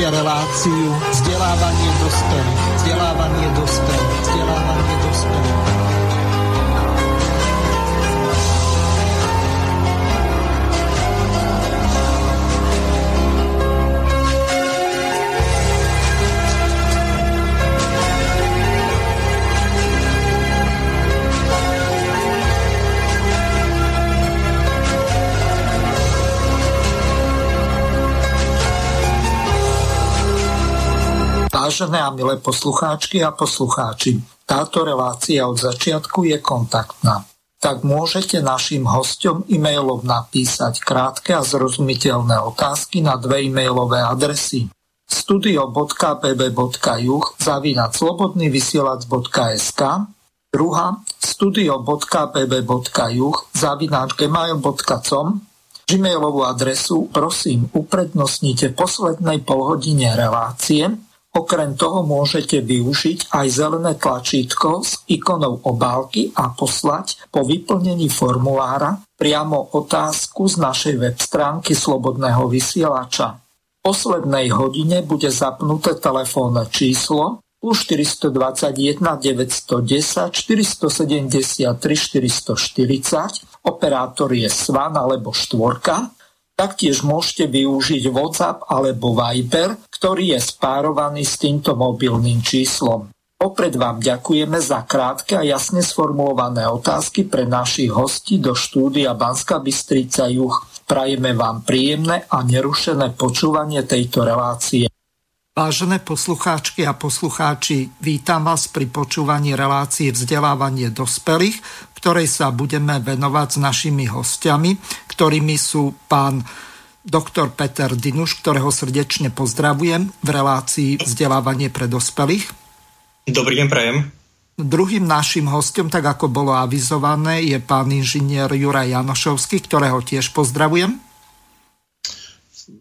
Počúvate reláciu Vážené a milé poslucháčky a poslucháči, táto relácia od začiatku je kontaktná. Tak môžete našim hostom e-mailom napísať krátke a zrozumiteľné otázky na dve e-mailové adresy studio.bb.juh zavinať slobodnyvysielac.sk druhá studio.bb.juh zavinať gmail.com Gmailovú adresu prosím uprednostnite poslednej polhodine relácie Okrem toho môžete využiť aj zelené tlačítko s ikonou obálky a poslať po vyplnení formulára priamo otázku z našej web stránky Slobodného vysielača. V poslednej hodine bude zapnuté telefónne číslo plus 421 910 473 440, operátor je Svan alebo Štvorka Taktiež môžete využiť WhatsApp alebo Viber, ktorý je spárovaný s týmto mobilným číslom. Opred vám ďakujeme za krátke a jasne sformulované otázky pre našich hostí do štúdia Banska Bystrica Juch. Prajeme vám príjemné a nerušené počúvanie tejto relácie. Vážené poslucháčky a poslucháči, vítam vás pri počúvaní relácie vzdelávanie dospelých, ktorej sa budeme venovať s našimi hostiami, ktorými sú pán doktor Peter Dinuš, ktorého srdečne pozdravujem v relácii vzdelávanie pre dospelých. Dobrý deň, prajem. Druhým našim hostom, tak ako bolo avizované, je pán inžinier Juraj Janošovský, ktorého tiež pozdravujem.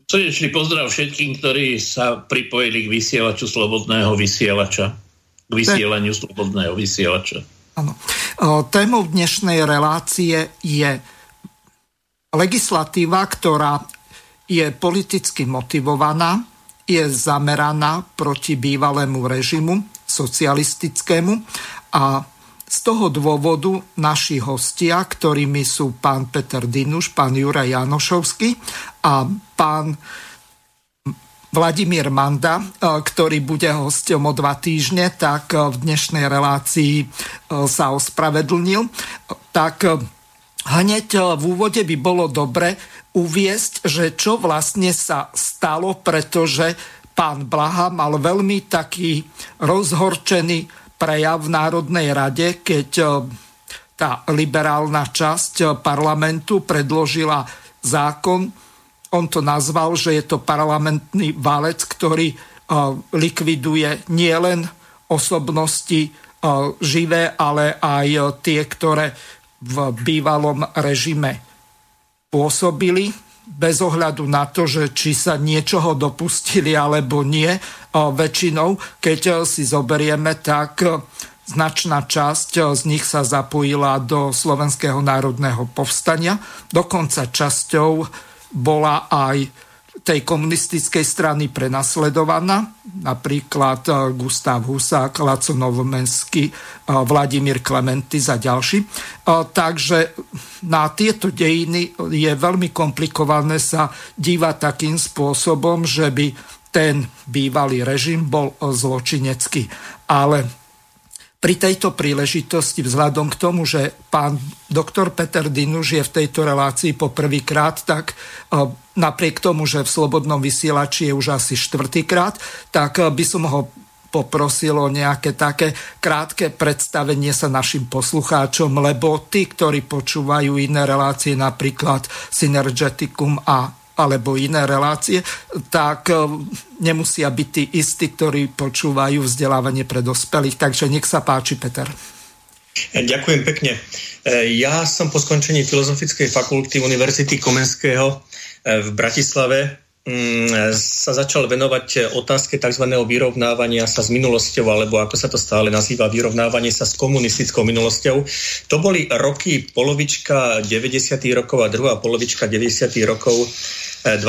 Srdečný pozdrav všetkým, ktorí sa pripojili k vysielaču Slobodného vysielača. K vysielaniu Slobodného vysielača. Áno. Témou dnešnej relácie je legislatíva, ktorá je politicky motivovaná, je zameraná proti bývalému režimu socialistickému a z toho dôvodu naši hostia, ktorými sú pán Peter Dinuš, pán Juraj Janošovský a pán Vladimír Manda, e, ktorý bude hostom o dva týždne, tak e, v dnešnej relácii e, sa ospravedlnil. Tak hneď v úvode by bolo dobre uviesť, že čo vlastne sa stalo, pretože pán Blaha mal veľmi taký rozhorčený prejav v Národnej rade, keď tá liberálna časť parlamentu predložila zákon, on to nazval, že je to parlamentný válec, ktorý likviduje nielen osobnosti živé, ale aj tie, ktoré v bývalom režime pôsobili bez ohľadu na to, že či sa niečoho dopustili alebo nie. Väčšinou, keď si zoberieme, tak značná časť z nich sa zapojila do Slovenského národného povstania, dokonca časťou bola aj tej komunistickej strany prenasledovaná, napríklad eh, Gustav Husák, Laco Novomensky, eh, Vladimír Klementis a ďalší. Eh, takže na tieto dejiny je veľmi komplikované sa dívať takým spôsobom, že by ten bývalý režim bol zločinecký. Ale pri tejto príležitosti, vzhľadom k tomu, že pán doktor Peter Dinuš je v tejto relácii poprvýkrát, tak napriek tomu, že v Slobodnom vysielači je už asi štvrtýkrát, tak e, by som ho poprosil o nejaké také krátke predstavenie sa našim poslucháčom, lebo tí, ktorí počúvajú iné relácie, napríklad Synergeticum a alebo iné relácie, tak e, nemusia byť tí istí, ktorí počúvajú vzdelávanie pre dospelých. Takže nech sa páči, Peter. E, ďakujem pekne. Ja som po skončení Filozofickej fakulty Univerzity Komenského v Bratislave mm, sa začal venovať otázke tzv. vyrovnávania sa s minulosťou, alebo ako sa to stále nazýva, vyrovnávanie sa s komunistickou minulosťou. To boli roky polovička 90. rokov a druhá polovička 90. rokov 20.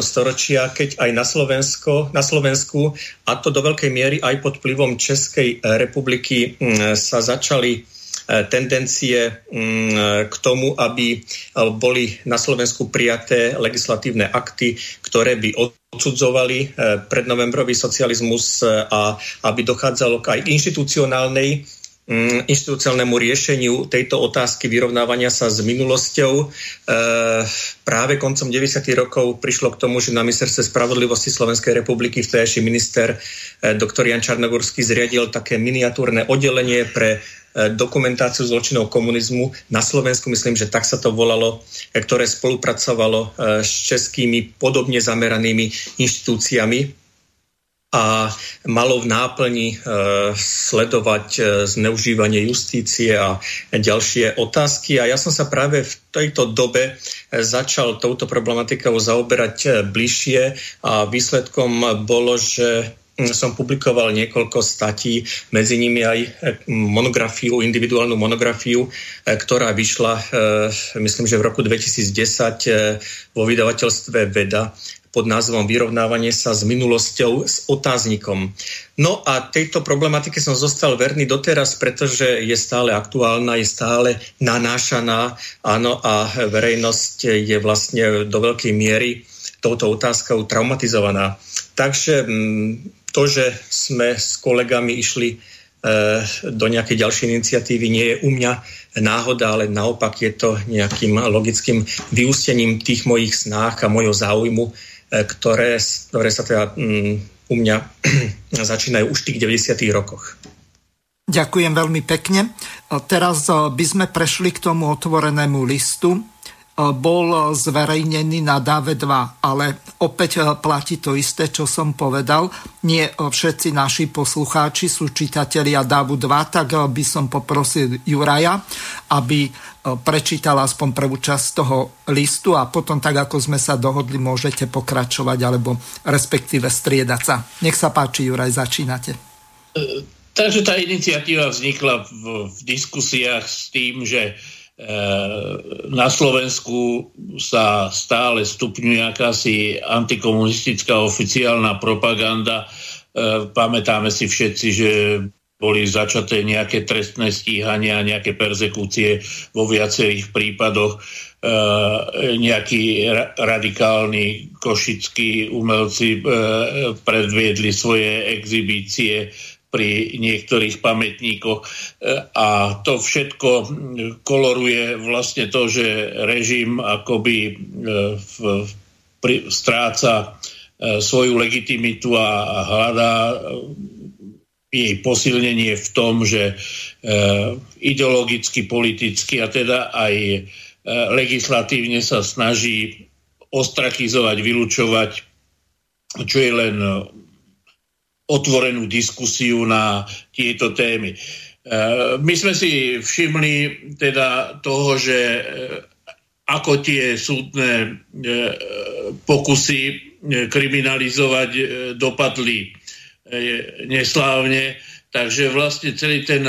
storočia, keď aj na, Slovensko, na Slovensku, a to do veľkej miery aj pod vplyvom Českej republiky, sa začali tendencie k tomu, aby boli na Slovensku prijaté legislatívne akty, ktoré by odsudzovali prednovembrový socializmus a aby dochádzalo k aj inštitucionálnej Mm, inštitucionálnemu riešeniu tejto otázky vyrovnávania sa s minulosťou. E, práve koncom 90. rokov prišlo k tomu, že na ministerstve spravodlivosti Slovenskej republiky vtedajší minister e, doktor Jan Čarnogorský zriadil také miniatúrne oddelenie pre e, dokumentáciu zločinov komunizmu na Slovensku, myslím, že tak sa to volalo, e, ktoré spolupracovalo e, s českými podobne zameranými inštitúciami a malo v náplni e, sledovať e, zneužívanie justície a ďalšie otázky. A ja som sa práve v tejto dobe e, začal touto problematikou zaoberať bližšie a výsledkom bolo, že som publikoval niekoľko statí, medzi nimi aj monografiu, individuálnu monografiu, ktorá vyšla, myslím, že v roku 2010 vo vydavateľstve Veda pod názvom Vyrovnávanie sa s minulosťou s otáznikom. No a tejto problematike som zostal verný doteraz, pretože je stále aktuálna, je stále nanášaná, áno, a verejnosť je vlastne do veľkej miery touto otázkou traumatizovaná. Takže mm, to, že sme s kolegami išli e, do nejakej ďalšej iniciatívy, nie je u mňa náhoda, ale naopak je to nejakým logickým vyústením tých mojich snách a mojho záujmu ktoré, ktoré sa teda um, u mňa začínajú už v tých 90. rokoch. Ďakujem veľmi pekne. Teraz e, by sme prešli k tomu otvorenému listu bol zverejnený na DAVE 2, ale opäť eh, platí to isté, čo som povedal. Nie všetci naši poslucháči sú čitatelia DAVu 2, tak by som poprosil Juraja, aby prečítal aspoň prvú časť toho listu a potom, tak ako sme sa dohodli, môžete pokračovať alebo respektíve striedať sa. Nech sa páči, Juraj, začínate. Takže tá iniciatíva vznikla v, v diskusiách s tým, že na Slovensku sa stále stupňuje akási antikomunistická oficiálna propaganda. E, pamätáme si všetci, že boli začaté nejaké trestné stíhania, nejaké persekúcie vo viacerých prípadoch. E, nejakí radikálni košickí umelci e, predviedli svoje exibície pri niektorých pamätníkoch. E, a to všetko koloruje vlastne to, že režim akoby e, v, pri, stráca e, svoju legitimitu a hľadá jej posilnenie v tom, že ideologicky, politicky a teda aj legislatívne sa snaží ostrakizovať, vylúčovať, čo je len otvorenú diskusiu na tieto témy. E, my sme si všimli teda toho, že e, ako tie súdne e, pokusy kriminalizovať dopadli neslávne, takže vlastne celý ten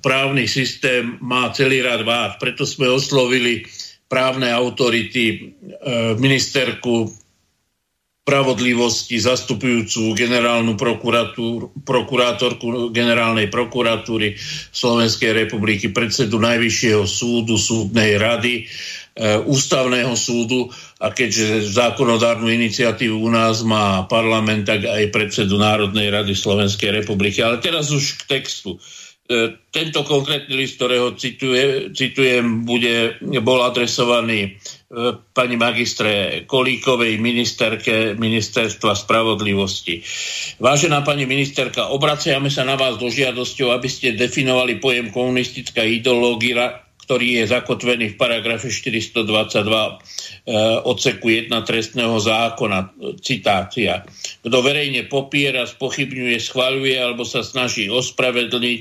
právny systém má celý rad vád. Preto sme oslovili právne autority, ministerku spravodlivosti zastupujúcu generálnu prokurátorku generálnej prokuratúry Slovenskej republiky, predsedu Najvyššieho súdu, súdnej rady, e, ústavného súdu a keďže zákonodárnu iniciatívu u nás má parlament, tak aj predsedu Národnej rady Slovenskej republiky. Ale teraz už k textu. E, tento konkrétny list, ktorého cituje, citujem, bude, bol adresovaný pani magistre Kolíkovej, ministerke Ministerstva spravodlivosti. Vážená pani ministerka, obraciame sa na vás do žiadosťou, aby ste definovali pojem komunistická ideológia, ktorý je zakotvený v paragrafe 422 eh, odseku 1 trestného zákona. Citácia. Kto verejne popiera, spochybňuje, schváľuje alebo sa snaží ospravedlniť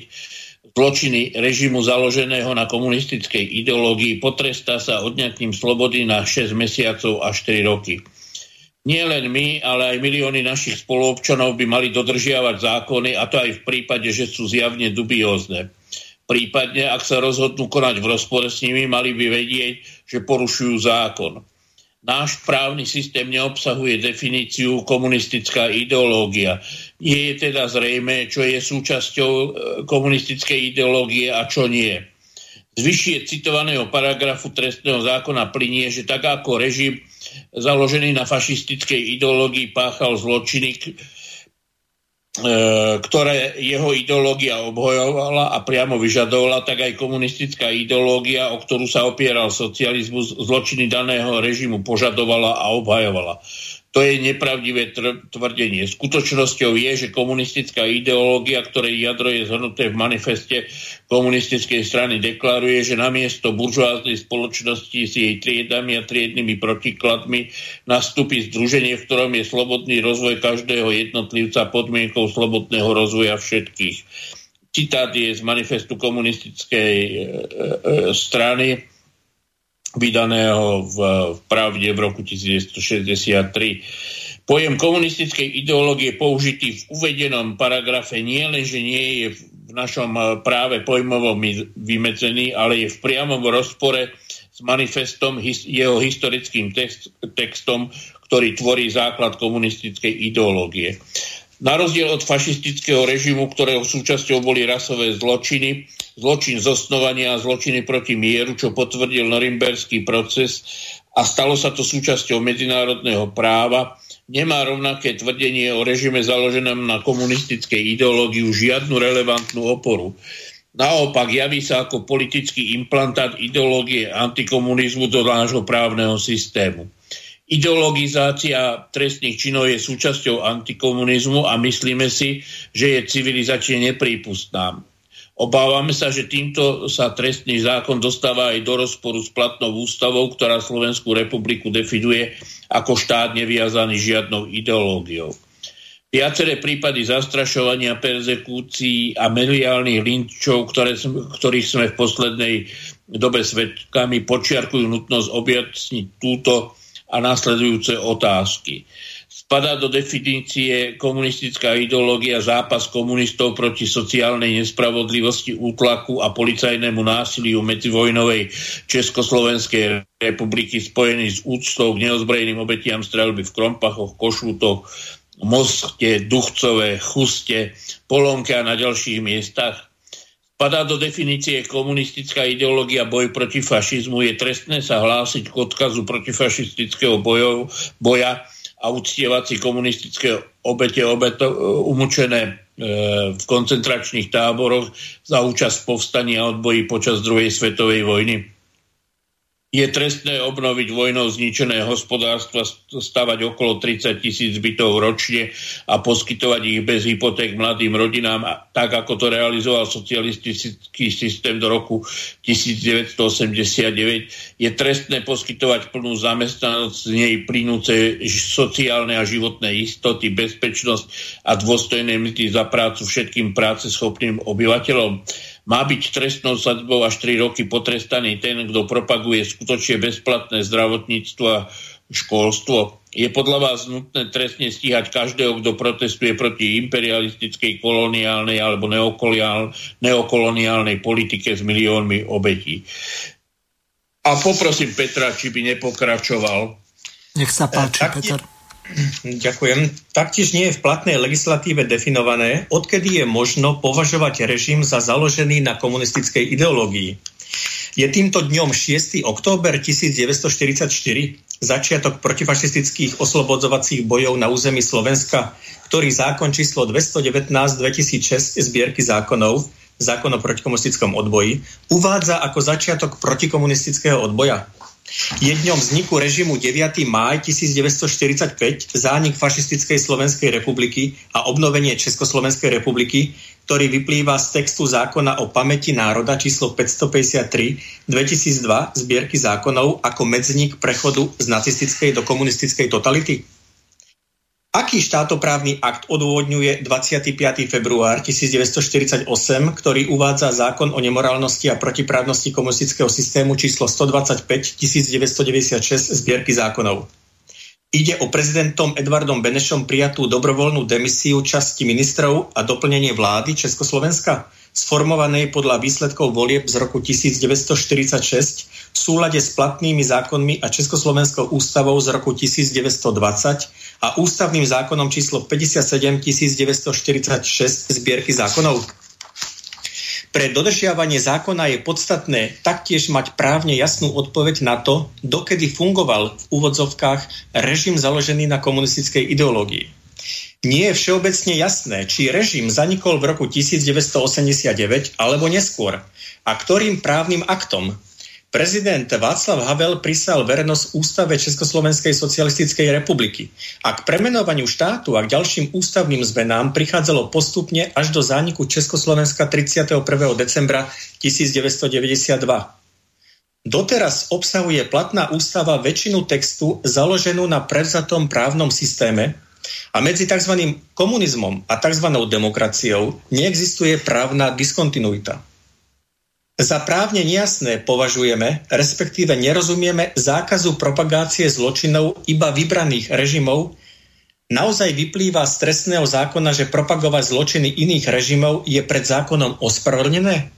zločiny režimu založeného na komunistickej ideológii potrestá sa odňatím slobody na 6 mesiacov až 4 roky. Nie len my, ale aj milióny našich spoluobčanov by mali dodržiavať zákony, a to aj v prípade, že sú zjavne dubiózne. Prípadne, ak sa rozhodnú konať v rozpore s nimi, mali by vedieť, že porušujú zákon. náš právny systém neobsahuje definíciu komunistická ideológia. Je teda zrejme, čo je súčasťou e, komunistickej ideológie a čo nie. Z vyššie citovaného paragrafu trestného zákona plinie, že tak ako režim založený na fašistickej ideológii páchal zločiny, e, ktoré jeho ideológia obhojovala a priamo vyžadovala, tak aj komunistická ideológia, o ktorú sa opieral socializmus, zločiny daného režimu požadovala a obhajovala. To je nepravdivé tvrdenie. Skutočnosťou je, že komunistická ideológia, ktorej jadro je zhrnuté v manifeste komunistickej strany, deklaruje, že namiesto buržoáznej spoločnosti s jej triedami a triednymi protikladmi nastúpi združenie, v ktorom je slobodný rozvoj každého jednotlivca podmienkou slobodného rozvoja všetkých. Citát je z manifestu komunistickej e, e, e strany vydaného v, pravde v roku 1963. Pojem komunistickej ideológie použitý v uvedenom paragrafe nie len, že nie je v našom eh, práve pojmovom vymedzený, ale je v priamom rozpore s manifestom, jeho historickým text, textom, ktorý tvorí základ komunistickej ideológie. Na rozdiel od fašistického režimu, ktorého súčasťou boli rasové zločiny, zločin zosnovania a zločiny proti mieru, čo potvrdil norimberský proces a stalo sa to súčasťou medzinárodného práva, nemá rovnaké tvrdenie o režime založenom na komunistickej ideológiu žiadnu relevantnú oporu. Naopak javí sa ako politický implantát ideológie antikomunizmu do nášho právneho systému. Ideologizácia trestných činov je súčasťou antikomunizmu a myslíme si, že je civilizačne neprípustná. Obávame sa, že týmto sa trestný zákon dostáva aj do rozporu s platnou ústavou, ktorá Slovenskú republiku definuje ako štát neviazaný žiadnou ideológiou. Viaceré prípady zastrašovania, perzekúcií a mediálnych linčov, ktoré, ktorých sme v poslednej dobe svetkami, počiarkujú nutnosť objasniť túto a následujúce otázky. Spadá do definície komunistická ideológia zápas komunistov proti sociálnej nespravodlivosti, útlaku a policajnému násiliu medzivojnovej Československej republiky spojený s úctou k neozbrojeným obetiam strelby v Krompachoch, Košútoch, Moste, Duchcové, Chuste, Polonke a na ďalších miestach Padá do definície komunistická ideológia boj proti fašizmu. Je trestné sa hlásiť k odkazu protifašistického bojov, boja a uctievať komunistické obete, obeto, umúčené e, v koncentračných táboroch za účasť v povstaní a odboji počas druhej svetovej vojny. Je trestné obnoviť vojnou zničené hospodárstva, stavať okolo 30 tisíc bytov ročne a poskytovať ich bez hypoték mladým rodinám, tak ako to realizoval socialistický systém do roku 1989. Je trestné poskytovať plnú zamestnanosť z nej plynúce sociálne a životné istoty, bezpečnosť a dôstojné mzdy za prácu všetkým práce schopným obyvateľom má byť trestnou sadzbou až 3 roky potrestaný ten, kto propaguje skutočne bezplatné zdravotníctvo a školstvo. Je podľa vás nutné trestne stíhať každého, kto protestuje proti imperialistickej, koloniálnej alebo neokoloniálnej politike s miliónmi obetí. A poprosím Petra, či by nepokračoval. Nech sa páči, e, Peter. Ďakujem. Taktiež nie je v platnej legislatíve definované, odkedy je možno považovať režim za založený na komunistickej ideológii. Je týmto dňom 6. október 1944, začiatok protifašistických oslobodzovacích bojov na území Slovenska, ktorý zákon číslo 219 2006 zbierky zákonov, zákon o protikomunistickom odboji, uvádza ako začiatok protikomunistického odboja. Je dňom vzniku režimu 9. máj 1945, zánik fašistickej Slovenskej republiky a obnovenie Československej republiky, ktorý vyplýva z textu zákona o pamäti národa číslo 553 2002 zbierky zákonov ako medzník prechodu z nacistickej do komunistickej totality? Aký štátoprávny akt odôvodňuje 25. február 1948, ktorý uvádza zákon o nemorálnosti a protiprávnosti komunistického systému číslo 125 1996 zbierky zákonov? Ide o prezidentom Edvardom Benešom prijatú dobrovoľnú demisiu časti ministrov a doplnenie vlády Československa? Sformovanej podľa výsledkov volieb z roku 1946 v súlade s platnými zákonmi a Československou ústavou z roku 1920 a ústavným zákonom číslo 57 1946 zbierky zákonov? Pre dodržiavanie zákona je podstatné taktiež mať právne jasnú odpoveď na to, dokedy fungoval v úvodzovkách režim založený na komunistickej ideológii. Nie je všeobecne jasné, či režim zanikol v roku 1989 alebo neskôr a ktorým právnym aktom Prezident Václav Havel prisal vernosť Ústave Československej socialistickej republiky. A k premenovaniu štátu a k ďalším ústavným zmenám prichádzalo postupne až do zániku Československa 31. decembra 1992. Doteraz obsahuje platná ústava väčšinu textu založenú na prevzatom právnom systéme a medzi tzv. komunizmom a tzv. demokraciou neexistuje právna diskontinuita. Za právne nejasné považujeme, respektíve nerozumieme zákazu propagácie zločinov iba vybraných režimov, naozaj vyplýva z trestného zákona, že propagovať zločiny iných režimov je pred zákonom ospravedlnené?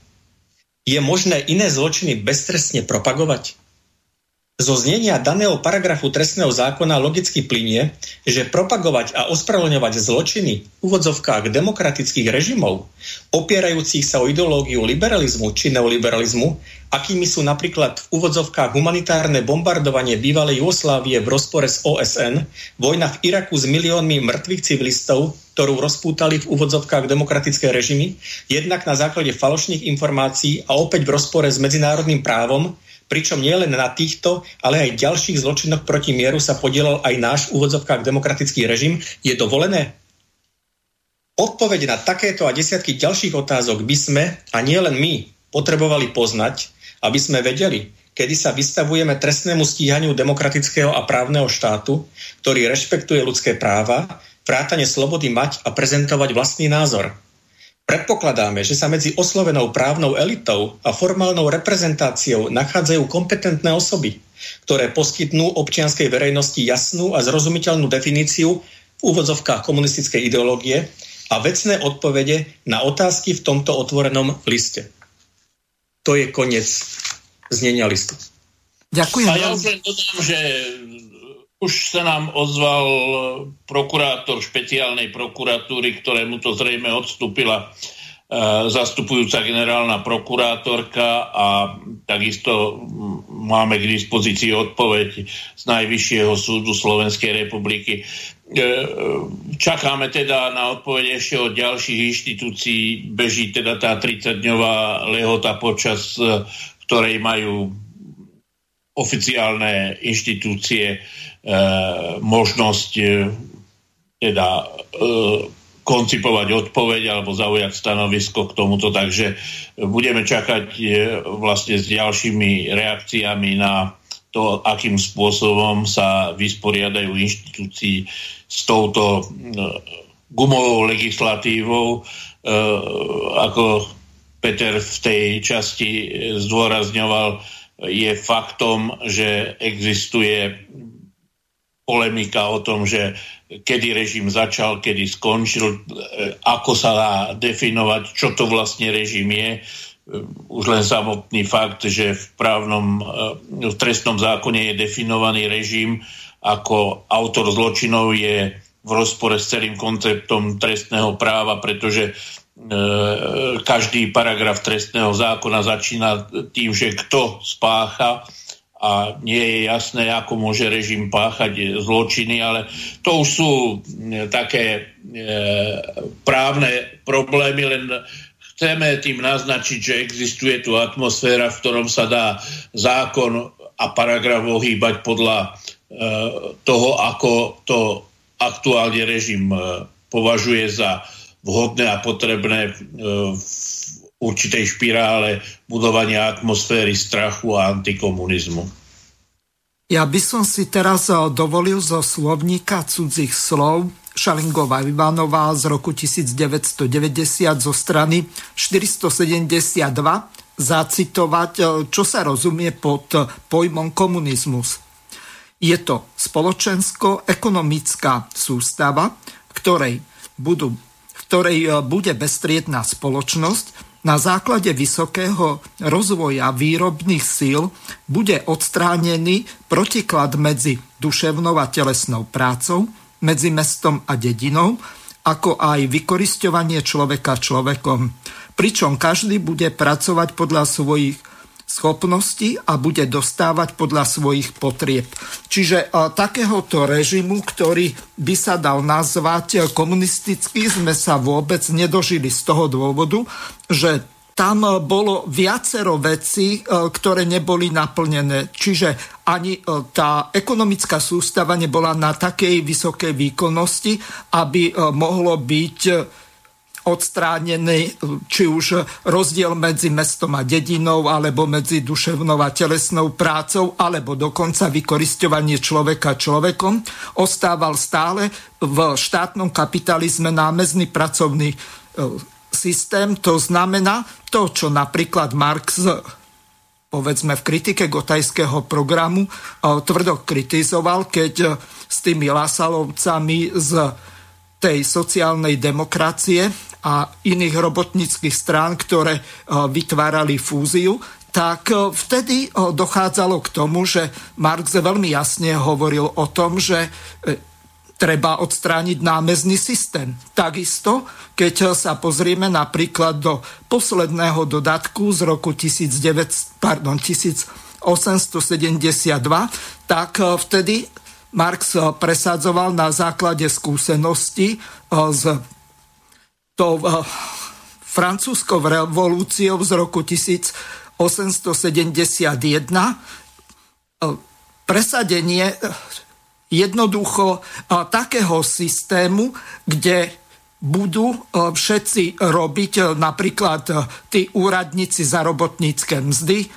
Je možné iné zločiny beztrestne propagovať? Zo znenia daného paragrafu trestného zákona logicky plinie, že propagovať a ospravedlňovať zločiny v úvodzovkách demokratických režimov, opierajúcich sa o ideológiu liberalizmu či neoliberalizmu, akými sú napríklad v úvodzovkách humanitárne bombardovanie bývalej Jugoslávie v rozpore s OSN, vojna v Iraku s miliónmi mŕtvych civilistov, ktorú rozpútali v úvodzovkách demokratické režimy, jednak na základe falošných informácií a opäť v rozpore s medzinárodným právom, pričom nielen na týchto, ale aj ďalších zločinoch proti mieru sa podielal aj náš úvodzovkách demokratický režim, je dovolené? Odpoveď na takéto a desiatky ďalších otázok by sme, a nie len my, potrebovali poznať, aby sme vedeli, kedy sa vystavujeme trestnému stíhaniu demokratického a právneho štátu, ktorý rešpektuje ľudské práva, vrátane slobody mať a prezentovať vlastný názor – Predpokladáme, že sa medzi oslovenou právnou elitou a formálnou reprezentáciou nachádzajú kompetentné osoby, ktoré poskytnú občianskej verejnosti jasnú a zrozumiteľnú definíciu v úvodzovkách komunistickej ideológie a vecné odpovede na otázky v tomto otvorenom liste. To je koniec znenia listu. Ďakujem. A ja už len dodám, že už sa nám ozval prokurátor špeciálnej prokuratúry, ktorému to zrejme odstúpila e, zastupujúca generálna prokurátorka a takisto máme k dispozícii odpoveď z Najvyššieho súdu Slovenskej republiky. E, čakáme teda na odpoveď ešte od ďalších inštitúcií. Beží teda tá 30-dňová lehota, počas e, ktorej majú oficiálne inštitúcie E, možnosť e, teda e, koncipovať odpoveď alebo zaujať stanovisko k tomuto, takže budeme čakať vlastne s ďalšími reakciami na to, akým spôsobom sa vysporiadajú inštitúcii s touto gumovou legislatívou, ako Peter v tej časti zdôrazňoval, je faktom, že existuje polemika o tom, že kedy režim začal, kedy skončil, e, ako sa dá definovať, čo to vlastne režim je. E, už len samotný fakt, že v právnom, e, v trestnom zákone je definovaný režim ako autor zločinov je v rozpore s celým konceptom trestného práva, pretože každý paragraf trestného zákona začína tým, že kto spácha a nie je jasné, ako môže režim páchať zločiny, ale to už sú e, také e, právne problémy, len chceme tým naznačiť, že existuje tu atmosféra, v ktorom sa dá zákon a paragraf ohýbať podľa e, toho, ako to aktuálne režim e, považuje za vhodné a potrebné e, v určitej špirále budovania atmosféry strachu a antikomunizmu. Ja by som si teraz eh, dovolil zo slovníka cudzích slov Šalingová Ivanová z roku 1990 zo strany 472 zacitovať, eh, čo sa rozumie pod pojmom komunizmus. Je to spoločensko-ekonomická sústava, ktorej budú, v ktorej bude bestriedná spoločnosť, Na základe vysokého rozvoja výrobných síl bude odstránený protiklad medzi duševnou a telesnou prácou, medzi mestom a dedinou, ako aj vykorisťovanie človeka človekom. Pričom každý bude pracovať podľa svojich schopnosti a bude dostávať podľa svojich potrieb. Čiže a, takéhoto režimu, ktorý by sa dal nazvať komunistický, sme sa vôbec nedožili z toho dôvodu, že tam bolo viacero vecí, ktoré neboli naplnené. Čiže ani tá ekonomická sústava nebola na takej vysokej výkonnosti, aby mohlo byť odstránený či už rozdiel medzi mestom a dedinou, alebo medzi duševnou a telesnou prácou, alebo dokonca vykoristovanie človeka človekom, ostával stále v štátnom kapitalizme námezný pracovný e, systém. To znamená to, čo napríklad Marx povedzme v kritike gotajského programu e, tvrdo kritizoval, keď e, s tými Lasalovcami z tej sociálnej demokracie a iných robotníckých strán, ktoré e, vytvárali fúziu, tak e, vtedy e, dochádzalo k tomu, že Marx veľmi jasne hovoril o tom, že treba odstrániť námezný systém. Takisto, keď sa pozrieme napríklad do posledného dodatku z roku 19, pardon, 1872, tak vtedy Marx presadzoval na základe skúsenosti z tou uh, francúzskou revolúciou z roku 1871 uh, presadenie jednoducho takého systému, kde budú všetci robiť napríklad tí úradníci za robotnícke mzdy,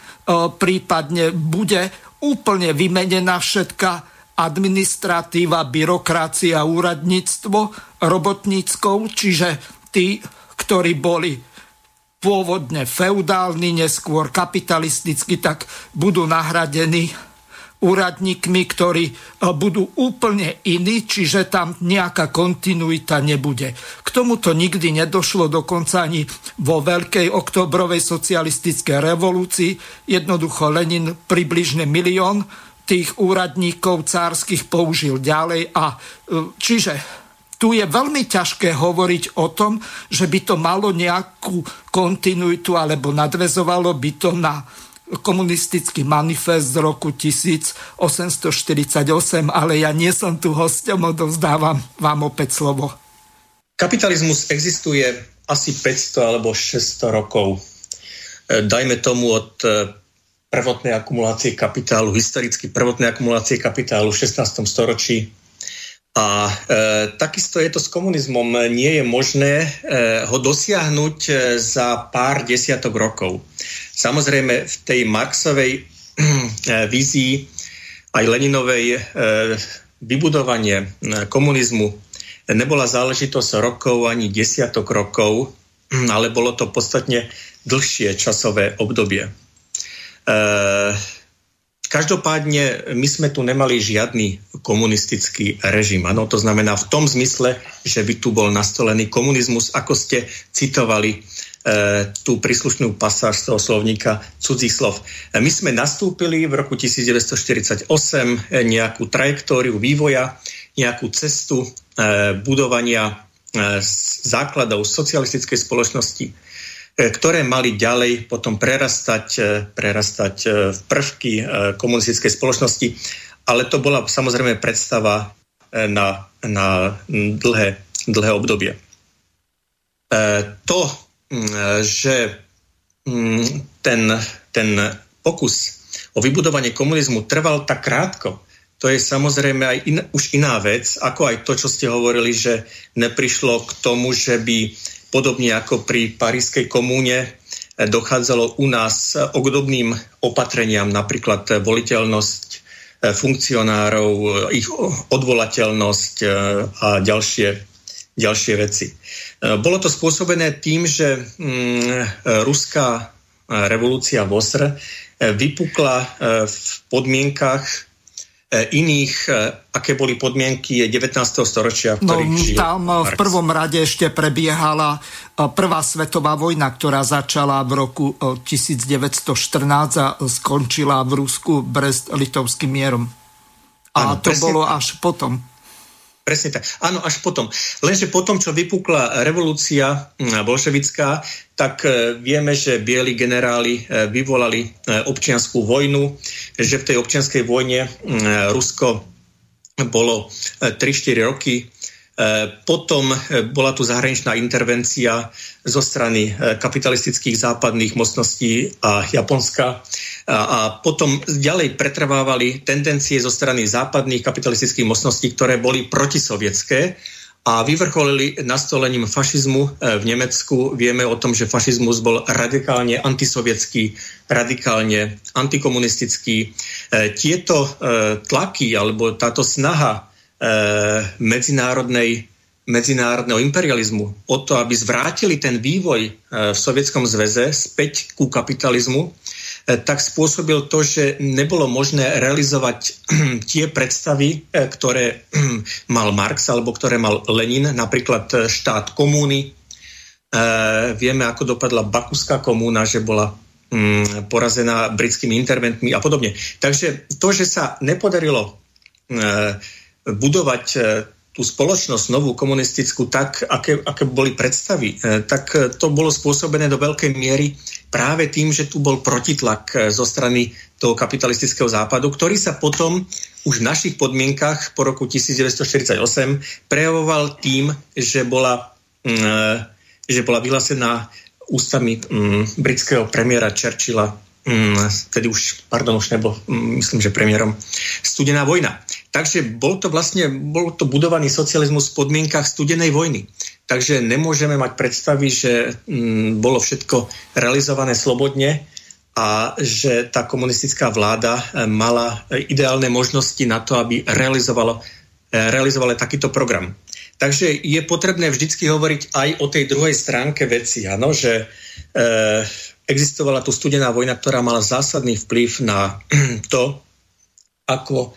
prípadne bude úplne vymenená všetka administratíva, byrokracia, úradníctvo robotníckou, čiže tí, ktorí boli pôvodne feudálni, neskôr kapitalisticky, tak budú nahradení úradníkmi, ktorí e, budú úplne iní, čiže tam nejaká kontinuita nebude. K tomuto nikdy nedošlo dokonca ani vo veľkej oktobrovej socialistickej revolúcii. Jednoducho Lenin približne milión tých úradníkov cárskych použil ďalej a e, čiže tu je veľmi ťažké hovoriť o tom, že by to malo nejakú kontinuitu alebo nadvezovalo by to na komunistický manifest z roku 1848, ale ja nie som tu hostom, odovzdávam vám opäť slovo. Kapitalizmus existuje asi 500 alebo 600 rokov. E, dajme tomu od e, prvotnej akumulácie kapitálu, historicky prvotnej akumulácie kapitálu v 16. storočí a e, takisto je to s komunizmom. Nie je možné e, ho dosiahnuť e, za pár desiatok rokov. Samozrejme v tej Marxovej e, vízii aj Leninovej e, vybudovanie e, komunizmu nebola záležitosť rokov ani desiatok rokov, ale bolo to podstatne dlhšie časové obdobie. E, Každopádne my sme tu nemali žiadny komunistický režim. Ano, to znamená v tom zmysle, že by tu bol nastolený komunizmus, ako ste citovali e, tú príslušnú pasáž z toho slovníka cudzích slov. E, my sme nastúpili v roku 1948 e, nejakú trajektóriu vývoja, nejakú cestu budovania základov socialistickej spoločnosti ktoré mali ďalej potom prerastať, e, prerastať e, v prvky komunistickej spoločnosti. Ale to bola samozrejme predstava na, na dlhé, dlhé obdobie. To, že ten, ten pokus o vybudovanie komunizmu trval tak krátko, to je samozrejme aj in, už iná vec, ako aj to, čo ste hovorili, že neprišlo k tomu, že by Podobne ako pri Parískej komúne eh, dochádzalo u nás k obdobným opatreniam, napríklad voliteľnosť eh, funkcionárov, eh, ich odvolateľnosť a ďalšie, ďalšie veci. Bolo to spôsobené tým, že mm, ruská revolúcia v vypukla v podmienkach iných, aké boli podmienky 19. storočia, v no, tam v prvom rade ešte prebiehala prvá svetová vojna, ktorá začala v roku 1914 a skončila v Rusku Brest-Litovským mierom. A ano, to presne. bolo až potom. Presne tak. Áno, až potom. Lenže potom, čo vypukla revolúcia hm, bolševická, tak e, vieme, že bieli generáli e, vyvolali e, občianskú vojnu, že v tej občianskej vojne hm, Rusko bolo 3-4 roky potom bola tu zahraničná intervencia zo strany kapitalistických západných mocností a Japonska a potom ďalej pretrvávali tendencie zo strany západných kapitalistických mocností, ktoré boli protisovietské a vyvrcholili nastolením fašizmu e, v Nemecku. Vieme o tom, že fašizmus bol radikálne antisovietský, radikálne antikomunistický. E, tieto e, tlaky alebo táto snaha medzinárodnej medzinárodného imperializmu o to, aby zvrátili ten vývoj v Sovietskom zväze späť ku kapitalizmu, tak spôsobil to, že nebolo možné realizovať tie predstavy, e, ktoré mal Marx alebo ktoré mal Lenin, napríklad e, štát komúny. Vieme, ako dopadla Bakuská komúna, že bola mm, porazená britskými interventmi a podobne. Takže to, že sa nepodarilo budovať tú spoločnosť novú komunistickú tak, aké, aké boli predstavy, tak to bolo spôsobené do veľkej miery práve tým, že tu bol protitlak eh, zo strany toho kapitalistického západu, ktorý sa potom už v našich podmienkach po roku 1948 prejavoval tým, že bola, mm, eh, že bola vyhlásená ústami mm, britského premiéra Churchilla, mm, tedy už, pardon, už nebol, myslím, že premiérom, studená vojna. Takže bol to vlastne, bol to budovaný socializmus v podmienkach studenej vojny. Takže nemôžeme mať predstavy, že mm, bolo všetko realizované slobodne a že tá komunistická vláda e, mala ideálne možnosti na to, aby realizovalo, e, realizovala takýto program. Takže je potrebné vždycky hovoriť aj o tej druhej stránke veci, ano, že e, existovala tu studená vojna, ktorá mala zásadný vplyv na to, ako e,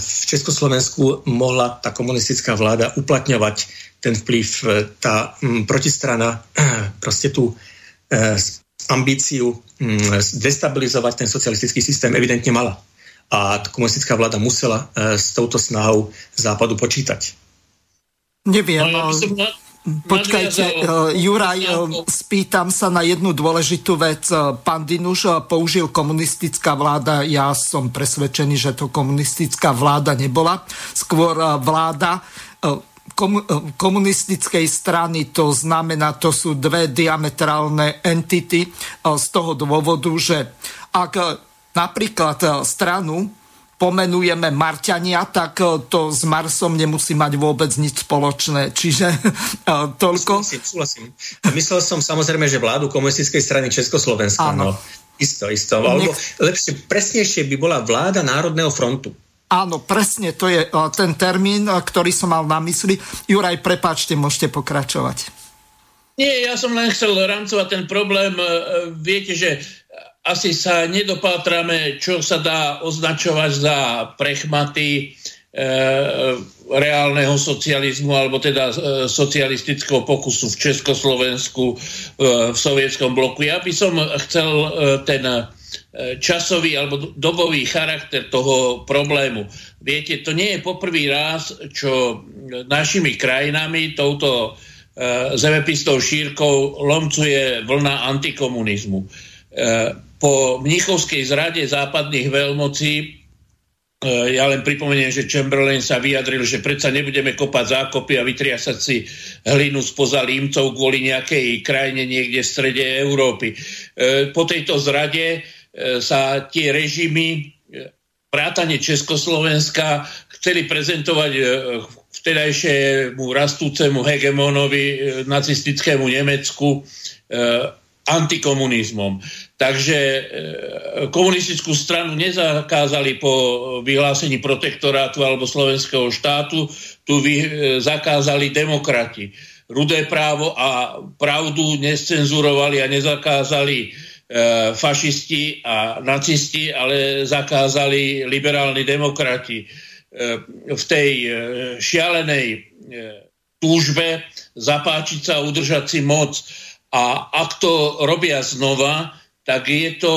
v Československu mohla tá komunistická vláda uplatňovať ten vplyv, e, tá protistrana proste tú e, ambíciu destabilizovať ten socialistický systém evidentne mala. A komunistická vláda musela e, s touto snahou západu počítať. Neviem. No, ja Počkajte, Juraj, spýtam sa na jednu dôležitú vec. Pán Dinuš použil komunistická vláda. Ja som presvedčený, že to komunistická vláda nebola. Skôr vláda komunistickej strany, to znamená, to sú dve diametrálne entity e, z toho dôvodu, že ak napríklad e, stranu pomenujeme Marťania, tak to s Marsom nemusí mať vôbec nič spoločné. Čiže toľko. Súhlasím, súhlasím. Myslel som samozrejme, že vládu komunistickej strany Československa. Áno. No, isto, isto. Alebo lepšie, presnejšie by bola vláda Národného frontu. Áno, presne, to je ten termín, ktorý som mal na mysli. Juraj, prepáčte, môžete pokračovať. Nie, ja som len chcel rámcovať ten problém. E, viete, že asi sa nedopátrame, čo sa dá označovať za prechmaty reálneho socializmu alebo teda socialistického pokusu v Československu, v sovietskom bloku. Ja by som chcel ten časový alebo dobový charakter toho problému. Viete, to nie je poprvý raz, čo našimi krajinami touto e, zemepistou šírkou lomcuje vlna antikomunizmu. E, po mnichovskej zrade západných veľmocí ja len pripomeniem, že Chamberlain sa vyjadril, že predsa nebudeme kopať zákopy a vytriasať si hlinu spoza límcov kvôli nejakej krajine niekde v strede Európy. Po tejto zrade E, sa tie režimy e, vrátane Československa chceli prezentovať e, vtedajšiemu rastúcemu hegemónovi nacistickému Nemecku antikomunizmom. Takže komunistickú stranu nezakázali po vyhlásení protektorátu alebo slovenského štátu, tu vy, zakázali demokrati. Rudé právo a pravdu nescenzurovali a nezakázali fašisti a nacisti, ale zakázali liberálni demokrati. V tej šialenej túžbe zapáčiť sa a udržať si moc. A ak to robia znova, tak je to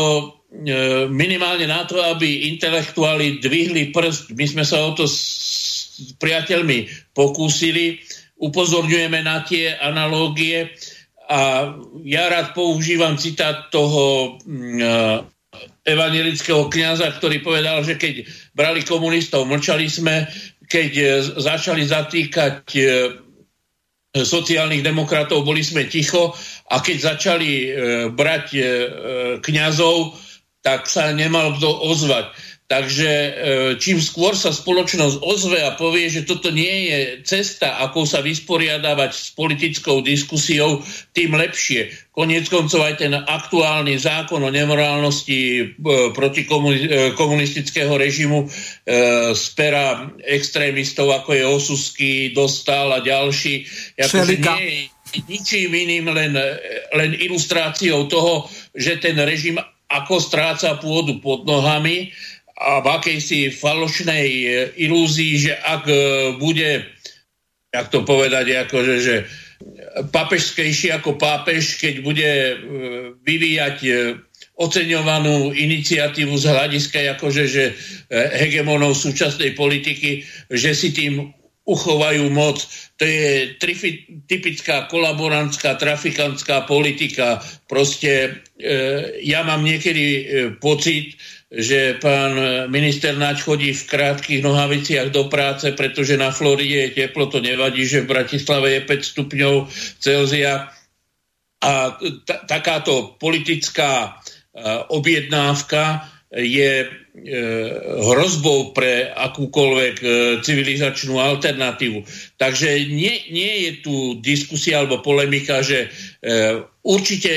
minimálne na to, aby intelektuáli dvihli prst. My sme sa o to s priateľmi pokúsili, upozorňujeme na tie analógie a ja rád používam citát toho mm, evangelického kniaza, ktorý povedal, že keď brali komunistov, mlčali sme, keď e, začali zatýkať e, sociálnych demokratov, boli sme ticho a keď začali e, brať kňazov, tak sa nemal kto ozvať. Takže e, čím skôr sa spoločnosť ozve a povie, že toto nie je cesta, ako sa vysporiadavať s politickou diskusiou, tým lepšie. Koniec koncov aj ten aktuálny zákon o nemorálnosti e, proti e, komunistického režimu z pera extrémistov, ako je Osusky, Dostal a ďalší, akože nie je ničím iným, len, len ilustráciou toho, že ten režim ako stráca pôdu pod nohami a v akejsi falošnej e, ilúzii, že ak e, bude, jak to povedať, akože, že papežskejší ako pápež, keď bude e, vyvíjať oceňovanú iniciatívu z hľadiska akože, že hegemonov súčasnej politiky, že si tým uchovajú moc. To je trifi, typická kolaborantská, trafikantská politika. Proste e, ja mám niekedy e, pocit, že pán minister Naď chodí v krátkých nohaviciach do práce, pretože na Floride je teplo, to nevadí, že v Bratislave je 5 stupňov Celzia. A t- takáto politická uh, objednávka je e, hrozbou pre akúkoľvek e, civilizačnú alternatívu. Takže nie, nie je tu diskusia alebo polemika, že e, určite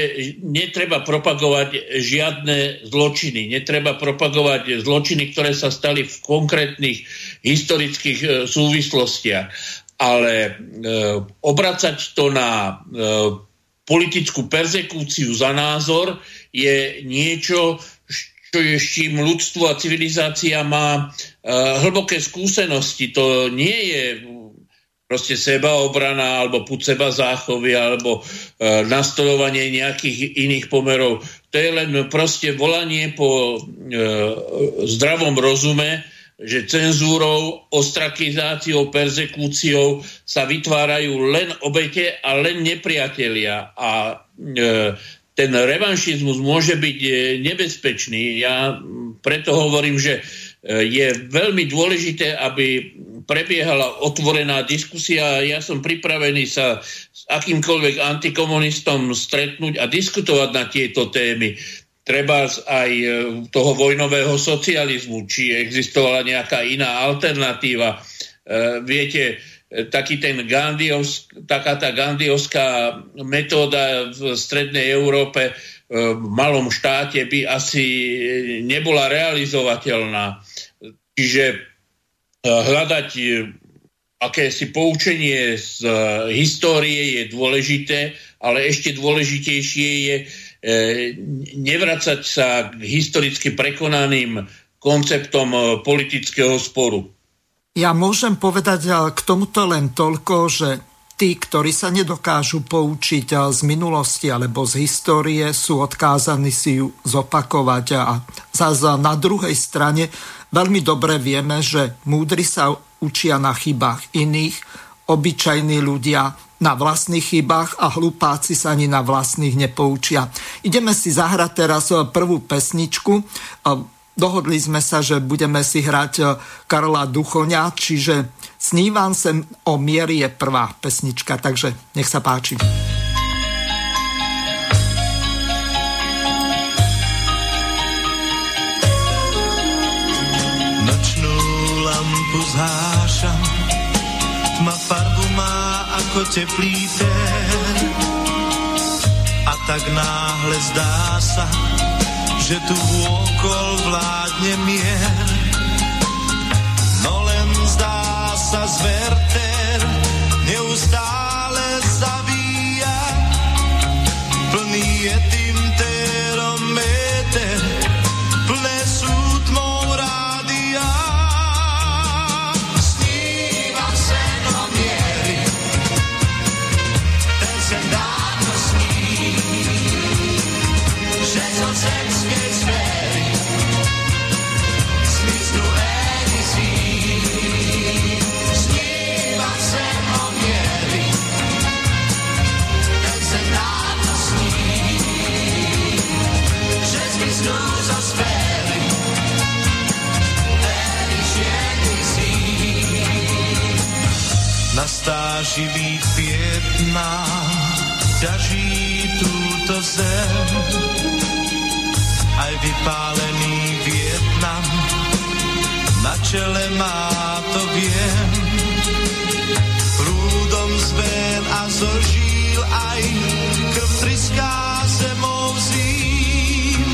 netreba propagovať žiadne zločiny. Netreba propagovať zločiny, ktoré sa stali v konkrétnych historických súvislostiach. Ale obracať to na politickú persekúciu za názor je niečo, čo je, s čím ľudstvo a civilizácia má hlboké skúsenosti. To nie je proste sebaobrana alebo put seba záchovy alebo uh, nastolovanie nejakých iných pomerov. To je len proste volanie po uh, zdravom rozume, že cenzúrou, ostrakizáciou, persekúciou sa vytvárajú len obete a len nepriatelia. A e, ten revanšizmus môže byť e, nebezpečný. Ja preto hovorím, že e, je veľmi dôležité, aby prebiehala otvorená diskusia. Ja som pripravený sa s akýmkoľvek antikomunistom stretnúť a diskutovať na tieto témy. Treba aj e, toho vojnového socializmu, či existovala nejaká iná alternatíva. Viete, taký ten Gandios, taká tá gandiovská metóda v strednej Európe e, v malom štáte by asi nebola realizovateľná. Čiže e, hľadať e, akési poučenie z histórie je dôležité, ale ešte dôležitejšie je nevracať sa k historicky prekonaným konceptom politického sporu. Ja môžem povedať k tomuto len toľko, že tí, ktorí sa nedokážu poučiť z minulosti alebo z histórie, sú odkázaní si ju zopakovať. A zase na druhej strane veľmi dobre vieme, že múdri sa učia na chybách iných, obyčajní ľudia na vlastných chybách a hlupáci sa ani na vlastných nepoučia. Ideme si zahrať teraz prvú pesničku. Dohodli sme sa, že budeme si hrať e, Karla Duchoňa, čiže Snívam sem o miery je prvá pesnička, takže nech sa páči. Lampu zhášam, farbu má ako teplý ten. A tak náhle zdá sa, že tu vôkol vládne mier. No len zdá sa zverter, neustále zavíja, plný je tým živých Vietnám ťaží túto zem. Aj vypálený Vietnam na čele má to viem. Prúdom zven a zožil aj krv triská zemou zím,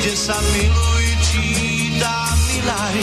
kde sa miluj číta milaj,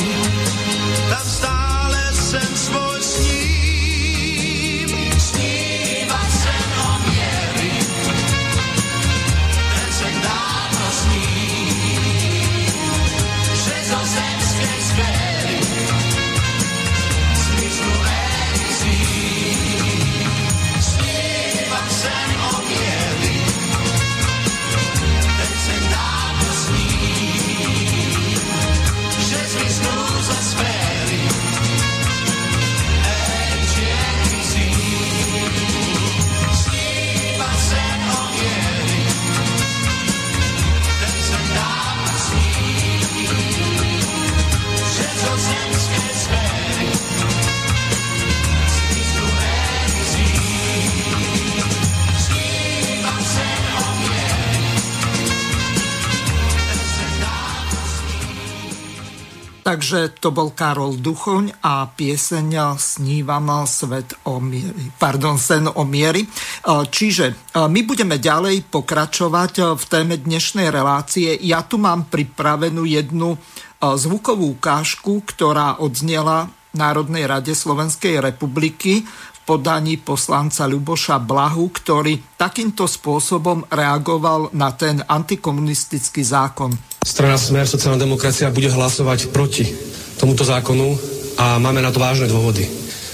Takže to bol Karol Duchoň a pieseň Snívam svet o miery, pardon, sen o miery. Čiže my budeme ďalej pokračovať v téme dnešnej relácie. Ja tu mám pripravenú jednu zvukovú ukážku, ktorá odznela Národnej rade Slovenskej republiky podaní poslanca Ľuboša Blahu, ktorý takýmto spôsobom reagoval na ten antikomunistický zákon. Strana Smer, sociálna demokracia bude hlasovať proti tomuto zákonu a máme na to vážne dôvody.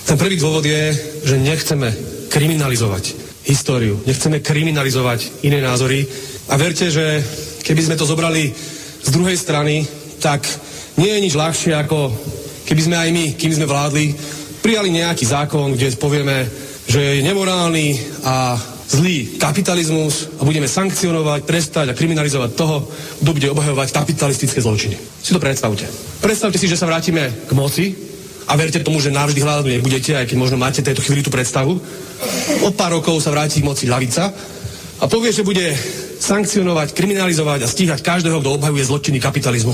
Ten prvý dôvod je, že nechceme kriminalizovať históriu, nechceme kriminalizovať iné názory a verte, že keby sme to zobrali z druhej strany, tak nie je nič ľahšie ako keby sme aj my, kým sme vládli, prijali nejaký zákon, kde povieme, že je nemorálny a zlý kapitalizmus a budeme sankcionovať, prestať a kriminalizovať toho, kto bude obhajovať kapitalistické zločiny. Si to predstavte. Predstavte si, že sa vrátime k moci a verte tomu, že navždy hľadať nebudete, aj keď možno máte tejto chvíli tú predstavu. O pár rokov sa vráti k moci ľavica a povie, že bude sankcionovať, kriminalizovať a stíhať každého, kto obhajuje zločiny kapitalizmu.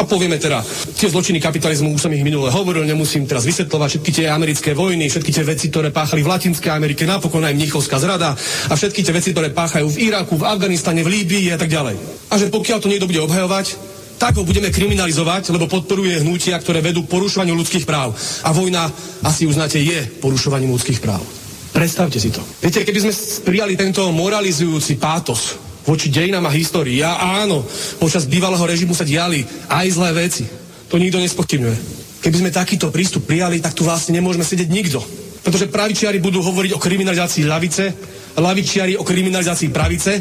A povieme teda, tie zločiny kapitalizmu, už som ich minule hovoril, nemusím teraz vysvetľovať všetky tie americké vojny, všetky tie veci, ktoré páchali v Latinskej Amerike, napokon aj Mnichovská zrada a všetky tie veci, ktoré páchajú v Iraku, v Afganistane, v Líbii a tak ďalej. A že pokiaľ to niekto bude obhajovať, tak ho budeme kriminalizovať, lebo podporuje hnutia, ktoré vedú porušovaniu ľudských práv. A vojna, asi uznáte, je porušovaním ľudských práv. Predstavte si to. Viete, keby sme prijali tento moralizujúci pátos, voči dejinám a histórii. Ja áno, počas bývalého režimu sa diali aj zlé veci. To nikto nespochybňuje. Keby sme takýto prístup prijali, tak tu vlastne nemôžeme sedieť nikto. Pretože pravičiari budú hovoriť o kriminalizácii ľavice, lavičiari o kriminalizácii pravice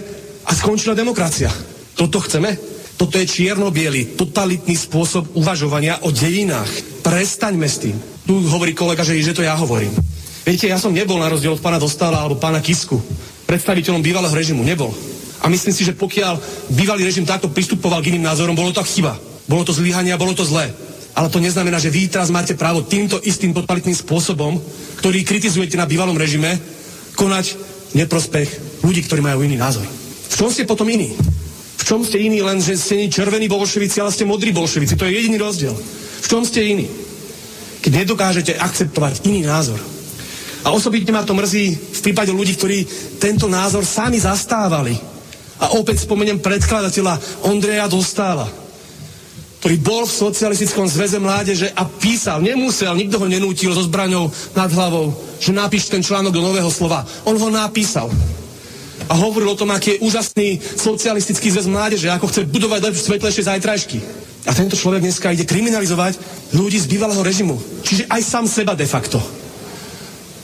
a skončila demokracia. Toto chceme? Toto je čierno-biely, totalitný spôsob uvažovania o dejinách. Prestaňme s tým. Tu hovorí kolega, že, že to ja hovorím. Viete, ja som nebol na rozdiel od pána Dostala alebo pána Kisku predstaviteľom bývalého režimu. Nebol. A myslím si, že pokiaľ bývalý režim takto pristupoval k iným názorom, bolo to chyba. Bolo to zlyhanie a bolo to zlé. Ale to neznamená, že vy teraz máte právo týmto istým totalitným spôsobom, ktorý kritizujete na bývalom režime, konať neprospech ľudí, ktorí majú iný názor. V čom ste potom iní? V čom ste iní, len že ste nie červení bolševici, ale ste modrí bolševici. To je jediný rozdiel. V čom ste iní? Keď nedokážete akceptovať iný názor. A osobitne ma to mrzí v prípade ľudí, ktorí tento názor sami zastávali a opäť spomeniem predkladateľa Ondreja Dostála, ktorý bol v socialistickom zväze mládeže a písal, nemusel, nikto ho nenútil so zbraňou nad hlavou, že napíš ten článok do nového slova. On ho napísal. A hovoril o tom, aký je úžasný socialistický zväz mládeže, ako chce budovať lepšie, svetlejšie zajtrajšky. A tento človek dneska ide kriminalizovať ľudí z bývalého režimu. Čiže aj sám seba de facto.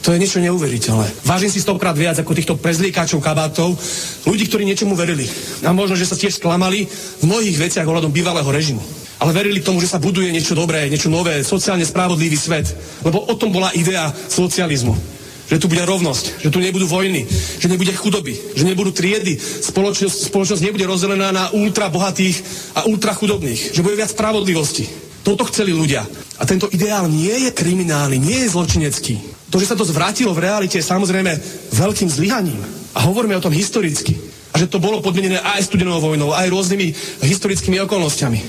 To je niečo neuveriteľné. Vážim si stokrát viac ako týchto prezliekáčov kabátov, ľudí, ktorí niečomu verili. A možno, že sa tiež sklamali v mnohých veciach ohľadom bývalého režimu. Ale verili tomu, že sa buduje niečo dobré, niečo nové, sociálne spravodlivý svet. Lebo o tom bola idea socializmu že tu bude rovnosť, že tu nebudú vojny, že nebude chudoby, že nebudú triedy, spoločnosť, spoločnosť nebude rozdelená na ultra bohatých a ultra chudobných, že bude viac spravodlivosti. Toto chceli ľudia. A tento ideál nie je kriminálny, nie je zločinecký. To, že sa to zvrátilo v realite, je samozrejme veľkým zlyhaním. A hovoríme o tom historicky. A že to bolo podmienené aj studenou vojnou, aj rôznymi historickými okolnostiami.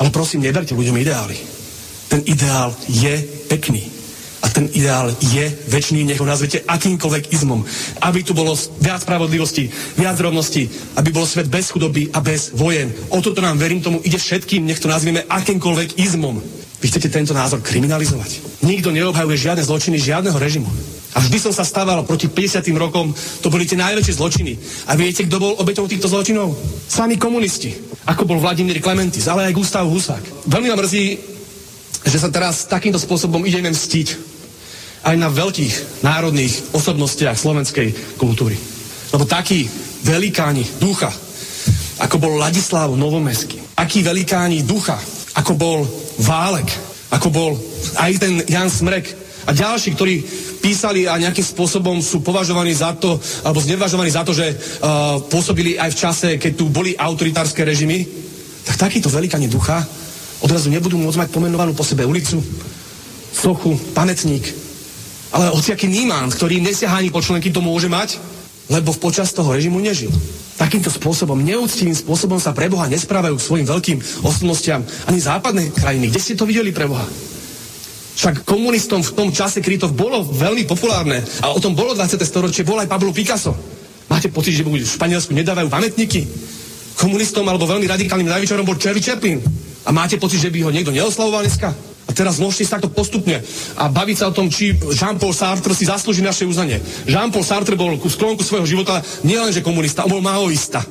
Ale prosím, neberte ľuďom ideály. Ten ideál je pekný a ten ideál je väčší, nech ho nazvete akýmkoľvek izmom. Aby tu bolo viac spravodlivosti, viac rovnosti, aby bol svet bez chudoby a bez vojen. O toto nám, verím tomu, ide všetkým, nech to nazvieme akýmkoľvek izmom. Vy chcete tento názor kriminalizovať. Nikto neobhajuje žiadne zločiny žiadneho režimu. A vždy som sa stával proti 50. rokom, to boli tie najväčšie zločiny. A viete, kto bol obeťou týchto zločinov? Sami komunisti. Ako bol Vladimír Klementis, ale aj Gustav Husák. Veľmi ma mrzí, že sa teraz takýmto spôsobom ideme mstiť aj na veľkých národných osobnostiach slovenskej kultúry. Lebo takí velikáni ducha, ako bol Ladislav Novomesky, akí velikáni ducha, ako bol Válek, ako bol aj ten Jan Smrek a ďalší, ktorí písali a nejakým spôsobom sú považovaní za to, alebo znevažovaní za to, že uh, pôsobili aj v čase, keď tu boli autoritárske režimy, tak takíto velikáni ducha odrazu nebudú môcť mať pomenovanú po sebe ulicu, sochu, pamätník, ale hociaký nímán, ktorý nesiaha ani po členky, to môže mať, lebo počas toho režimu nežil. Takýmto spôsobom, neúctivým spôsobom sa pre Boha nesprávajú svojim veľkým osobnostiam ani západné krajiny. Kde ste to videli pre Boha? Však komunistom v tom čase, kedy to bolo veľmi populárne, a o tom bolo 20. storočie, bol aj Pablo Picasso. Máte pocit, že v Španielsku nedávajú pamätníky? Komunistom alebo veľmi radikálnym najvyčarom bol Charlie Chaplin. A máte pocit, že by ho niekto neoslavoval dneska? A teraz môžete sa takto postupne a baviť sa o tom, či Jean-Paul Sartre si zaslúži naše uznanie. Jean-Paul Sartre bol ku sklonku svojho života nielenže komunista, on bol maoista.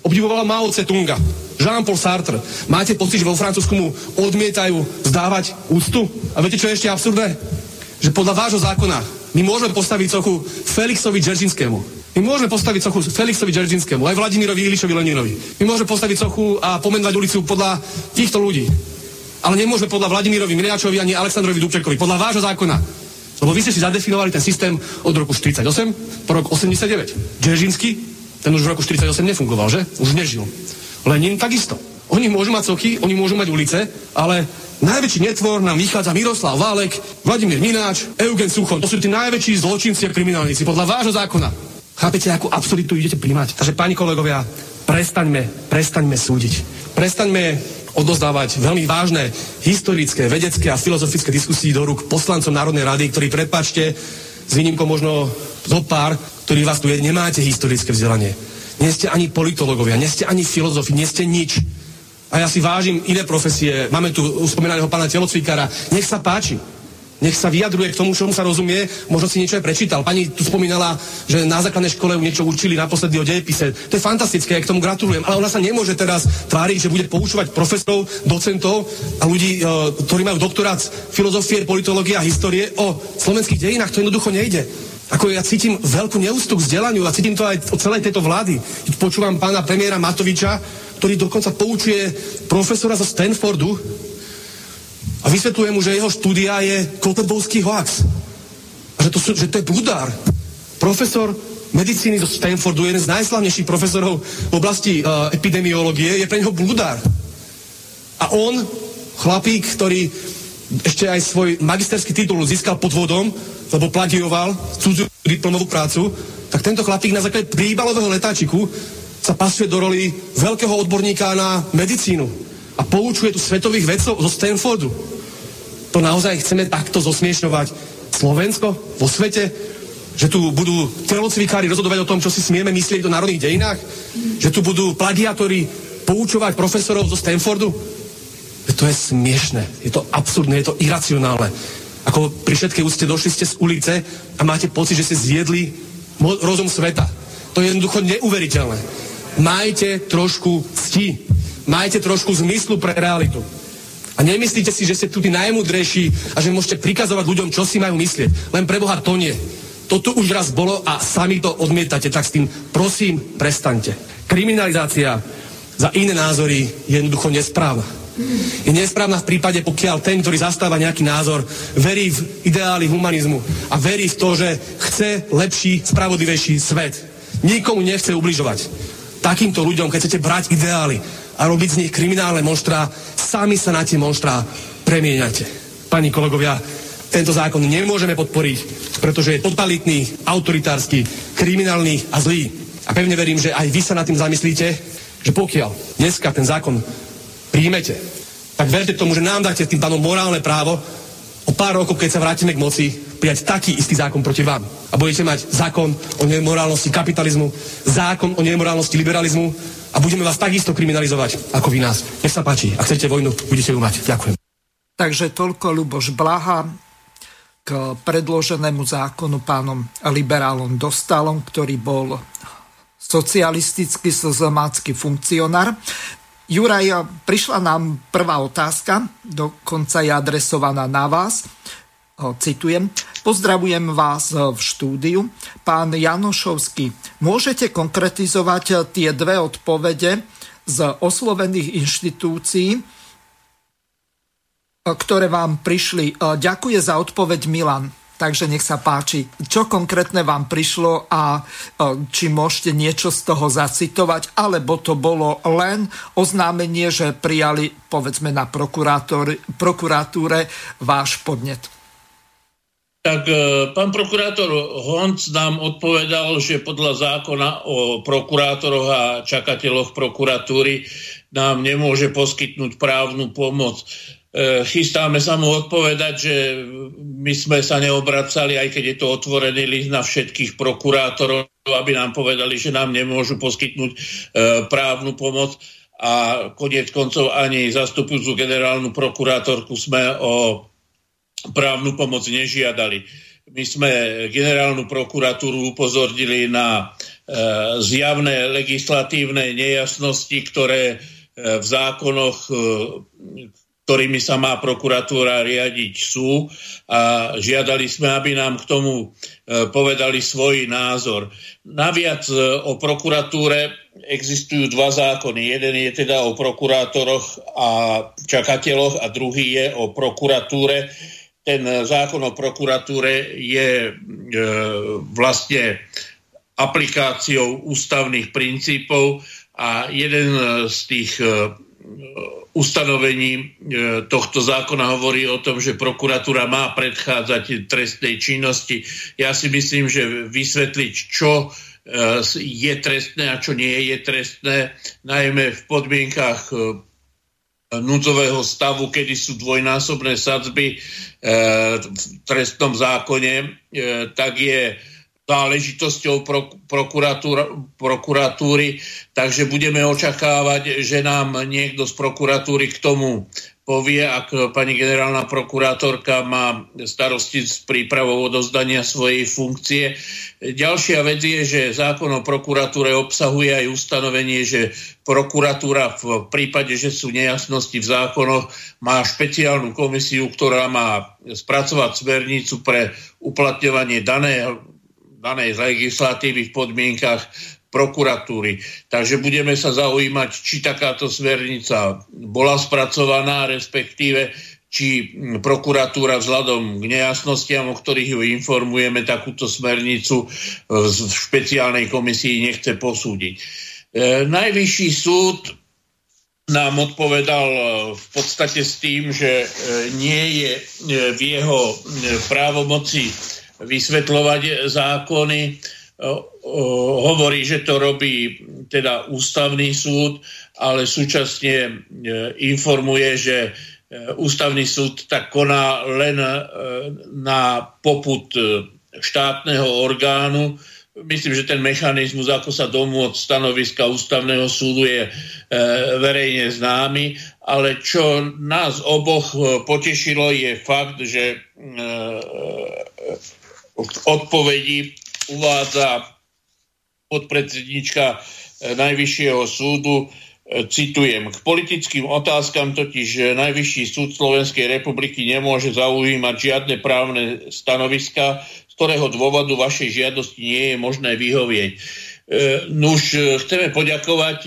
Obdivoval Mao Tse-tunga. Jean-Paul Sartre. Máte pocit, že vo Francúzsku mu odmietajú zdávať úctu? A viete, čo je ešte absurdné? Že podľa vášho zákona my môžeme postaviť sochu Felixovi Džeržinskému. My môžeme postaviť sochu Felixovi Džeržinskému, aj Vladimirovi Ilišovi Leninovi. My môžeme postaviť sochu a pomenovať ulicu podľa týchto ľudí. Ale nemôžeme podľa Vladimirovi Miriačovi ani Aleksandrovi Dubčekovi, podľa vášho zákona. Lebo vy ste si zadefinovali ten systém od roku 48 po rok 89. Džeržinský, ten už v roku 48 nefungoval, že? Už nežil. Lenin takisto. Oni môžu mať sochy, oni môžu mať ulice, ale najväčší netvor nám vychádza Miroslav Válek, Vladimír Mináč, Eugen Suchon. To sú tí najväčší zločinci a kriminálnici podľa vášho zákona. Chápete, akú absurditu idete príjmať? Takže, pani kolegovia, prestaňme, prestaňme súdiť. Prestaňme odozdávať veľmi vážne historické, vedecké a filozofické diskusie do rúk poslancom Národnej rady, ktorí, predpačte, s výnimkou možno zo pár, ktorí vás tu je, nemáte historické vzdelanie. Nie ste ani politológovia, nie ste ani filozofi, nie ste nič. A ja si vážim iné profesie. Máme tu uspomínaného pána telocvíkara. Nech sa páči nech sa vyjadruje k tomu, čomu sa rozumie, možno si niečo aj prečítal. Pani tu spomínala, že na základnej škole ju niečo učili naposledy o dejepise. To je fantastické, ja k tomu gratulujem, ale ona sa nemôže teraz tváriť, že bude poučovať profesorov, docentov a ľudí, e, ktorí majú doktorát filozofie, politológie a histórie o slovenských dejinách. To jednoducho nejde. Ako ja cítim veľkú neústu k vzdelaniu a cítim to aj od celej tejto vlády. Počúvam pána premiéra Matoviča, ktorý dokonca poučuje profesora zo Stanfordu, a vysvetľuje mu, že jeho štúdia je Kotlebovský hoax. A že to, sú, že to je bludár. Profesor medicíny zo Stanfordu, jeden z najslavnejších profesorov v oblasti uh, epidemiológie, je pre neho bludár. A on, chlapík, ktorý ešte aj svoj magisterský titul získal pod vodom, lebo plagioval cudziu diplomovú prácu, tak tento chlapík na základe príbalového letáčiku sa pasuje do roli veľkého odborníka na medicínu a poučuje tu svetových vedcov zo Stanfordu. To naozaj chceme takto zosmiešňovať Slovensko vo svete? Že tu budú telocvikári rozhodovať o tom, čo si smieme myslieť o národných dejinách? Že tu budú plagiatori poučovať profesorov zo Stanfordu? To je smiešne, je to absurdné, je to iracionálne. Ako pri všetkej úste došli ste z ulice a máte pocit, že ste zjedli rozum sveta. To je jednoducho neuveriteľné. Majte trošku cti. Majte trošku zmyslu pre realitu. A nemyslíte si, že ste tu tí najmudrejší a že môžete prikazovať ľuďom, čo si majú myslieť. Len pre Boha to nie. Toto už raz bolo a sami to odmietate, tak s tým prosím prestaňte. Kriminalizácia za iné názory je jednoducho nesprávna. Je nesprávna v prípade, pokiaľ ten, ktorý zastáva nejaký názor, verí v ideály humanizmu a verí v to, že chce lepší, spravodlivejší svet. Nikomu nechce ubližovať. Takýmto ľuďom, keď chcete brať ideály a robiť z nich kriminálne monštrá, sami sa na tie monštrá premieňate. Pani kolegovia, tento zákon nemôžeme podporiť, pretože je totalitný, autoritársky, kriminálny a zlý. A pevne verím, že aj vy sa nad tým zamyslíte, že pokiaľ dneska ten zákon príjmete, tak verte tomu, že nám dáte tým pánom morálne právo o pár rokov, keď sa vrátime k moci, prijať taký istý zákon proti vám. A budete mať zákon o nemorálnosti kapitalizmu, zákon o nemorálnosti liberalizmu a budeme vás takisto kriminalizovať, ako vy nás. Nech sa páči, ak chcete vojnu, budete ju mať. Ďakujem. Takže toľko Luboš Blaha k predloženému zákonu pánom liberálom Dostalom, ktorý bol socialistický sozomácky funkcionár. Juraj, prišla nám prvá otázka, dokonca je adresovaná na vás. Citujem. Pozdravujem vás v štúdiu. Pán Janošovský, môžete konkretizovať tie dve odpovede z oslovených inštitúcií, ktoré vám prišli. Ďakuje za odpoveď Milan. Takže nech sa páči, čo konkrétne vám prišlo a či môžete niečo z toho zacitovať, alebo to bolo len oznámenie, že prijali povedzme na prokuratúre váš podnet. Tak e, pán prokurátor Honc nám odpovedal, že podľa zákona o prokurátoroch a čakateľoch prokuratúry nám nemôže poskytnúť právnu pomoc. E, chystáme sa mu odpovedať, že my sme sa neobracali, aj keď je to otvorený list na všetkých prokurátorov, aby nám povedali, že nám nemôžu poskytnúť e, právnu pomoc a koniec koncov ani zastupujúcu generálnu prokurátorku sme o právnu pomoc nežiadali. My sme generálnu prokuratúru upozornili na e, zjavné legislatívne nejasnosti, ktoré v zákonoch ktorými sa má prokuratúra riadiť, sú a žiadali sme, aby nám k tomu e, povedali svoj názor. Naviac e, o prokuratúre existujú dva zákony. Jeden je teda o prokurátoroch a čakateľoch a druhý je o prokuratúre. Ten zákon o prokuratúre je e, vlastne aplikáciou ústavných princípov a jeden z tých ustanovení e, tohto zákona hovorí o tom, že prokuratúra má predchádzať trestnej činnosti. Ja si myslím, že vysvetliť, čo e, je trestné a čo nie je trestné, najmä v podmienkach e, núdzového stavu, kedy sú dvojnásobné sadzby v trestnom zákone, tak je záležitosťou prokuratúry, takže budeme očakávať, že nám niekto z prokuratúry k tomu povie, ak pani generálna prokurátorka má starosti s prípravou odozdania svojej funkcie. Ďalšia vec je, že zákon o prokuratúre obsahuje aj ustanovenie, že prokuratúra v prípade, že sú nejasnosti v zákonoch, má špeciálnu komisiu, ktorá má spracovať smernicu pre uplatňovanie daného danej legislatívy v podmienkach prokuratúry. Takže budeme sa zaujímať, či takáto smernica bola spracovaná, respektíve či prokuratúra vzhľadom k nejasnostiam, o ktorých ju informujeme, takúto smernicu v špeciálnej komisii nechce posúdiť. E, najvyšší súd nám odpovedal e, v podstate s tým, že e, nie je e, v jeho právomoci vysvetľovať zákony. Hovorí, že to robí teda ústavný súd, ale súčasne e, informuje, že e, ústavný súd tak koná len e, na poput štátneho orgánu. Myslím, že ten mechanizmus, ako sa domôcť stanoviska ústavného súdu je e, verejne známy, ale čo nás oboch potešilo je fakt, že e, v odpovedi uvádza podpredsednička eh, Najvyššieho súdu, citujem, k politickým otázkam totiž Najvyšší súd Slovenskej republiky nemôže zaujímať žiadne právne stanoviska, z ktorého dôvodu vašej žiadosti nie je možné vyhovieť. Nuž, chceme poďakovať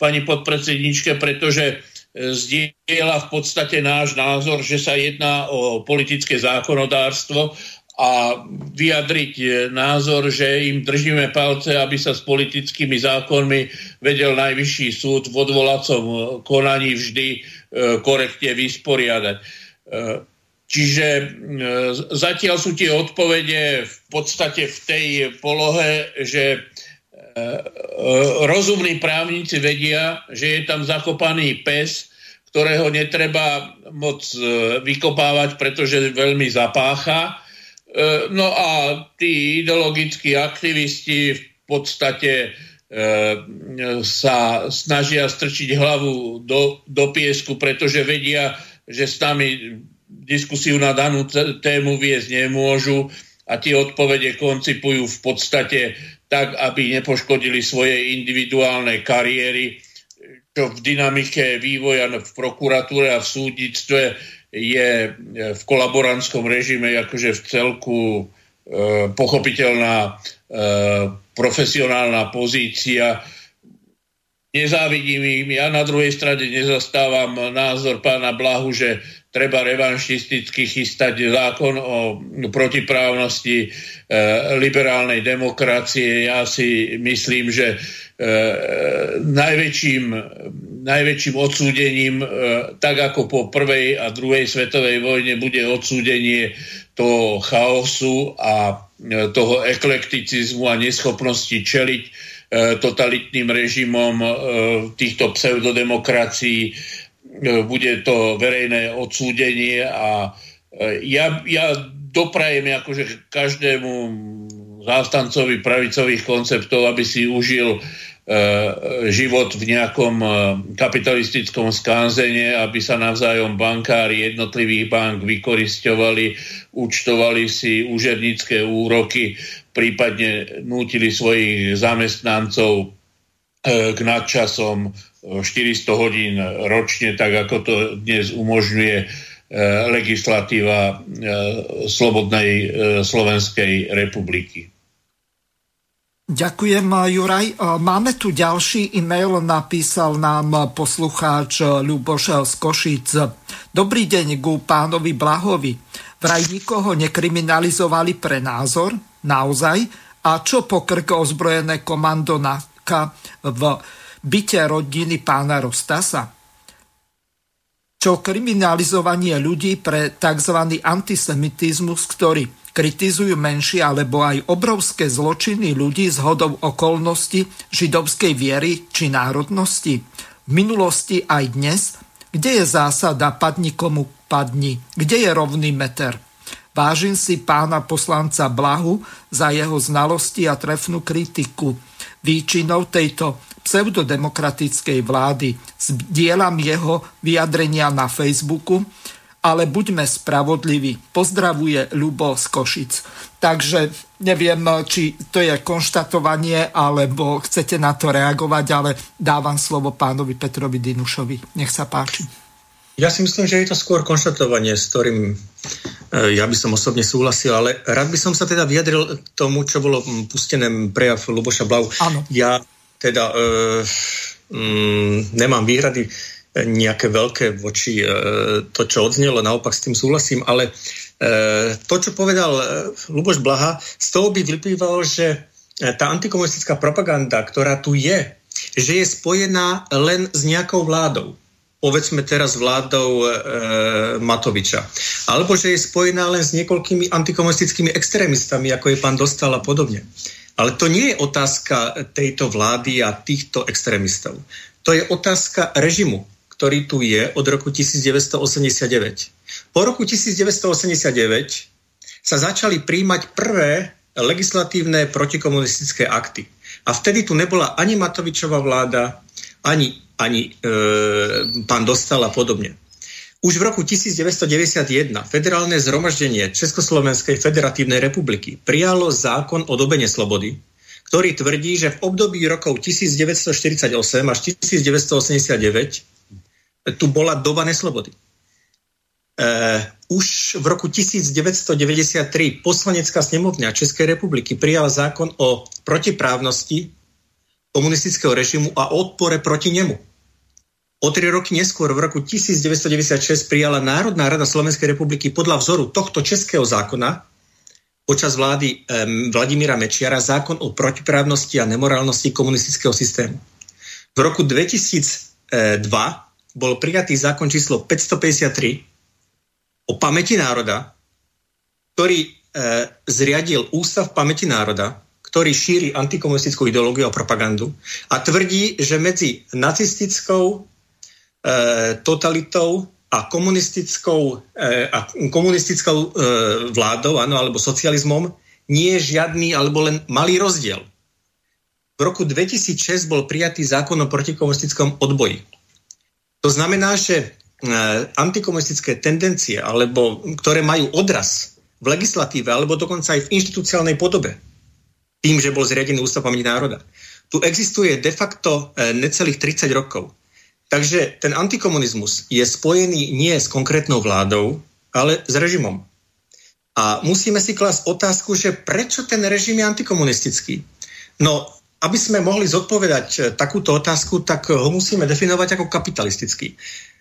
pani podpredsedničke, pretože zdieľa v podstate náš názor, že sa jedná o politické zákonodárstvo a vyjadriť názor, že im držíme palce, aby sa s politickými zákonmi vedel najvyšší súd v odvolacom konaní vždy e, korektne vysporiadať. Čiže zatiaľ sú tie odpovede v podstate v tej polohe, že rozumní právnici vedia, že je tam zakopaný pes, ktorého netreba moc vykopávať, pretože veľmi zapácha no a tí ideologickí aktivisti v podstate e, sa snažia strčiť hlavu do, do piesku, pretože vedia, že s nami diskusiu na danú tému viesť nemôžu a tie odpovede koncipujú v podstate tak, aby nepoškodili svoje individuálne kariéry, čo v dynamike vývoja v prokuratúre a v súdnictve je e, v kolaborantskom režime akože v celku e, pochopiteľná e, profesionálna pozícia. Nezávidím im, ja na druhej strane nezastávam názor pána Blahu, že treba revanšisticky chystať zákon o protiprávnosti e, liberálnej demokracie. Ja si myslím, že e, najväčším, najväčším odsúdením, e, tak ako po prvej a druhej svetovej vojne, bude odsúdenie toho chaosu a e, toho eklekticizmu a neschopnosti čeliť totalitným režimom e, týchto pseudodemokracií E, bude to verejné odsúdenie a e, ja, ja doprajem akože každému zástancovi pravicových konceptov, aby si užil e, život v nejakom e, kapitalistickom skánzene, aby sa navzájom bankári jednotlivých bank vykoristovali, účtovali si úžernické úroky, prípadne nútili svojich zamestnancov e, k nadčasom, 400 hodín ročne, tak ako to dnes umožňuje e, legislatíva e, Slobodnej e, Slovenskej republiky. Ďakujem, Juraj. Máme tu ďalší e-mail, napísal nám poslucháč Ľuboš z Košic. Dobrý deň ku pánovi Blahovi. Vraj nikoho nekriminalizovali pre názor? Naozaj? A čo pokrk ozbrojené komando NAKA v byte rodiny pána Rostasa? Čo kriminalizovanie ľudí pre tzv. antisemitizmus, ktorý kritizujú menšie alebo aj obrovské zločiny ľudí z hodov okolnosti židovskej viery či národnosti. V minulosti aj dnes, kde je zásada padni komu padni, kde je rovný meter. Vážim si pána poslanca Blahu za jeho znalosti a trefnú kritiku. Výčinou tejto pseudodemokratickej vlády. Zdieľam jeho vyjadrenia na Facebooku, ale buďme spravodliví. Pozdravuje Ľubo z Košic. Takže neviem, či to je konštatovanie, alebo chcete na to reagovať, ale dávam slovo pánovi Petrovi Dinušovi. Nech sa páči. Ja si myslím, že je to skôr konštatovanie, s ktorým e, ja by som osobne súhlasil, ale rád by som sa teda vyjadril tomu, čo bolo pustené prejav Luboša Blau. Áno. Ja teda e, mm, nemám výhrady nejaké veľké voči e, to, čo odznelo, naopak s tým súhlasím, ale e, to, čo povedal e, Luboš Blaha, z toho by vyplývalo, že e, tá antikomunistická propaganda, ktorá tu je, že je spojená len s nejakou vládou povedzme teraz vládou e, Matoviča. Alebo že je spojená len s niekoľkými antikomunistickými extrémistami, ako je pán Dostal a podobne. Ale to nie je otázka tejto vlády a týchto extrémistov. To je otázka režimu, ktorý tu je od roku 1989. Po roku 1989 sa začali príjmať prvé legislatívne protikomunistické akty. A vtedy tu nebola ani Matovičová vláda, ani, ani e, pán Dostal a podobne. Už v roku 1991 federálne zhromaždenie Československej federatívnej republiky prijalo zákon o dobe neslobody, ktorý tvrdí, že v období rokov 1948 až 1989 tu bola doba neslobody. Uh, už v roku 1993 poslanecká snemovňa Českej republiky prijala zákon o protiprávnosti komunistického režimu a odpore proti nemu. O tri roky neskôr, v roku 1996, prijala Národná rada Slovenskej republiky podľa vzoru tohto českého zákona počas vlády um, Vladimíra Mečiara zákon o protiprávnosti a nemorálnosti komunistického systému. V roku 2002 bol prijatý zákon číslo 553 o pamäti národa, ktorý e, zriadil Ústav pamäti národa, ktorý šíri antikomunistickú ideológiu a propagandu a tvrdí, že medzi nacistickou e, totalitou a komunistickou, e, a komunistickou e, vládou, ano, alebo socializmom, nie je žiadny alebo len malý rozdiel. V roku 2006 bol prijatý zákon o protikomunistickom odboji. To znamená, že E, antikomunistické tendencie, alebo ktoré majú odraz v legislatíve, alebo dokonca aj v inštitúciálnej podobe, tým, že bol zriadený Ústav pamäti národa. Tu existuje de facto e, necelých 30 rokov. Takže ten antikomunizmus je spojený nie s konkrétnou vládou, ale s režimom. A musíme si klásť otázku, že prečo ten režim je antikomunistický? No, aby sme mohli zodpovedať e, takúto otázku, tak ho musíme definovať ako kapitalistický.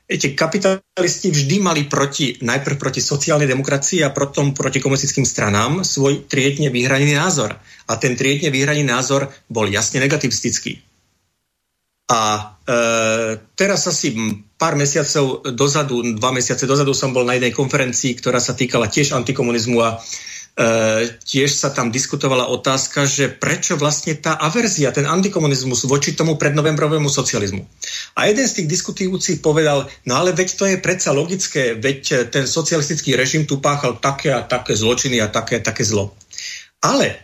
Viete, kapitalisti vždy mali proti, najprv proti sociálnej demokracii a potom proti komunistickým stranám svoj triedne vyhranený názor. A ten triedne vyhranený názor bol jasne negativistický. A e, teraz asi pár mesiacov dozadu, dva mesiace dozadu som bol na jednej konferencii, ktorá sa týkala tiež antikomunizmu a tiež sa tam diskutovala otázka, že prečo vlastne tá averzia, ten antikomunizmus voči tomu prednovembrovému socializmu. A jeden z tých diskutujúcich povedal, no ale veď to je predsa logické, veď ten socialistický režim tu páchal také a také zločiny a také a také zlo. Ale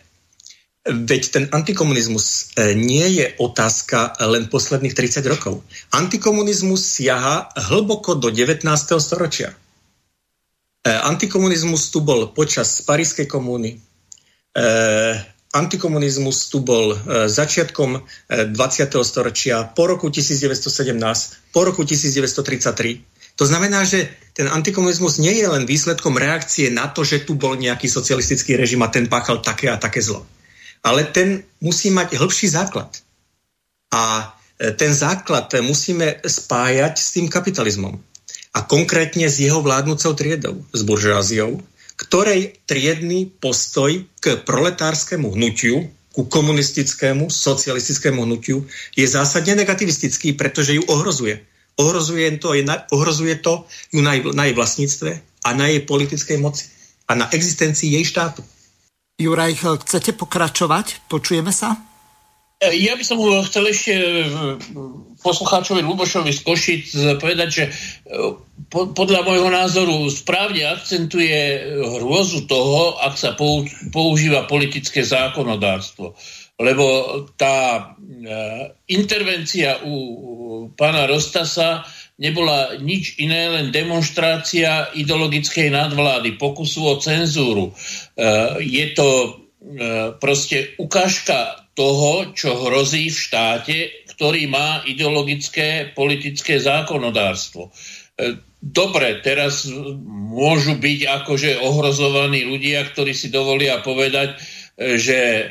Veď ten antikomunizmus e, nie je otázka len posledných 30 rokov. Antikomunizmus siaha hlboko do 19. storočia. E, antikomunizmus tu bol počas Parískej komúny. E, antikomunizmus tu bol e, začiatkom 20. storočia, po roku 1917, po roku 1933. To znamená, že ten antikomunizmus nie je len výsledkom reakcie na to, že tu bol nejaký socialistický režim a ten páchal také a také zlo. Ale ten musí mať hĺbší základ. A ten základ musíme spájať s tým kapitalizmom a konkrétne s jeho vládnúcou triedou, s buržáziou, ktorej triedný postoj k proletárskému hnutiu, ku komunistickému, socialistickému hnutiu je zásadne negativistický, pretože ju ohrozuje. Ohrozuje to, je na, ohrozuje to ju na, na jej vlastníctve a na jej politickej moci a na existencii jej štátu. Juraj, chcete pokračovať? Počujeme sa? Ja by som chcel ešte e, poslucháčovi Lubošovi z Košic povedať, že e, podľa môjho názoru správne akcentuje hrôzu toho, ak sa používa politické zákonodárstvo. Lebo tá e, intervencia u pána Rostasa nebola nič iné, len demonstrácia ideologickej nadvlády, pokusu o cenzúru. Je to proste ukážka toho, čo hrozí v štáte, ktorý má ideologické politické zákonodárstvo. E, dobre, teraz môžu byť akože ohrozovaní ľudia, ktorí si dovolia povedať, e, že e,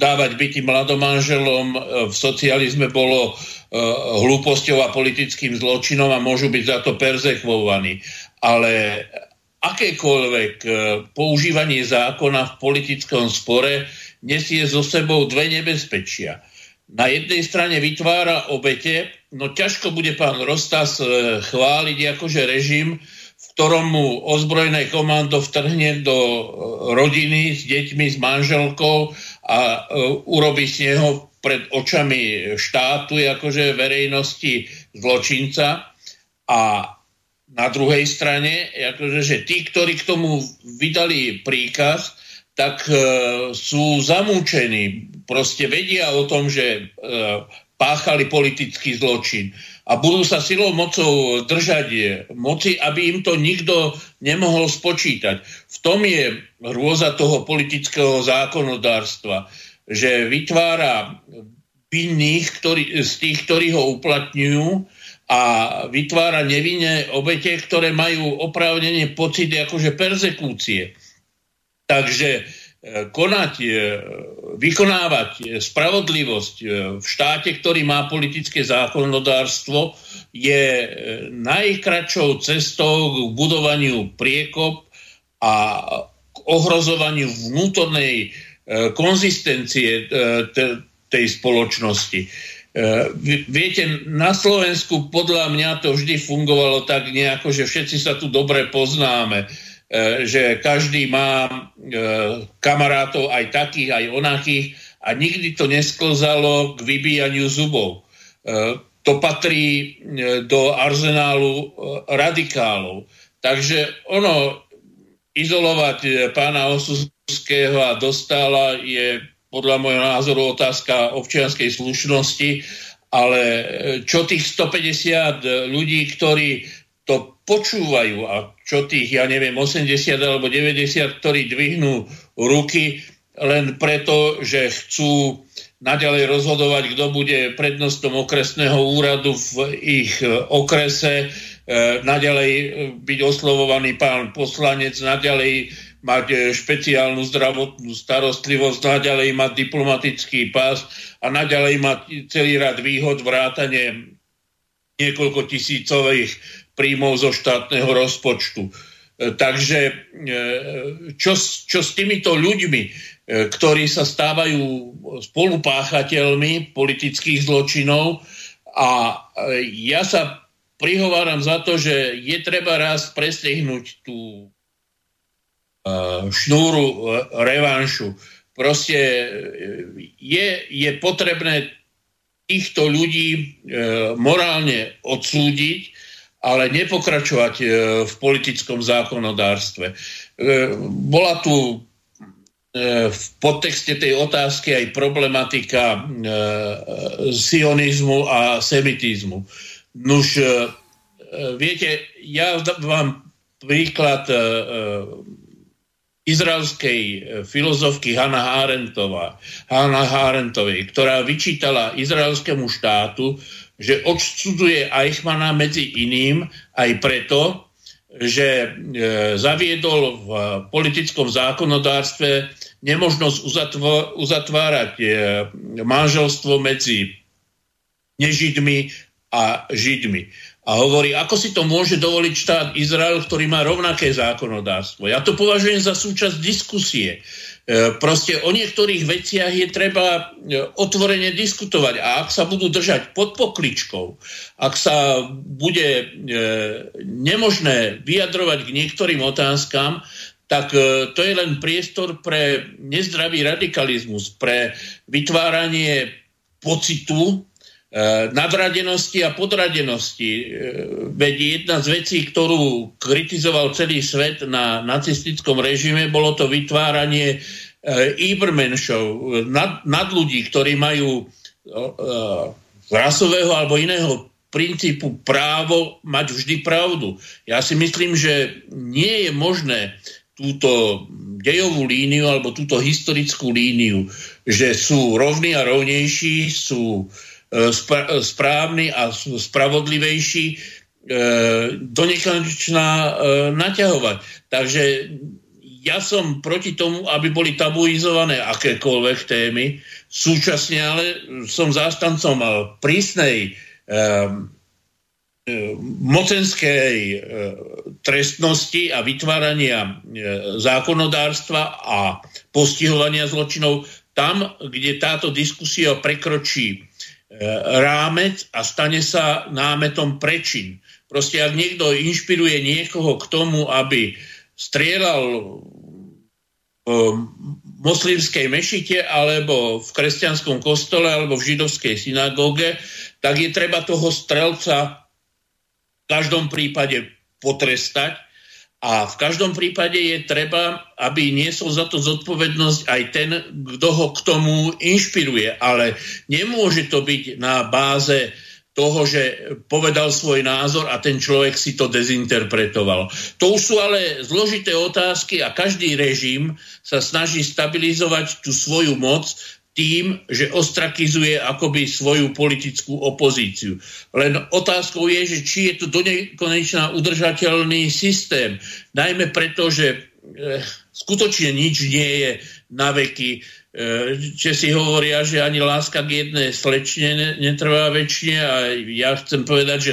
dávať byty mladomanželom v socializme bolo hlúposťou a politickým zločinom a môžu byť za to perzekvovaní. Ale akékoľvek používanie zákona v politickom spore nesie so sebou dve nebezpečia. Na jednej strane vytvára obete, no ťažko bude pán Rostas e, chváliť akože režim, v ktorom mu ozbrojené komando vtrhne do e, rodiny s deťmi, s manželkou a e, urobí z neho pred očami štátu, akože verejnosti zločinca. A na druhej strane, akože, že tí, ktorí k tomu vydali príkaz, tak e, sú zamúčení. Proste vedia o tom, že e, páchali politický zločin. a budú sa silou mocou držať moci, aby im to nikto nemohol spočítať. V tom je hrôza toho politického zákonodárstva, že vytvára vinných ktorý, z tých, ktorí ho uplatňujú a vytvára nevinné obete, ktoré majú oprávnenie pocit akože persekúcie. Takže konať, e, vykonávať spravodlivosť e, v štáte, ktorý má politické zákonodárstvo, je e, najkračou cestou k budovaniu priekop a k ohrozovaniu vnútornej konzistencie tej spoločnosti. Viete, na Slovensku podľa mňa to vždy fungovalo tak nejako, že všetci sa tu dobre poznáme E, že každý má e, kamarátov aj takých, aj onakých a nikdy to nesklzalo k vybíjaniu zubov. E, to patrí do arzenálu radikálov. Takže ono, izolovať pána Osuského a Dostala je podľa môjho názoru otázka občianskej slušnosti, ale čo tých 150 ľudí, ktorí to počúvajú a čo tých, ja neviem, 80 alebo 90, ktorí dvihnú ruky len preto, že chcú naďalej rozhodovať, kto bude prednostom okresného úradu v ich okrese, e, naďalej byť oslovovaný pán poslanec, naďalej mať e, špeciálnu zdravotnú starostlivosť, naďalej mať diplomatický pás a naďalej mať celý rad výhod, vrátane niekoľko tisícových príjmov zo štátneho rozpočtu. E, takže e, čo, čo s týmito ľuďmi, e, ktorí sa stávajú spolupáchateľmi politických zločinov a ja sa prihováram za to, že je treba raz prestrihnúť tú šnúru revanšu. Proste je, je potrebné týchto ľudí morálne odsúdiť ale nepokračovať e, v politickom zákonodárstve. E, bola tu e, v podtexte tej otázky aj problematika sionizmu a semitizmu. Nuž, viete, ja vám príklad izraelskej filozofky Hanna Arentová, Hanna Arentovej, ktorá vyčítala izraelskému štátu, že odsudzuje Eichmana medzi iným aj preto, že e, zaviedol v politickom zákonodárstve nemožnosť uzatvárať e, manželstvo medzi nežidmi a židmi. A hovorí, ako si to môže dovoliť štát Izrael, ktorý má rovnaké zákonodárstvo. Ja to považujem za súčasť diskusie. E, proste o niektorých veciach je treba e, otvorene diskutovať. A ak sa budú držať pod pokličkou, ak sa bude e, nemožné vyjadrovať k niektorým otázkam, tak to je len priestor pre nezdravý radikalizmus, pre vytváranie pocitu nadradenosti a podradenosti. Veď jedna z vecí, ktorú kritizoval celý svet na nacistickom režime, bolo to vytváranie Ibermenšov, nad, nad ľudí, ktorí majú z rasového alebo iného princípu právo mať vždy pravdu. Ja si myslím, že nie je možné túto dejovú líniu alebo túto historickú líniu, že sú rovní a rovnejší, sú e, správni a sú spravodlivejší, e, do nekonečná e, naťahovať. Takže ja som proti tomu, aby boli tabuizované akékoľvek témy. Súčasne ale som zástancom prísnej mocenskej e, trestnosti a vytvárania e, zákonodárstva a postihovania zločinov tam, kde táto diskusia prekročí e, rámec a stane sa námetom prečin. Proste ak niekto inšpiruje niekoho k tomu, aby strieľal moslimskej mešite alebo v kresťanskom kostole alebo v židovskej synagóge, tak je treba toho strelca v každom prípade potrestať a v každom prípade je treba, aby niesol za to zodpovednosť aj ten, kto ho k tomu inšpiruje. Ale nemôže to byť na báze toho, že povedal svoj názor a ten človek si to dezinterpretoval. To už sú ale zložité otázky a každý režim sa snaží stabilizovať tú svoju moc tým, že ostrakizuje akoby svoju politickú opozíciu. Len otázkou je, že či je to do nekonečná udržateľný systém. Najmä preto, že e, skutočne nič nie je na veky E, Česi hovoria, že ani láska k jednej slečne netrvá väčšine a ja chcem povedať, že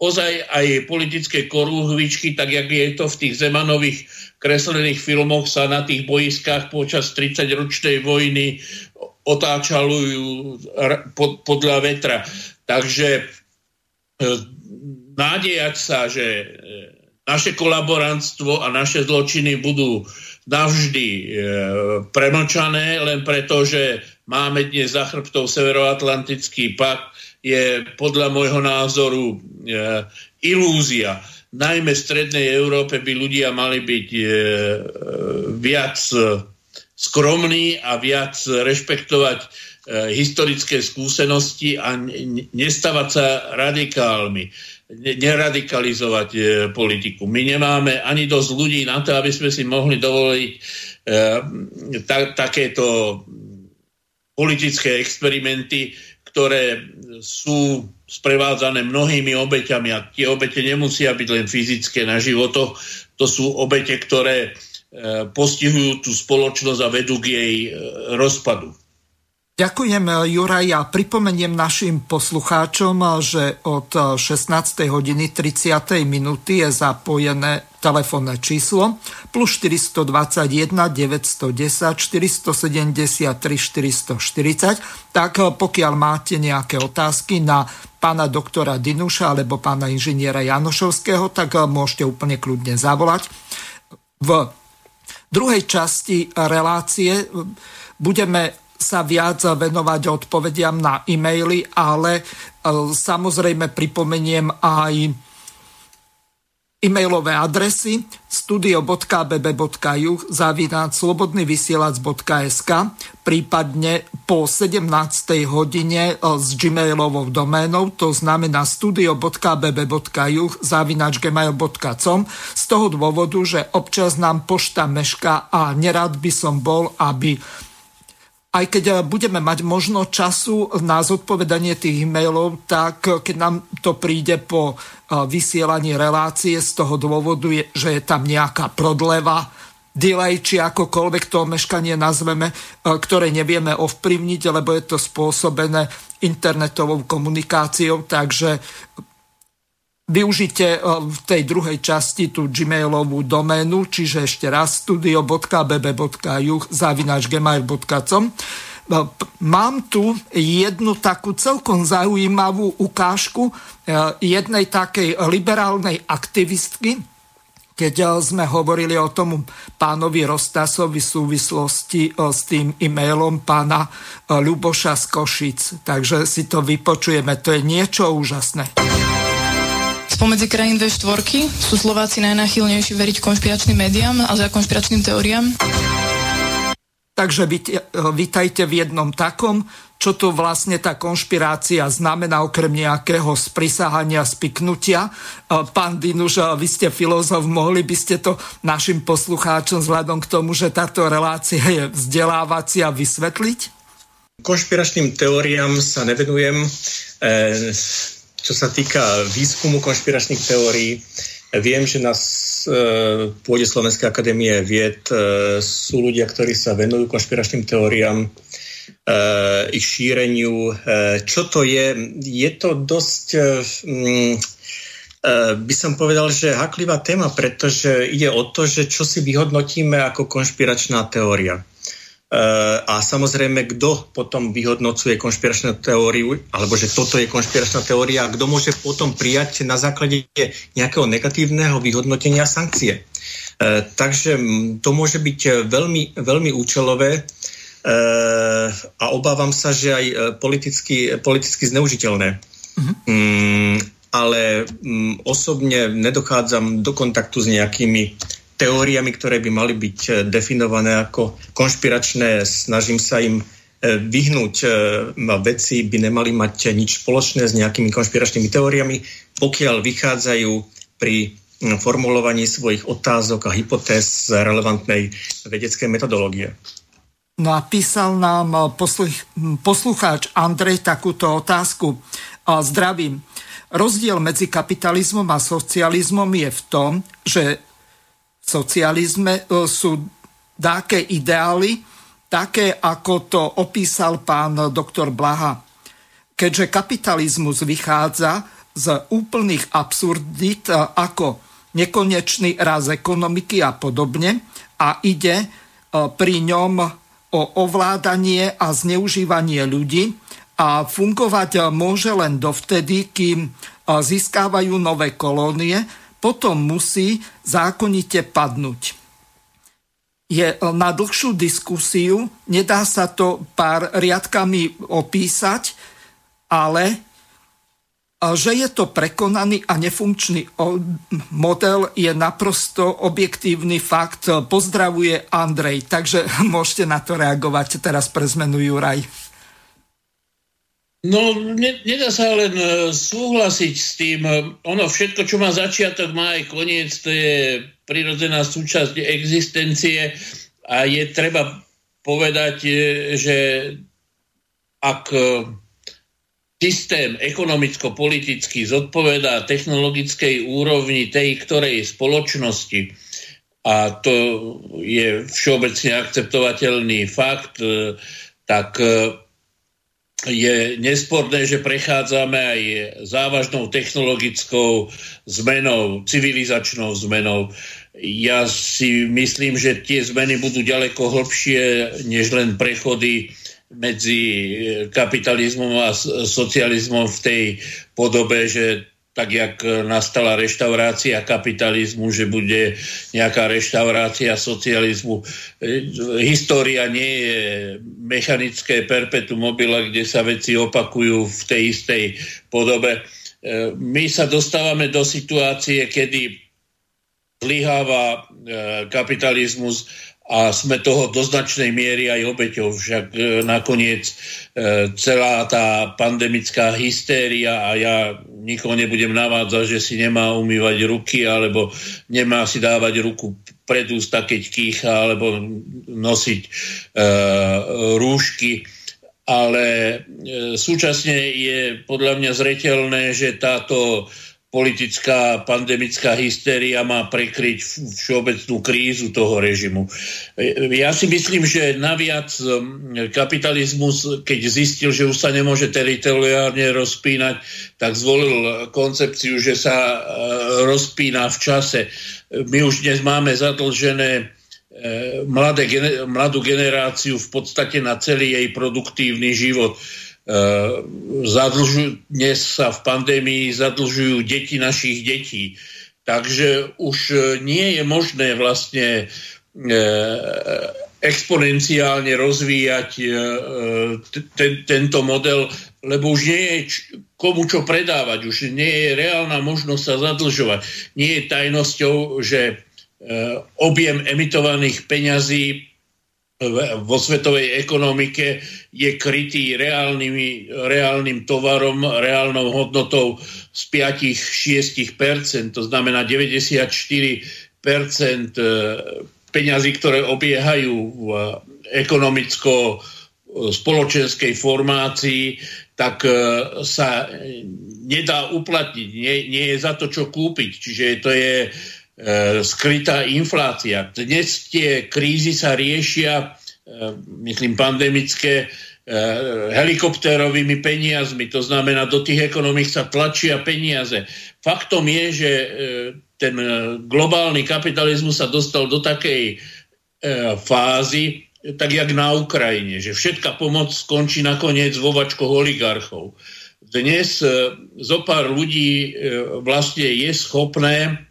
ozaj aj politické korúhvičky, tak jak je to v tých Zemanových kreslených filmoch, sa na tých boiskách počas 30-ročnej vojny otáčalujú podľa vetra. Takže e, nádejať sa, že e, naše kolaborantstvo a naše zločiny budú navždy e, premlčané, len preto, že máme dnes za chrbtou Severoatlantický pakt, je podľa môjho názoru e, ilúzia. Najmä v Strednej Európe by ľudia mali byť e, viac skromní a viac rešpektovať e, historické skúsenosti a nestavať sa radikálmi neradikalizovať e, politiku. My nemáme ani dosť ľudí na to, aby sme si mohli dovoliť e, ta, takéto politické experimenty, ktoré sú sprevádzané mnohými obeťami a tie obete nemusia byť len fyzické na životoch, to sú obete, ktoré e, postihujú tú spoločnosť a vedú k jej e, rozpadu. Ďakujem, Juraj. Ja pripomeniem našim poslucháčom, že od 16. hodiny 30. minúty je zapojené telefónne číslo plus 421 910 473 440. Tak pokiaľ máte nejaké otázky na pána doktora Dinuša alebo pána inžiniera Janošovského, tak môžete úplne kľudne zavolať. V druhej časti relácie budeme sa viac venovať odpovediam na e-maily, ale samozrejme pripomeniem aj e-mailové adresy studio.bb.ju zavináť slobodnyvysielac.sk prípadne po 17. hodine e, s gmailovou doménou, to znamená studio.bb.ju zavináč gmail.com z toho dôvodu, že občas nám pošta meška a nerad by som bol, aby aj keď eh, budeme mať možno času na zodpovedanie tých e-mailov, tak eh, keď nám to príde po eh, vysielaní relácie z toho dôvodu, že je tam nejaká prodleva, delay, či akokoľvek to meškanie nazveme, ktoré nevieme ovplyvniť, lebo je to spôsobené internetovou komunikáciou, takže Využite eh, v tej druhej časti tú gmailovú doménu, čiže ešte raz studio.bb.ju zavinač gmail.com. Eh, mám tu jednu takú celkom zaujímavú ukážku eh, jednej takej liberálnej aktivistky, keď sme hovorili o tom pánovi Rostasovi v súvislosti s tým e-mailom pána Ľuboša z Košic. Takže si to vypočujeme, to je niečo úžasné. Spomedzi krajín V4 sú Slováci najnáchylnejší veriť konšpiračným médiám a za konšpiračným teóriám? Takže vítajte v jednom takom, čo tu vlastne tá konšpirácia znamená okrem nejakého sprisahania, spiknutia. Pán Dinuš, vy ste filozof, mohli by ste to našim poslucháčom vzhľadom k tomu, že táto relácia je vzdelávacia vysvetliť? Konšpiračným teóriám sa nevenujem. E, čo sa týka výskumu konšpiračných teórií, viem, že na e, pôde Slovenskej akadémie vied e, sú ľudia, ktorí sa venujú konšpiračným teóriám, e, ich šíreniu. Čo to je? Je to dosť, mm, by som povedal, že haklivá téma, pretože ide o to, že čo si vyhodnotíme ako konšpiračná teória. Eh, a samozrejme, kto potom vyhodnocuje konšpiračnú teóriu, alebo že toto je konšpiračná teória, a kto môže potom prijať na základe nejakého negatívneho vyhodnotenia sankcie. Eh, takže to môže byť veľmi, veľmi účelové eh, a obávam sa, že aj politicky, politicky zneužiteľné. Uh-huh. Mm, ale mm, osobne nedochádzam do kontaktu s nejakými teóriami, ktoré by mali byť eh, definované ako konšpiračné. Snažím sa im vyhnúť veci by nemali mať nič spoločné s nejakými konšpiračnými teóriami, pokiaľ vychádzajú pri formulovaní svojich otázok a hypotéz z relevantnej vedeckej metodológie. No a písal nám posluch, poslucháč Andrej takúto otázku. Zdravím. Rozdiel medzi kapitalizmom a socializmom je v tom, že socializme e, sú dáke ideály, také ako to opísal pán doktor Blaha. Keďže kapitalizmus vychádza z úplných absurdít e, ako nekonečný raz ekonomiky a podobne a ide e, pri ňom o ovládanie a zneužívanie ľudí, a fungovať môže len dovtedy, kým získávajú nové kolónie, potom musí zákonite padnúť. Je na dlhšiu diskusiu, nedá sa to pár riadkami opísať, ale že je to prekonaný a nefunkčný model je naprosto objektívny fakt. Pozdravuje Andrej, takže môžete na to reagovať teraz pre zmenu Juraj. No, ne, nedá sa len e, súhlasiť s tým. Ono všetko, čo má začiatok, má aj koniec, to je prirodzená súčasť existencie a je treba povedať, e, že ak e, systém ekonomicko-politický zodpovedá technologickej úrovni tej ktorej spoločnosti, a to je všeobecne akceptovateľný fakt, tak je nesporné, že prechádzame aj závažnou technologickou zmenou, civilizačnou zmenou. Ja si myslím, že tie zmeny budú ďaleko hlbšie, než len prechody medzi kapitalizmom a socializmom v tej podobe, že tak jak nastala reštaurácia kapitalizmu, že bude nejaká reštaurácia socializmu. História nie je mechanické perpetuum mobile, kde sa veci opakujú v tej istej podobe. My sa dostávame do situácie, kedy zlyháva e, kapitalizmus a sme toho do značnej miery aj obeťou. Však e, nakoniec e, celá tá pandemická hystéria a ja nikoho nebudem navádzať, že si nemá umývať ruky alebo nemá si dávať ruku pred ústa, keď kýcha alebo nosiť e, rúšky. Ale e, súčasne je podľa mňa zretelné, že táto politická pandemická hystéria má prekryť všeobecnú krízu toho režimu. Ja si myslím, že naviac um, kapitalizmus, keď zistil, že už sa nemôže teritoriálne rozpínať, tak zvolil koncepciu, že sa uh, rozpína v čase. My už dnes máme zadlžené uh, mladé, mladú generáciu v podstate na celý jej produktívny život zadlžujú, dnes sa v pandémii zadlžujú deti našich detí. Takže už e, nie je možné vlastne e, exponenciálne rozvíjať ten, tento model, lebo už nie je komu čo predávať, už nie je reálna možnosť sa zadlžovať. Nie je tajnosťou, že objem emitovaných peňazí vo svetovej ekonomike je krytý reálnym, reálnym tovarom, reálnou hodnotou z 5-6%, to znamená 94% e, peňazí, ktoré obiehajú v ekonomicko-spoločenskej formácii, tak e, sa nedá uplatniť, nie, nie je za to, čo kúpiť. Čiže to je E, skrytá inflácia. Dnes tie krízy sa riešia, e, myslím, pandemické, e, helikoptérovými peniazmi, to znamená, do tých ekonomik sa tlačia peniaze. Faktom je, že ten globálny kapitalizmus sa dostal do takej fázy, tak jak na Ukrajine, že všetká pomoc skončí nakoniec vo vačkoch oligarchov. Dnes zo pár ľudí vlastne je schopné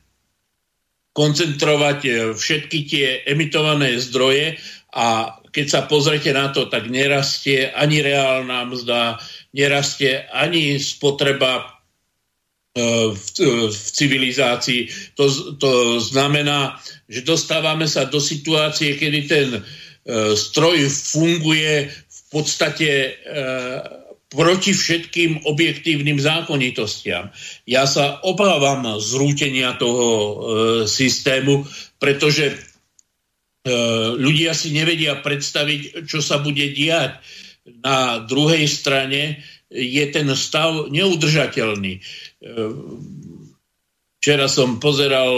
koncentrovať e, všetky tie emitované zdroje a keď sa pozrete na to, tak nerastie ani reálna mzda, nerastie ani spotreba e, v, e, v civilizácii. To, to znamená, že dostávame sa do situácie, kedy ten stroj funguje v podstate proti všetkým objektívnym zákonitostiam. Ja sa obávam zrútenia toho e, systému, pretože e, ľudia si nevedia predstaviť, čo sa bude diať. Na druhej strane je ten stav neudržateľný. E, včera som pozeral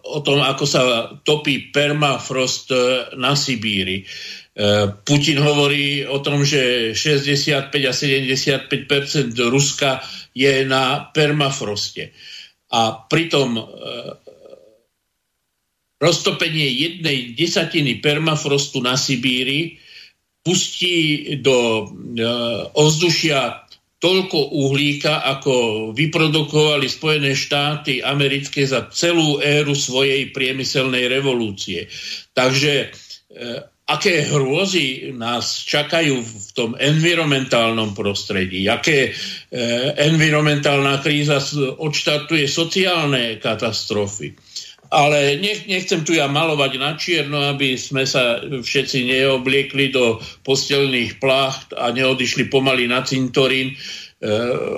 o tom, ako sa topí permafrost na Sibíri. E, Putin hovorí o tom, že 65 a 75% Ruska je na permafroste. A pritom e, roztopenie jednej desatiny permafrostu na Sibíri pustí do e, ovzdušia toľko uhlíka, ako vyprodukovali Spojené štáty americké za celú éru svojej priemyselnej revolúcie. Takže aké hrôzy nás čakajú v tom environmentálnom prostredí, aké e, environmentálna kríza odštartuje sociálne katastrofy. Ale nech, nechcem tu ja malovať na čierno, aby sme sa všetci neobliekli do postelných plácht a neodišli pomaly na cintorín. E,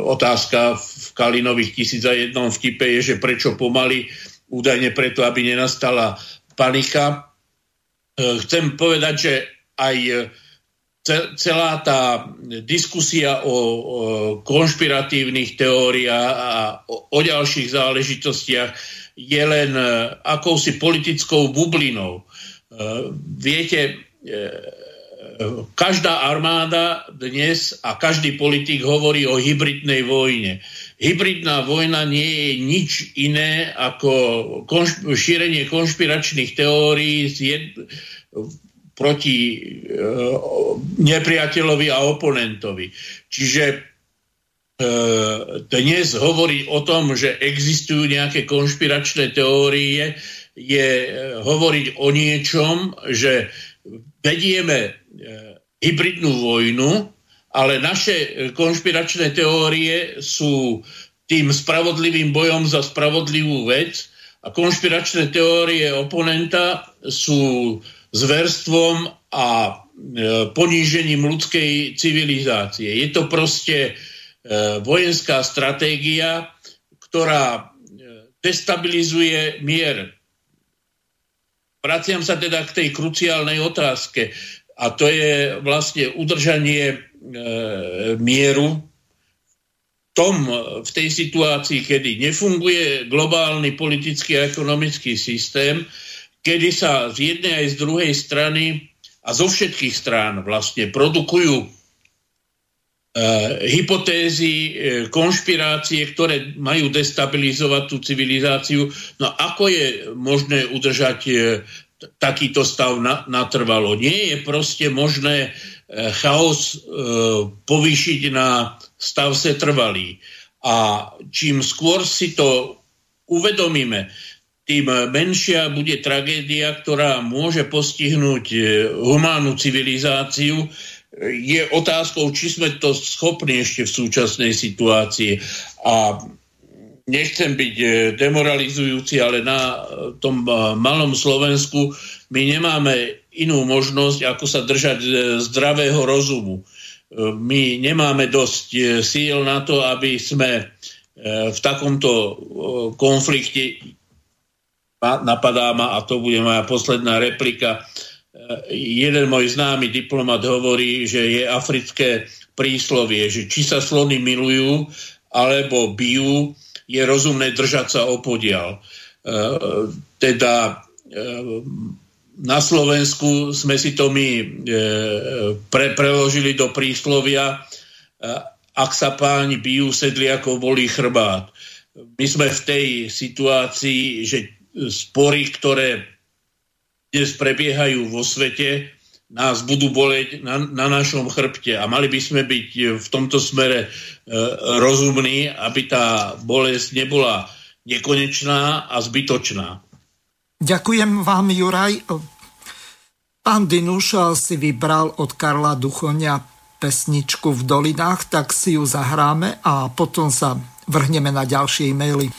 otázka v Kalinových tisíc a jednom vtipe je, že prečo pomaly, údajne preto, aby nenastala panika chcem povedať, že aj e, celá tá diskusia o, konšpiratívnych teóriách a o, ďalších záležitostiach je len e, akousi politickou bublinou. Viete, každá armáda dnes a každý politik hovorí o hybridnej vojne. Hybridná vojna nie je nič iné ako konšp- šírenie konšpiračných teórií z jed- proti e, nepriateľovi a oponentovi. Čiže e, dnes hovoriť o tom, že existujú nejaké konšpiračné teórie, je e, hovoriť o niečom, že vedieme e, hybridnú vojnu, ale naše konšpiračné teórie sú tým spravodlivým bojom za spravodlivú vec a konšpiračné teórie oponenta sú zverstvom a e, ponížením ľudskej civilizácie. Je to proste e, vojenská stratégia, ktorá e, destabilizuje mier. Vraciam sa teda k tej kruciálnej otázke a to je vlastne udržanie E, mieru tom, v tej situácii, kedy nefunguje globálny politický a ekonomický systém, kedy sa z jednej aj z druhej strany a zo všetkých strán vlastne produkujú e, hypotézy, e, konšpirácie, ktoré majú destabilizovať tú civilizáciu. No ako je možné udržať e, takýto stav na, natrvalo? Nie je proste možné E, chaos e, povýšiť na stav setrvalý. A čím skôr si to uvedomíme, tým menšia bude tragédia, ktorá môže postihnúť e, humánnu civilizáciu. Je otázkou, či sme to schopní ešte v súčasnej situácii. A nechcem byť demoralizujúci, ale na tom malom Slovensku my nemáme inú možnosť, ako sa držať e, zdravého rozumu. E, my nemáme dosť e, síl na to, aby sme v takomto konflikte napadá ma, a to bude moja posledná replika, jeden môj známy diplomat hovorí, že je africké príslovie, že či sa slony milujú, alebo bijú, je rozumné držať sa opodial. Teda na Slovensku sme si to my e, pre, preložili do príslovia, e, ak sa páni bijú, sedli ako volí chrbát. My sme v tej situácii, že spory, ktoré dnes prebiehajú vo svete, nás budú boleť na, na našom chrbte a mali by sme byť v tomto smere e, rozumní, aby tá bolesť nebola nekonečná a zbytočná. Ďakujem vám, Juraj. Pán Dinuš si vybral od Karla Duchoňa pesničku v dolinách, tak si ju zahráme a potom sa vrhneme na ďalšie e-maily.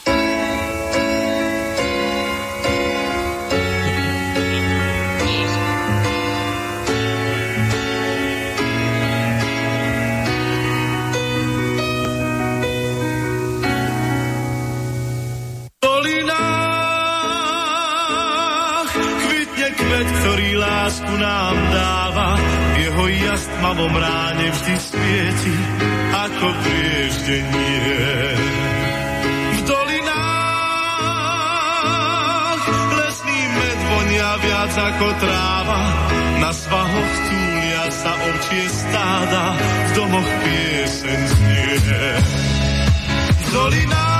Lásku nám dáva, jeho jas tmavom ráne vždy svieti, ako prieždenie. V dolinách lesný med vonia viac ako tráva, na svahoch túlia sa ovčie stáda, v domoch piesen znie. V dolinách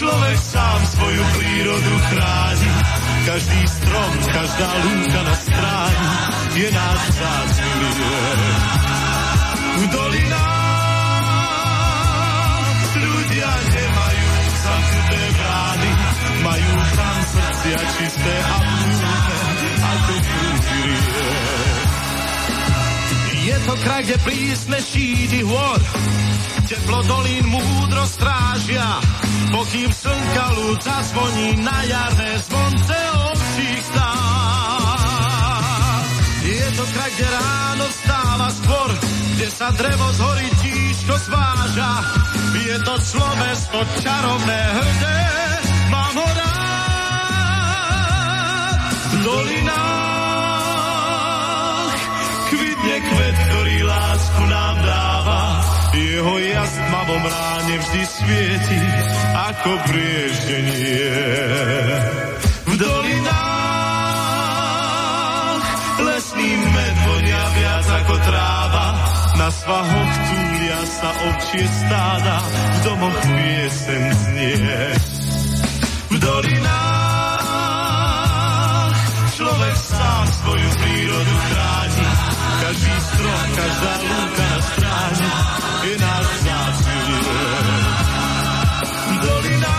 človek sám svoju prírodu chráni, každý strom, každá lúka na stráni je náš vzácný V dolinách ľudia nemajú zamknuté brány, majú tam srdcia čisté a plúne, ako prúdy Je to kraj, kde prísne šídy hôr, teplo dolín múdro strážia, pokým slnka ľud zazvoní na jarné zvonce občích stát. Je to kraj, kde ráno vstáva skôr, kde sa drevo z hory tížko zváža. Je to Slovensko čarovné hrdé, mám ho rád. V kvitne kvet, ktorý lásku nám dáva. Jeho jas tmavom ráne vždy svieti, ako prieždenie. V dolinách lesný med vonia viac ako tráva, na svahoch túlia sa ovčie stáda, v domoch piesen znie. Každá lúka na stráni je náš vzácný V dolinách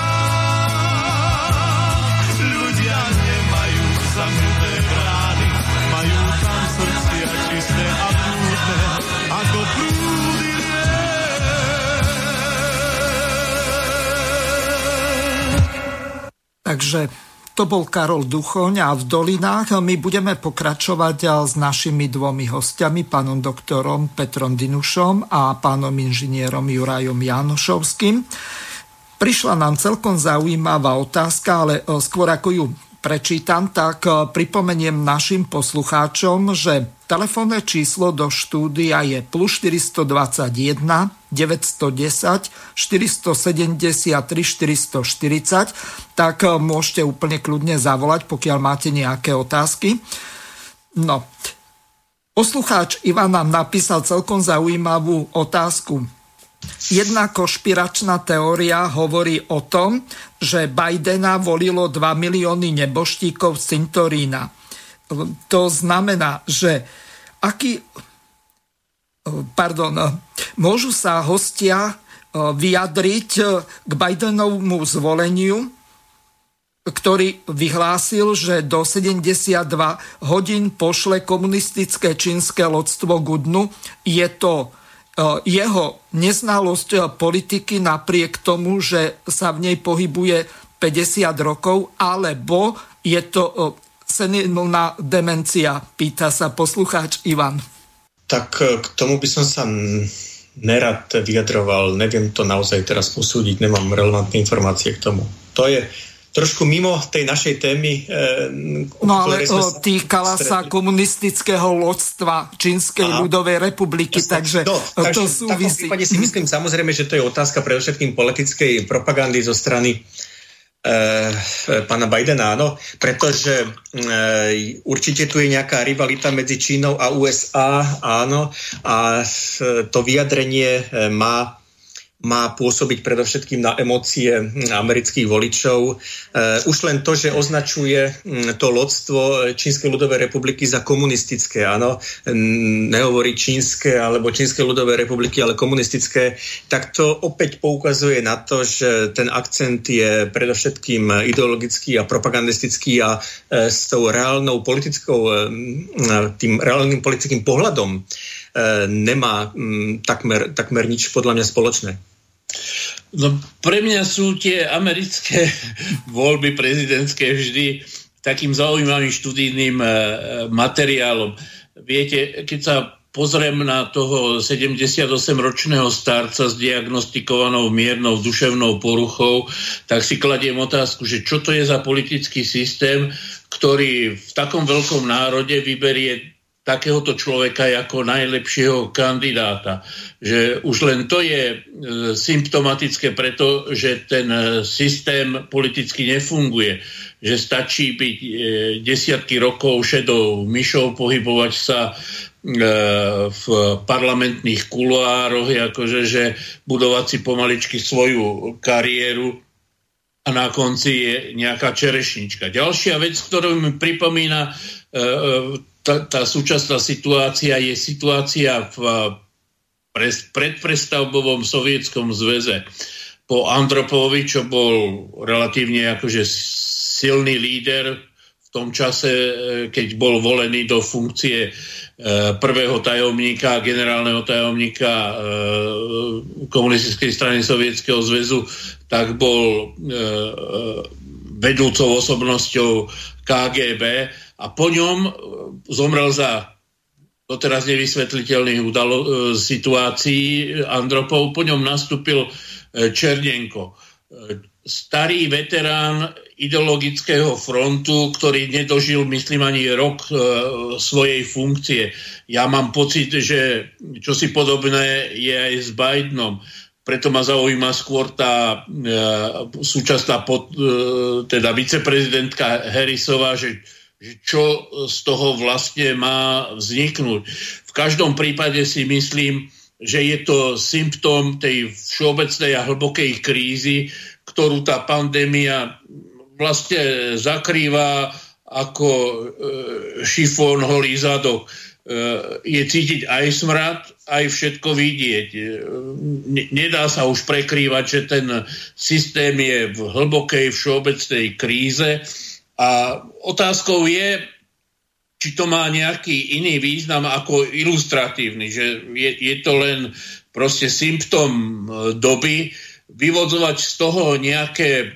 ľudia nemajú zamknuté brány, majú tam srdcia čisté a prúdne, ako prúdy Takže to bol Karol Duchoň a v Dolinách my budeme pokračovať s našimi dvomi hostiami, pánom doktorom Petrom Dinušom a pánom inžinierom Jurajom Janošovským. Prišla nám celkom zaujímavá otázka, ale skôr ako ju prečítam, tak pripomeniem našim poslucháčom, že telefónne číslo do štúdia je plus 421 910 473 440, tak môžete úplne kľudne zavolať, pokiaľ máte nejaké otázky. No, poslucháč Ivan nám napísal celkom zaujímavú otázku. Jedna konšpiračná teória hovorí o tom, že Bidena volilo 2 milióny neboštíkov z Cintorína. To znamená, že aký... Pardon, môžu sa hostia vyjadriť k Bidenovmu zvoleniu, ktorý vyhlásil, že do 72 hodín pošle komunistické čínske lodstvo k dnu. Je to jeho neznalosť politiky napriek tomu, že sa v nej pohybuje 50 rokov, alebo je to senilná demencia, pýta sa poslucháč Ivan. Tak k tomu by som sa nerad vyjadroval, neviem to naozaj teraz posúdiť, nemám relevantné informácie k tomu. To je trošku mimo tej našej témy. E, no ale o, týkala stretli. sa komunistického lodstva Čínskej Aha. ľudovej republiky, Jasne. takže, no, takže to súvisí. V takom si myslím samozrejme, že to je otázka pre všetkým politickej propagandy zo strany e, pána Bidena, áno, pretože e, určite tu je nejaká rivalita medzi Čínou a USA, áno, a to vyjadrenie e, má má pôsobiť predovšetkým na emócie amerických voličov. E, už len to, že označuje to lodstvo Čínskej ľudovej republiky za komunistické, áno, nehovorí čínske alebo Čínskej ľudovej republiky, ale komunistické, tak to opäť poukazuje na to, že ten akcent je predovšetkým ideologický a propagandistický a e, s tou reálnou politickou, e, tým reálnym politickým pohľadom nemá takmer, takmer nič podľa mňa spoločné. No, pre mňa sú tie americké voľby prezidentské vždy takým zaujímavým študijným e, materiálom. Viete, keď sa pozriem na toho 78-ročného starca s diagnostikovanou miernou duševnou poruchou, tak si kladiem otázku, že čo to je za politický systém, ktorý v takom veľkom národe vyberie takéhoto človeka ako najlepšieho kandidáta. Že už len to je e, symptomatické preto, že ten e, systém politicky nefunguje. Že stačí byť e, desiatky rokov šedou myšou, pohybovať sa v parlamentných kuloároch, akože, že budovať si pomaličky svoju kariéru a na konci je nejaká čerešnička. Ďalšia vec, ktorú mi pripomína tá, súčasná situácia je situácia v predprestavbovom sovietskom zväze. Po Andropovi, čo bol relatívne akože silný líder v tom čase, e, keď bol volený do funkcie e, prvého tajomníka, generálneho tajomníka komunistickej strany Sovietskeho zväzu, tak bol vedúcou osobnosťou KGB a po ňom e, zomrel za doteraz nevysvetliteľných udalo, e, situácií Andropov, po ňom nastúpil e, Černenko. Starý veterán ideologického frontu, ktorý nedožil, myslím, ani rok svojej funkcie. Ja mám pocit, že čosi podobné je aj s Bidenom. Preto ma zaujíma skôr tá e, súčasná pod, e, teda viceprezidentka Harrisová, že čo z toho vlastne má vzniknúť. V každom prípade si myslím, že je to symptóm tej všeobecnej a hlbokej krízy, ktorú tá pandémia vlastne zakrýva ako e, šifón holý zadok. E, je cítiť aj smrad, aj všetko vidieť. E, nedá sa už prekrývať, že ten systém je v hlbokej všeobecnej kríze a otázkou je, či to má nejaký iný význam ako ilustratívny, že je, je to len proste symptom e, doby, vyvodzovať z toho nejaké e,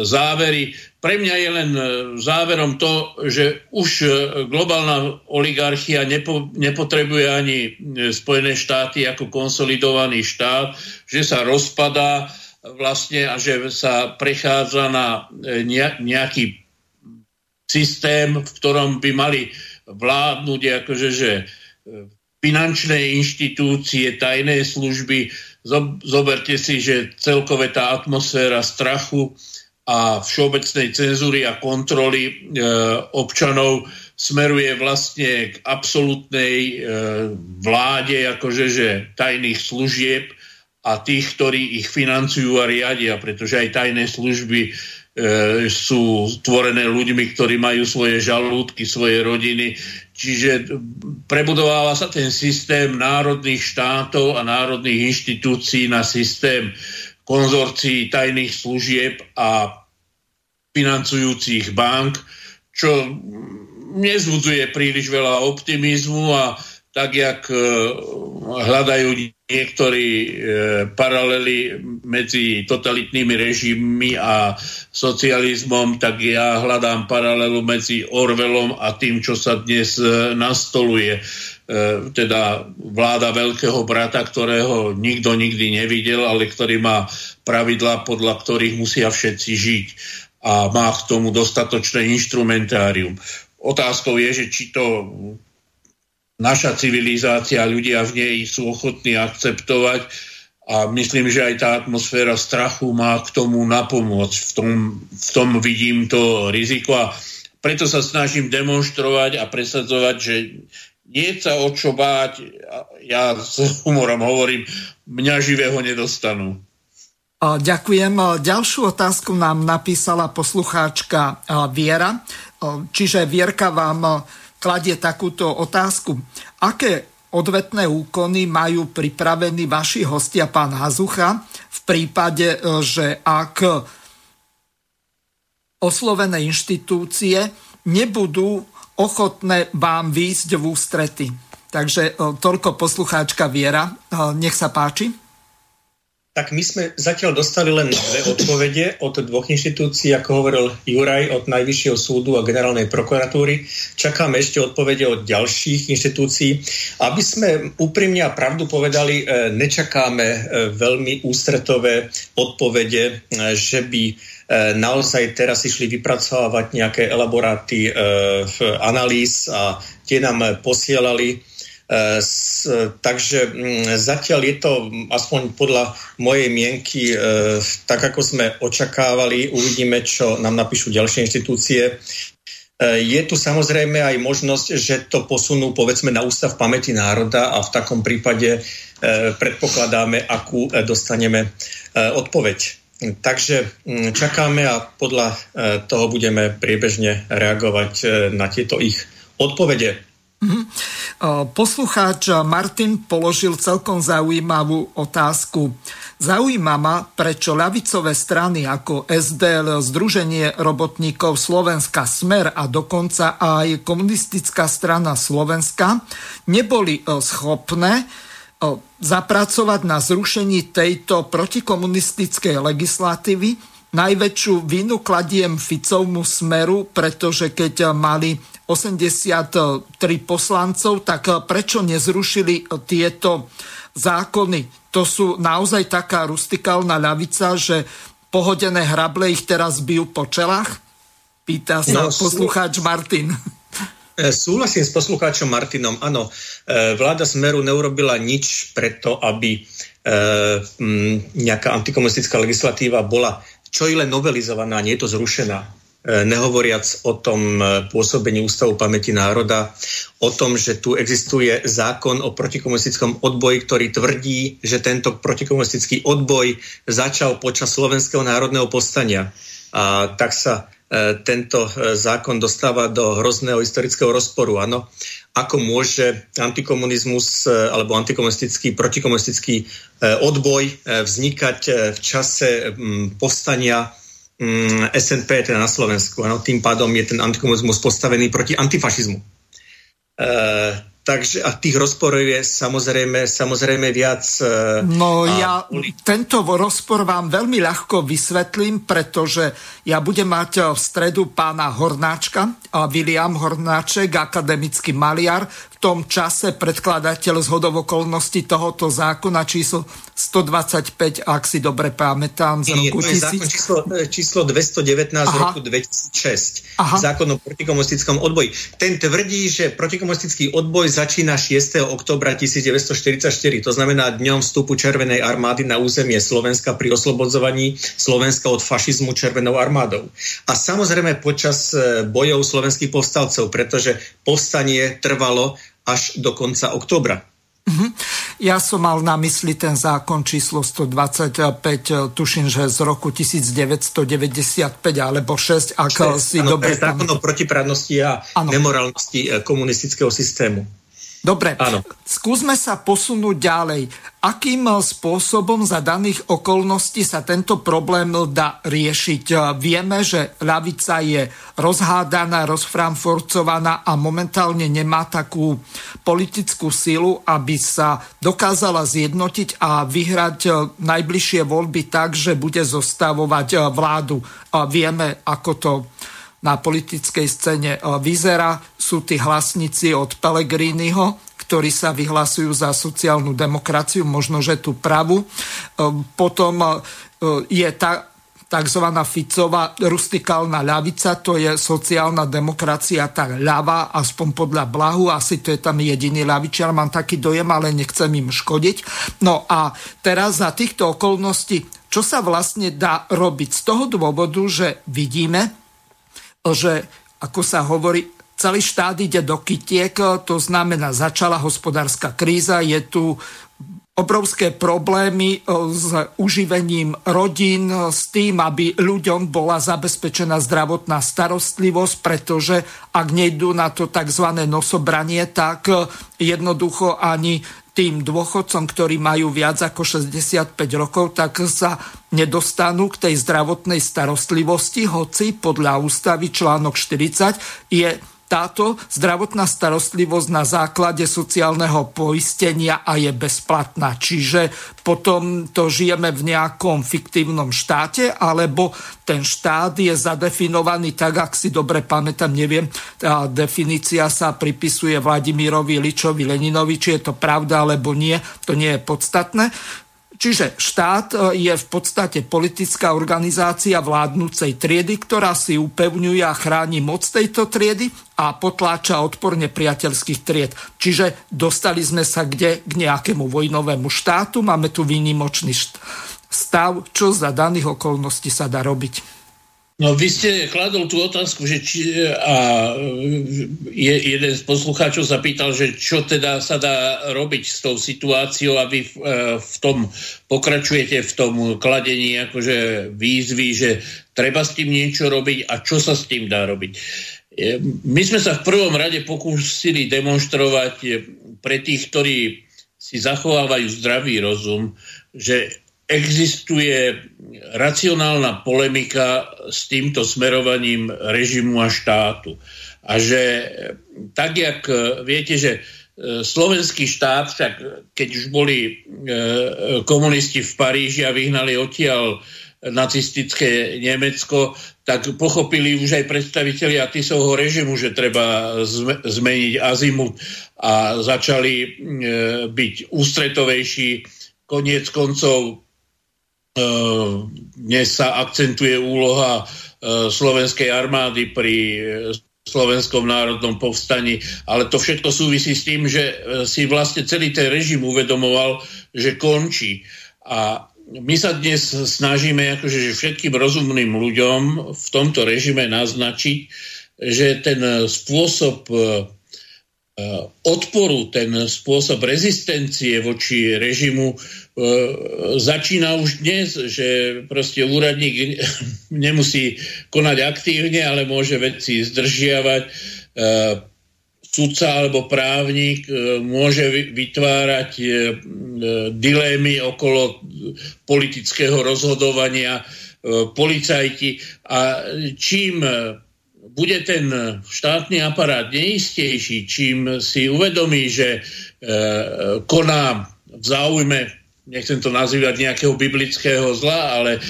závery. Pre mňa je len e, záverom to, že už e, globálna oligarchia nepo, nepotrebuje ani Spojené štáty ako konsolidovaný štát, že sa rozpadá, vlastne a že sa prechádza na e, nejaký systém, v ktorom by mali vládnuť akože, že e, finančné inštitúcie, tajné služby. Zoberte si, že celkové tá atmosféra strachu a všeobecnej cenzúry a kontroly e, občanov smeruje vlastne k absolútnej e, vláde, akože že tajných služieb a tých, ktorí ich financujú a riadia, pretože aj tajné služby e, sú tvorené ľuďmi, ktorí majú svoje žalúdky, svoje rodiny. Čiže prebudováva sa ten systém národných štátov a národných inštitúcií na systém konzorcií tajných služieb a financujúcich bank, čo nezbudzuje príliš veľa optimizmu a tak jak e, hľadajú niektorí e, paralely medzi totalitnými režimmi a socializmom, tak ja hľadám paralelu medzi Orwellom a tým, čo sa dnes e, nastoluje. Teda vláda veľkého brata, ktorého nikto nikdy nevidel, ale ktorý má pravidlá, podľa ktorých musia všetci žiť a má k tomu dostatočné inštrumentárium. Otázkou je, že či to naša civilizácia, ľudia v nej sú ochotní akceptovať a myslím, že aj tá atmosféra strachu má k tomu napomôcť. V tom, v tom vidím to riziko a preto sa snažím demonstrovať a presadzovať, že nie sa o čo báť, ja s humorom hovorím, mňa živého nedostanú. Ďakujem. Ďalšiu otázku nám napísala poslucháčka Viera. Čiže Vierka vám kladie takúto otázku. Aké odvetné úkony majú pripravení vaši hostia, pán Hazucha, v prípade, e, že ak oslovené inštitúcie nebudú ochotné vám výjsť v ústrety. Takže e, toľko poslucháčka Viera. E, nech sa páči. Tak my sme zatiaľ dostali len dve odpovede od dvoch inštitúcií, ako hovoril Juraj, od Najvyššieho súdu a generálnej prokuratúry. Čakáme ešte odpovede od ďalších inštitúcií. Aby sme úprimne a pravdu povedali, e, nečakáme e, veľmi ústretové odpovede, e, že by naozaj teraz išli vypracovávať nejaké elaboráty analýz a tie nám posielali E, takže mm, zatiaľ je to, aspoň podľa mojej mienky, e, tak ako sme očakávali. Uvidíme, čo nám napíšu ďalšie inštitúcie. E, je tu samozrejme aj možnosť, že to posunú povedzme na Ústav pamäti národa a v takom prípade predpokladáme, akú dostaneme odpoveď. Takže mm, čakáme a podľa toho budeme priebežne reagovať na tieto ich odpovede. Mm-hmm. Poslucháč Martin položil celkom zaujímavú otázku. Zaujíma ma, prečo ľavicové strany ako SDL, Združenie robotníkov Slovenska Smer a dokonca aj komunistická strana Slovenska neboli schopné zapracovať na zrušení tejto protikomunistickej legislatívy. Najväčšiu vinu kladiem Ficovmu smeru, pretože keď mali 83 poslancov, tak prečo nezrušili tieto zákony? To sú naozaj taká rustikálna ľavica, že pohodené hrable ich teraz bijú po čelách? Pýta sa no, poslucháč Martin. Eh, súhlasím s poslucháčom Martinom. Áno, vláda Smeru neurobila nič preto, aby nejaká antikomunistická legislatíva bola čo je len novelizovaná, nie je to zrušená. E, nehovoriac o tom e, pôsobení Ústavu pamäti národa, o tom, že tu existuje zákon o protikomunistickom odboji, ktorý tvrdí, že tento protikomunistický odboj začal počas Slovenského národného povstania. A tak sa e, tento zákon dostáva do hrozného historického rozporu. Ano? Ako môže antikomunizmus alebo antikomunistický, protikomunistický odboj vznikať v čase povstania SNP, teda na Slovensku. Ano, tým pádom je ten antikomunizmus postavený proti antifašizmu. Takže a tých rozporov je samozrejme, samozrejme viac. E, no a, ja tento rozpor vám veľmi ľahko vysvetlím, pretože ja budem mať e, v stredu pána Hornáčka, William Hornáček, akademický maliar, v tom čase predkladateľ z hodovokolnosti tohoto zákona číslo 125, ak si dobre pamätám, z roku Nie, to je 1000... zákon číslo, e, číslo 219 Aha. z roku 2006. Aha. Zákon o protikomunistickom odboji. Ten tvrdí, že protikomunistický odboj začína 6. oktobra 1944, to znamená dňom vstupu Červenej armády na územie Slovenska pri oslobodzovaní Slovenska od fašizmu Červenou armádou. A samozrejme počas e, bojov slovenských povstalcov, pretože povstanie trvalo až do konca oktobra. Mhm. Ja som mal na mysli ten zákon číslo 125, tuším, že z roku 1995 alebo 6, ak si ano, dobre... Zákon o protiprávnosti a ano. nemorálnosti eh, komunistického systému. Dobre, Áno. skúsme sa posunúť ďalej. Akým spôsobom za daných okolností sa tento problém dá riešiť? Vieme, že ľavica je rozhádaná, rozframforcovaná a momentálne nemá takú politickú silu, aby sa dokázala zjednotiť a vyhrať najbližšie voľby tak, že bude zostavovať vládu. Vieme, ako to na politickej scéne e, vyzerá. Sú tí hlasníci od Pellegriniho, ktorí sa vyhlasujú za sociálnu demokraciu, možno, že tú pravu. E, potom e, je tá tzv. Ficová rustikálna ľavica, to je sociálna demokracia, tak ľava, aspoň podľa Blahu, asi to je tam jediný ľavičiar, mám taký dojem, ale nechcem im škodiť. No a teraz za týchto okolností, čo sa vlastne dá robiť? Z toho dôvodu, že vidíme, že ako sa hovorí, celý štát ide do kytiek, to znamená, začala hospodárska kríza, je tu obrovské problémy e, s uživením rodín, s tým, aby ľuďom bola zabezpečená zdravotná starostlivosť, pretože ak nejdú na to tzv. nosobranie, tak e, jednoducho ani tým dôchodcom, ktorí majú viac ako 65 rokov, tak sa nedostanú k tej zdravotnej starostlivosti, hoci podľa ústavy článok 40 je táto zdravotná starostlivosť na základe sociálneho poistenia a je bezplatná. Čiže potom to žijeme v nejakom fiktívnom štáte, alebo ten štát je zadefinovaný tak, ak si dobre pamätám, neviem, tá definícia sa pripisuje Vladimirovi Ličovi Leninovi, či je to pravda alebo nie, to nie je podstatné. Čiže štát e, je v podstate politická organizácia vládnúcej triedy, ktorá si upevňuje a chráni moc tejto triedy a potláča odporne priateľských tried. Čiže dostali sme sa kde k nejakému vojnovému štátu, máme tu výnimočný stav, čo za daných okolností sa dá robiť. No vy ste kladol tú otázku, že či, a je, jeden z poslucháčov sa pýtal, že čo teda sa dá robiť s tou situáciou a vy v, e, v tom pokračujete v tom kladení akože výzvy, že treba s tým niečo robiť a čo sa s tým dá robiť. E, my sme sa v prvom rade pokúsili demonstrovať pre tých, ktorí si zachovávajú zdravý rozum, že existuje racionálna polemika s týmto smerovaním režimu a štátu. A že tak, jak viete, že e, slovenský štát, však keď už boli e, komunisti v Paríži a vyhnali odtiaľ nacistické Nemecko, tak pochopili už aj predstavitelia Tisovho režimu, že treba zmeniť azimut a začali e, byť ústretovejší. Koniec koncov dnes sa akcentuje úloha ehm, slovenskej armády pri ehm, slovenskom národnom povstaní, ale to všetko súvisí s tým, že si vlastne celý ten režim uvedomoval, že končí. A my sa dnes snažíme akože, že všetkým rozumným ľuďom v tomto režime naznačiť, že ten spôsob odporu, ten spôsob rezistencie voči režimu E, začína už dnes, že proste úradník nemusí konať aktívne, ale môže veci zdržiavať. E, sudca alebo právnik môže vytvárať dilémy okolo politického rozhodovania policajti a čím bude ten štátny aparát neistejší, čím si uvedomí, že koná v záujme nechcem to nazývať nejakého biblického zla, ale e,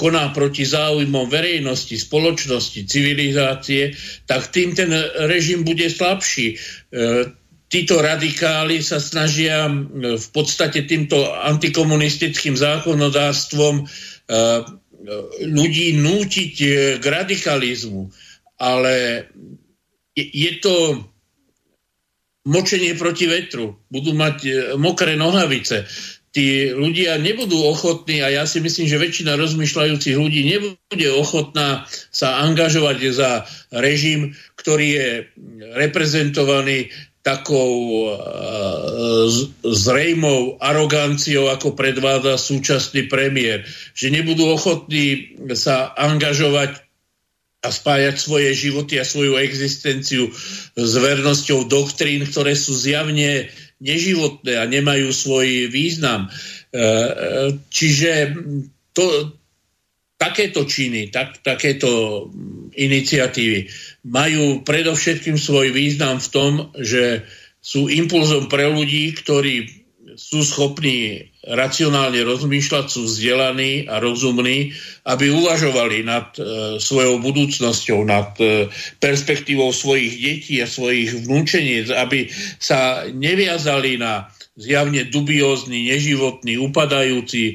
koná proti záujmom verejnosti, spoločnosti, civilizácie, tak tým ten režim bude slabší. E, títo radikáli sa snažia v podstate týmto antikomunistickým zákonodárstvom e, ľudí nútiť k radikalizmu. Ale je to močenie proti vetru. Budú mať mokré nohavice tí ľudia nebudú ochotní, a ja si myslím, že väčšina rozmýšľajúcich ľudí nebude ochotná sa angažovať za režim, ktorý je reprezentovaný takou uh, zrejmou aroganciou, ako predváda súčasný premiér. Že nebudú ochotní sa angažovať a spájať svoje životy a svoju existenciu s vernosťou doktrín, ktoré sú zjavne neživotné a nemajú svoj význam. E, e, čiže to, takéto činy, tak, takéto iniciatívy majú predovšetkým svoj význam v tom, že sú impulzom pre ľudí, ktorí sú schopní racionálne rozmýšľať, sú vzdelaní a rozumní, aby uvažovali nad e, svojou budúcnosťou, nad e, perspektívou svojich detí a svojich vnúčeniec, aby sa neviazali na zjavne dubiózny, neživotný, upadajúci, e,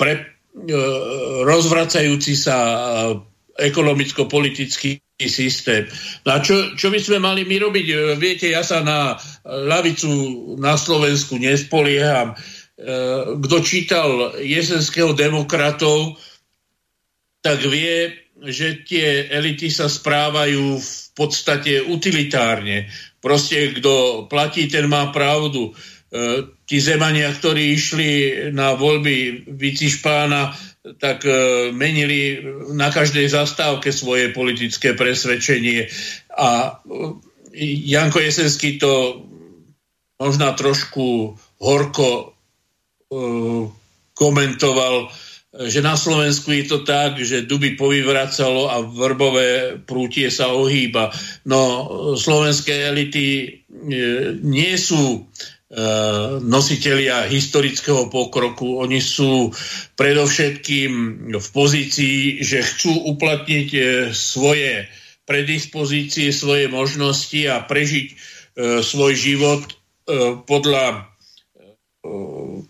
pre, e, rozvracajúci sa e, ekonomicko-politický systém. No a čo, čo by sme mali my robiť? E, viete, ja sa na lavicu na Slovensku nespolieham. E, kto čítal jesenského demokratov, tak vie, že tie elity sa správajú v podstate utilitárne. Proste, kto platí, ten má pravdu. E, tí zemania, ktorí išli na voľby Vicišpána, tak e, menili na každej zastávke svoje politické presvedčenie. A e, Janko Jesenský to možno trošku horko e, komentoval že na Slovensku je to tak, že duby povyvracalo a vrbové prútie sa ohýba. No slovenské elity nie sú nositelia historického pokroku. Oni sú predovšetkým v pozícii, že chcú uplatniť e, svoje predispozície, svoje možnosti a prežiť svoj život podľa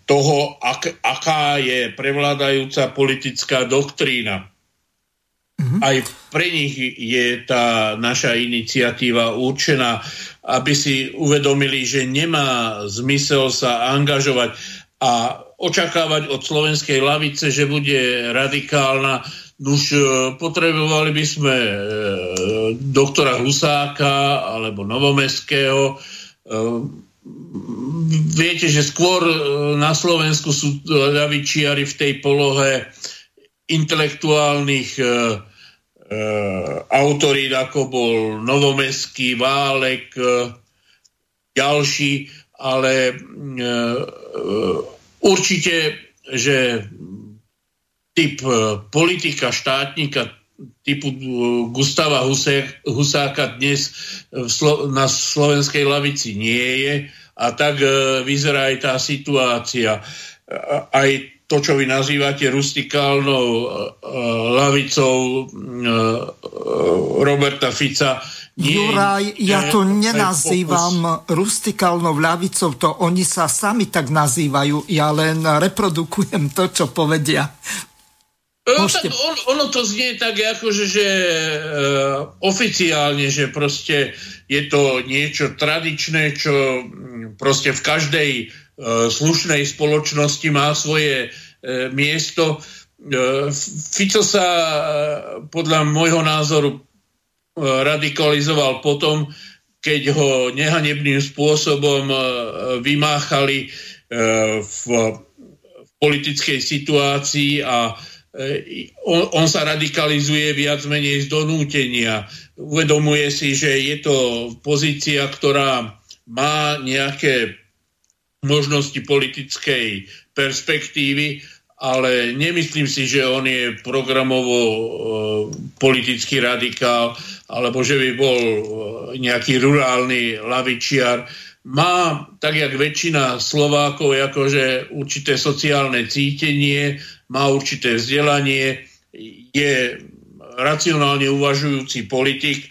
toho, ak, aká je prevládajúca politická doktrína. Mm-hmm. Aj pre nich je tá naša iniciatíva určená, aby si uvedomili, že nemá zmysel sa angažovať a očakávať od slovenskej lavice, že bude radikálna. Už e, potrebovali by sme e, doktora Husáka alebo Novomestského, e, viete, že skôr na Slovensku sú ľavičiari v tej polohe intelektuálnych autorít, ako bol Novomestský, Válek, e, ďalší, ale e, e, určite, že typ politika, štátnika typu Gustava Husáka dnes na slovenskej lavici nie je a tak vyzerá aj tá situácia. Aj to, čo vy nazývate rustikálnou e, lavicou e, Roberta Fica, nie, Juraj, ja to nenazývam rustikálnou ľavicou, to oni sa sami tak nazývajú, ja len reprodukujem to, čo povedia. No, tak on, ono to znie tak akože, že e, oficiálne, že proste je to niečo tradičné, čo proste v každej e, slušnej spoločnosti má svoje e, miesto. E, Fico sa podľa môjho názoru radikalizoval potom, keď ho nehanebným spôsobom vymáchali v, politickej situácii a on, on sa radikalizuje viac menej z donútenia. Uvedomuje si, že je to pozícia, ktorá má nejaké možnosti politickej perspektívy, ale nemyslím si, že on je programovo e, politický radikál, alebo že by bol e, nejaký rurálny lavičiar. Má, tak jak väčšina Slovákov, akože určité sociálne cítenie, má určité vzdelanie, je racionálne uvažujúci politik, e,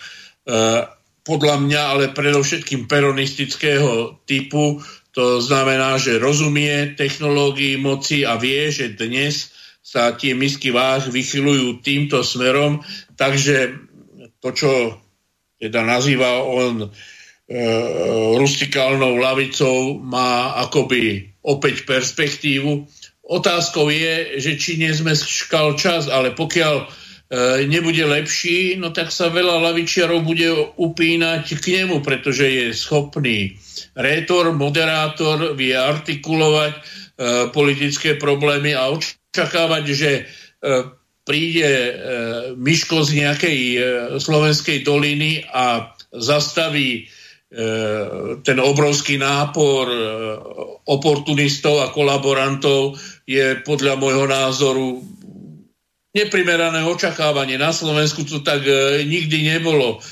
podľa mňa ale predovšetkým peronistického typu, to znamená, že rozumie technológii moci a vie, že dnes sa tie misky váh vychylujú týmto smerom, takže to, čo teda nazýva on e, rustikálnou lavicou, má akoby opäť perspektívu. Otázkou je, že či nie sme škal čas, ale pokiaľ nebude lepší, no tak sa veľa lavičiarov bude upínať k nemu, pretože je schopný rétor, moderátor, vie artikulovať e, politické problémy a očakávať, že e, príde e, Miško z nejakej e, slovenskej doliny a zastaví E, ten obrovský nápor e, oportunistov a kolaborantov je podľa môjho názoru neprimerané očakávanie. Na Slovensku to tak e, nikdy nebolo.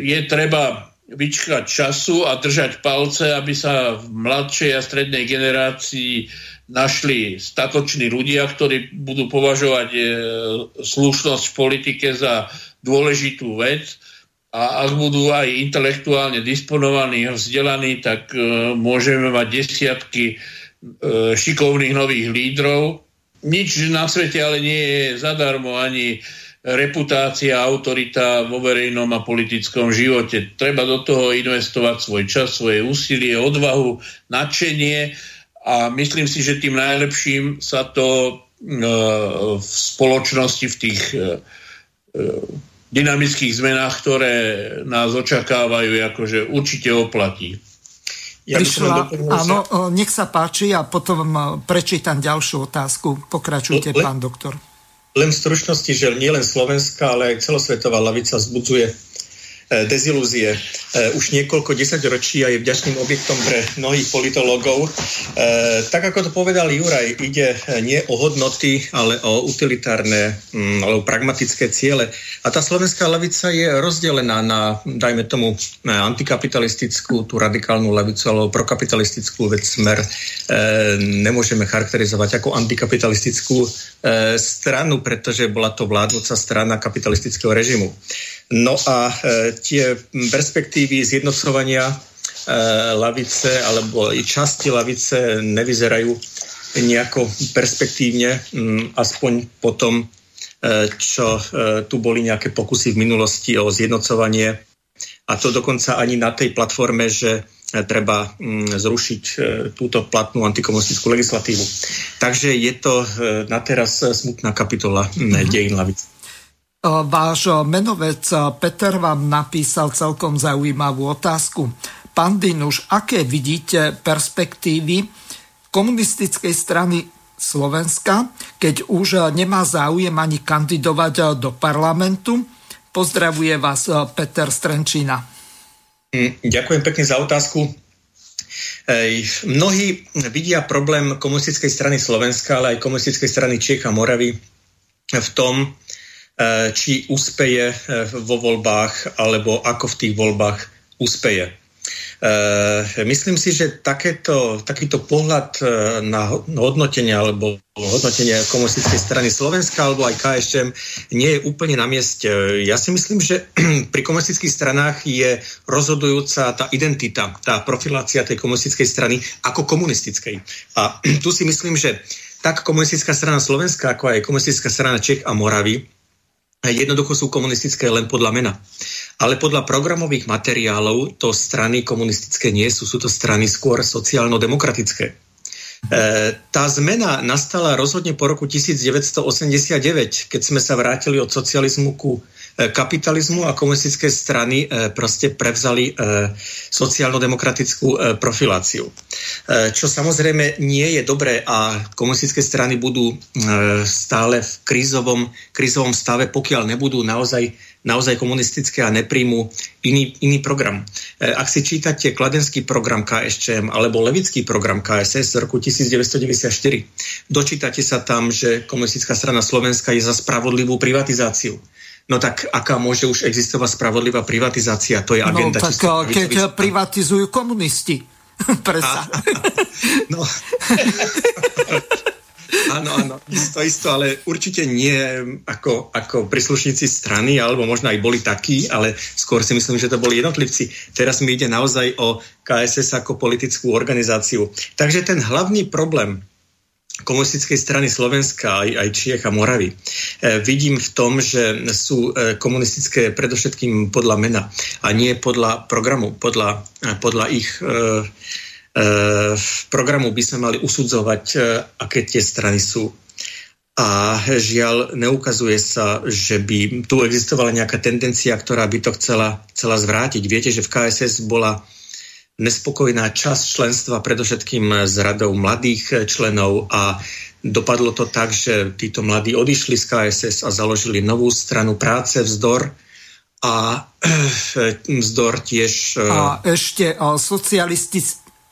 Je treba vyčkať času a držať palce, aby sa v mladšej a strednej generácii našli statoční ľudia, ktorí budú považovať slušnosť v politike za dôležitú vec a ak budú aj intelektuálne disponovaní a vzdelaní, tak e, môžeme mať desiatky e, šikovných nových lídrov. Nič na svete ale nie je zadarmo ani reputácia, autorita vo verejnom a politickom živote. Treba do toho investovať svoj čas, svoje úsilie, odvahu, nadšenie a myslím si, že tým najlepším sa to e, v spoločnosti, v tých e, e dynamických zmenách, ktoré nás očakávajú, akože určite oplatí. Ja Prišla, áno, nech sa páči a potom prečítam ďalšiu otázku. Pokračujte, le, pán doktor. Len v stručnosti, že nielen Slovenska, ale aj celosvetová lavica zbudzuje e, dezilúzie. E, už niekoľko desaťročí a je vďačným objektom pre mnohých politológov. E, tak ako to povedal Juraj, ide nie o hodnoty, ale o utilitárne mm, alebo pragmatické ciele. A tá slovenská levica je rozdelená na, dajme tomu, antikapitalistickú, tú radikálnu levicu alebo prokapitalistickú vec smer. E, nemôžeme charakterizovať ako antikapitalistickú e, stranu, pretože bola to vládnúca strana kapitalistického režimu. No a e, tie perspektívy zjednocovania e, lavice alebo i časti lavice nevyzerajú nejako perspektívne, m, aspoň po tom, e, čo e, tu boli nejaké pokusy v minulosti o zjednocovanie a to dokonca ani na tej platforme, že e, treba mm, zrušiť e, túto platnú antikomunistickú legislatívu. Takže je to e, na teraz smutná kapitola mm-hmm. dejín lavice. Váš menovec Peter vám napísal celkom zaujímavú otázku. Pán Dinuš, aké vidíte perspektívy komunistickej strany Slovenska, keď už nemá záujem ani kandidovať do parlamentu? Pozdravuje vás Peter Strenčina. Hm, ďakujem pekne za otázku. Mnohí vidia problém komunistickej strany Slovenska, ale aj komunistickej strany Čiech a Moravy v tom, či úspeje e, vo voľbách, alebo ako v tých voľbách úspeje. E, myslím si, že takéto, takýto pohľad na hodnotenie alebo hodnotenie komunistickej strany Slovenska alebo aj KSČM nie je úplne na mieste. Ja si myslím, že pri komunistických stranách je rozhodujúca tá identita, tá profilácia tej komunistickej strany ako komunistickej. A tu si myslím, že tak komunistická strana Slovenska, ako aj komunistická strana Čech a Moravy Jednoducho sú komunistické len podľa mena. Ale podľa programových materiálov to strany komunistické nie sú, sú to strany skôr sociálno-demokratické. E, tá zmena nastala rozhodne po roku 1989, keď sme sa vrátili od socializmu ku kapitalizmu a komunistické strany e, proste prevzali e, sociálno-demokratickú profiláciu. Čo samozrejme nie je dobré a komunistické strany budú stále v krízovom, krízovom stave, pokiaľ nebudú naozaj naozaj komunistické a nepríjmu iný, iný program. Ak si čítate kladenský program KSČM alebo levický program KSS z roku 1994, dočítate sa tam, že komunistická strana Slovenska je za spravodlivú privatizáciu No tak aká môže už existovať spravodlivá privatizácia? To je no, agenda. No tak eh, keď vysť... privatizujú komunisti. Presa. no. Áno, áno, isto, isto, ale určite nie ako, ako príslušníci strany, alebo možno aj boli takí, ale skôr si myslím, že to boli jednotlivci. Teraz mi ide naozaj o KSS ako politickú organizáciu. Takže ten hlavný problém komunistickej strany Slovenska, aj, aj Čiech a Moravy. E, vidím v tom, že sú e, komunistické predovšetkým podľa mena a nie podľa programu. Podľa, e, podľa ich e, e, programu by sme mali usudzovať, e, aké tie strany sú. A žiaľ, neukazuje sa, že by tu existovala nejaká tendencia, ktorá by to chcela, chcela zvrátiť. Viete, že v KSS bola nespokojná časť členstva, predovšetkým s radou mladých členov a dopadlo to tak, že títo mladí odišli z KSS a založili novú stranu práce vzdor a vzdor tiež... E, a ešte e, socialisti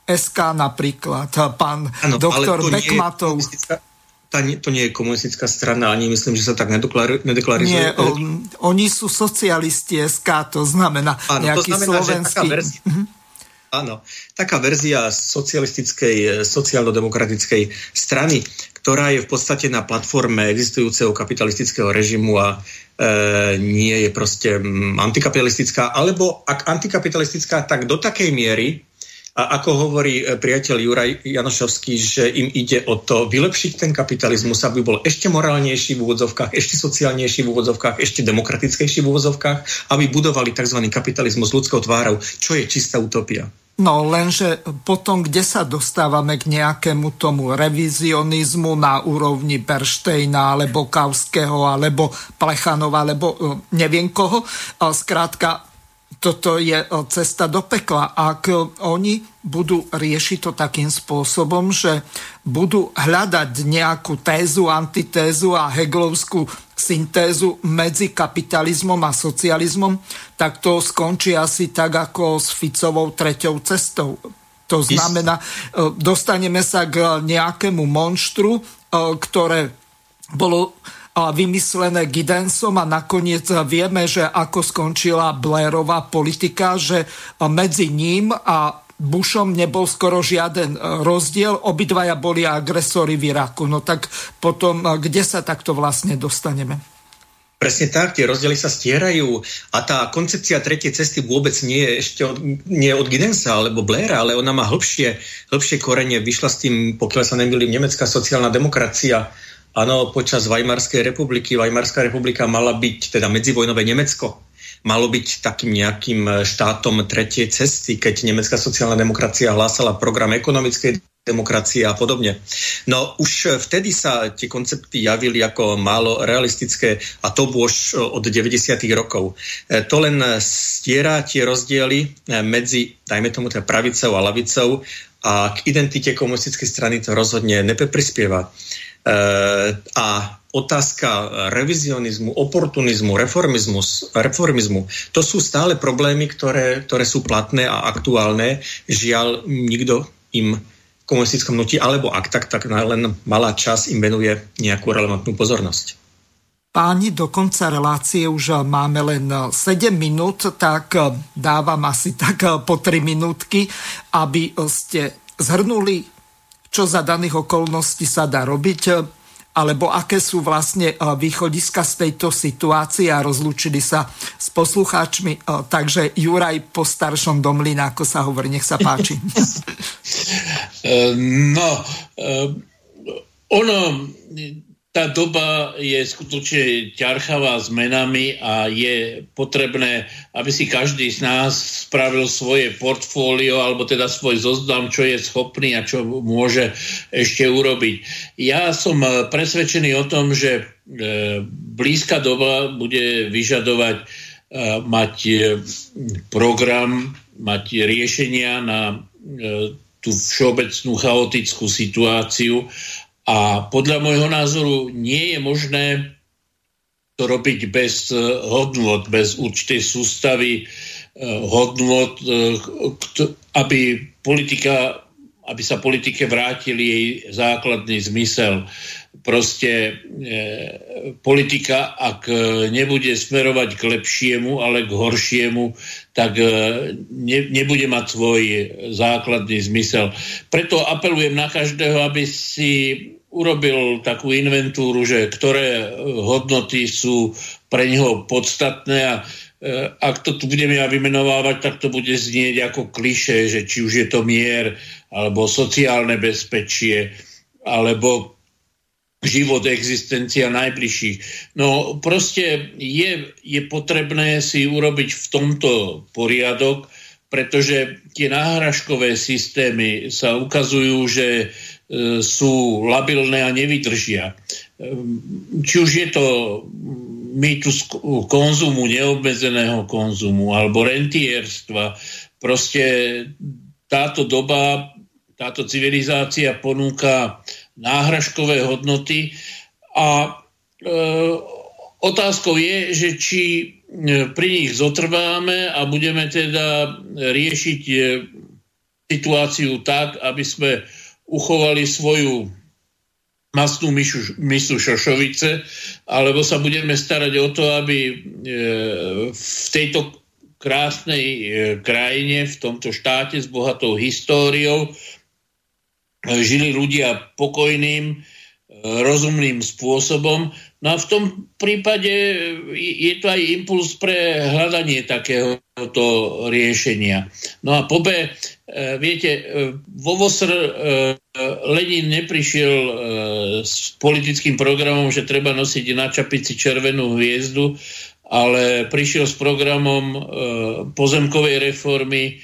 SK napríklad, pán ano, doktor Bekmatov. Tá, to nie je komunistická strana, ani myslím, že sa tak nedeklarizuje. Nie, on, oni sú socialisti SK, to znamená ano, nejaký to znamená, slovenský... Že taká verzia, mhm. Áno, taká verzia socialistickej, eh, sociálno-demokratickej strany, ktorá je v podstate na platforme existujúceho kapitalistického režimu a e, nie je proste mm, antikapitalistická, alebo ak antikapitalistická, tak do takej miery, a ako hovorí eh, priateľ Juraj Janošovský, že im ide o to vylepšiť ten kapitalizmus, aby bol ešte morálnejší v úvodzovkách, ešte sociálnejší v úvodzovkách, ešte demokratickejší v úvodzovkách, aby budovali tzv. kapitalizmus ľudskou tvárou, čo je čistá utopia. No lenže potom, kde sa dostávame k nejakému tomu revizionizmu na úrovni Berštejna, alebo Kauského, alebo Plechanova, alebo e, neviem koho. Skrátka, toto je cesta do pekla. Ak oni budú riešiť to takým spôsobom, že budú hľadať nejakú tézu, antitézu a heglovskú syntézu medzi kapitalizmom a socializmom, tak to skončí asi tak ako s Ficovou treťou cestou. To znamená, e, dostaneme sa k nejakému monštru, e, ktoré bolo e, vymyslené Gidensom a nakoniec vieme, že ako skončila Blairová politika, že medzi ním a Bushom nebol skoro žiaden rozdiel, obidvaja boli agresori v Iraku. No tak potom, kde sa takto vlastne dostaneme? Presne tak, tie rozdiely sa stierajú a tá koncepcia tretej cesty vôbec nie je ešte od, nie od Gidensa alebo Blaira, ale ona má hĺbšie, hĺbšie korenie. Vyšla s tým, pokiaľ sa nemýlim, nemecká sociálna demokracia. Áno, počas Weimarskej republiky, Weimarská republika mala byť, teda medzivojnové Nemecko, malo byť takým nejakým štátom tretej cesty, keď nemecká sociálna demokracia hlásala program ekonomickej demokracie a podobne. No už vtedy sa tie koncepty javili ako málo realistické a to už od 90. rokov. E, to len stiera tie rozdiely e, medzi, dajme tomu, teda pravicou a lavicou a k identite komunistickej strany to rozhodne neprispieva. E, a otázka revizionizmu, oportunizmu, reformizmus, reformizmu, to sú stále problémy, ktoré, ktoré sú platné a aktuálne. Žiaľ, nikto im komunistickom hnutí, alebo ak tak, tak len malá čas im venuje nejakú relevantnú pozornosť. Páni, do konca relácie už máme len 7 minút, tak dávam asi tak po 3 minútky, aby ste zhrnuli, čo za daných okolností sa dá robiť alebo aké sú vlastne e, východiska z tejto situácie a rozlúčili sa s poslucháčmi. E, takže Juraj po staršom domlina, ako sa hovorí, nech sa páči. E, no, ono tá doba je skutočne ťarchavá zmenami a je potrebné, aby si každý z nás spravil svoje portfólio alebo teda svoj zoznam, čo je schopný a čo môže ešte urobiť. Ja som presvedčený o tom, že e, blízka doba bude vyžadovať e, mať program, mať riešenia na tú všeobecnú chaotickú situáciu a podľa môjho názoru nie je možné to robiť bez eh, hodnot, bez určitej sústavy eh, hodnot, eh, aby politika aby sa politike vrátili jej základný zmysel. Proste politika, ak nebude smerovať k lepšiemu, ale k horšiemu, tak ne, nebude mať svoj základný zmysel. Preto apelujem na každého, aby si urobil takú inventúru, že ktoré hodnoty sú pre neho podstatné a e, ak to tu budeme ja vymenovávať, tak to bude znieť ako kliše, že či už je to mier, alebo sociálne bezpečie, alebo život, existencia najbližších. No proste je, je potrebné si urobiť v tomto poriadok, pretože tie náhražkové systémy sa ukazujú, že E, sú labilné a nevydržia. E, či už je to mýtus konzumu, neobmedzeného konzumu alebo rentierstva, proste táto doba, táto civilizácia ponúka náhražkové hodnoty a e, otázkou je, že či e, pri nich zotrváme a budeme teda riešiť situáciu tak, aby sme uchovali svoju masnú myšu, mysu Šošovice, alebo sa budeme starať o to, aby e, v tejto krásnej e, krajine, v tomto štáte s bohatou históriou e, žili ľudia pokojným, rozumným spôsobom. No a v tom prípade je to aj impuls pre hľadanie takéhoto riešenia. No a pobe, viete, vo VOSR Lenin neprišiel s politickým programom, že treba nosiť na čapici červenú hviezdu, ale prišiel s programom pozemkovej reformy,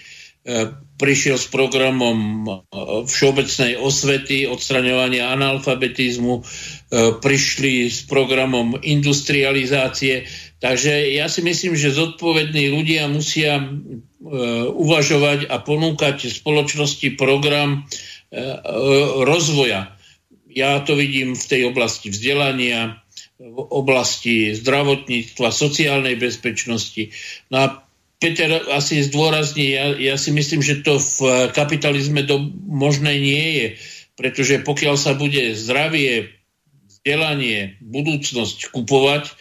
prišiel s programom e, všeobecnej osvety, odstraňovania analfabetizmu, e, prišli s programom industrializácie. Takže ja si myslím, že zodpovední ľudia musia e, uvažovať a ponúkať spoločnosti program e, rozvoja. Ja to vidím v tej oblasti vzdelania, v oblasti zdravotníctva, sociálnej bezpečnosti. No a Peter asi zdôrazní, ja, ja si myslím, že to v kapitalizme to možné nie je, pretože pokiaľ sa bude zdravie, vzdelanie, budúcnosť kupovať,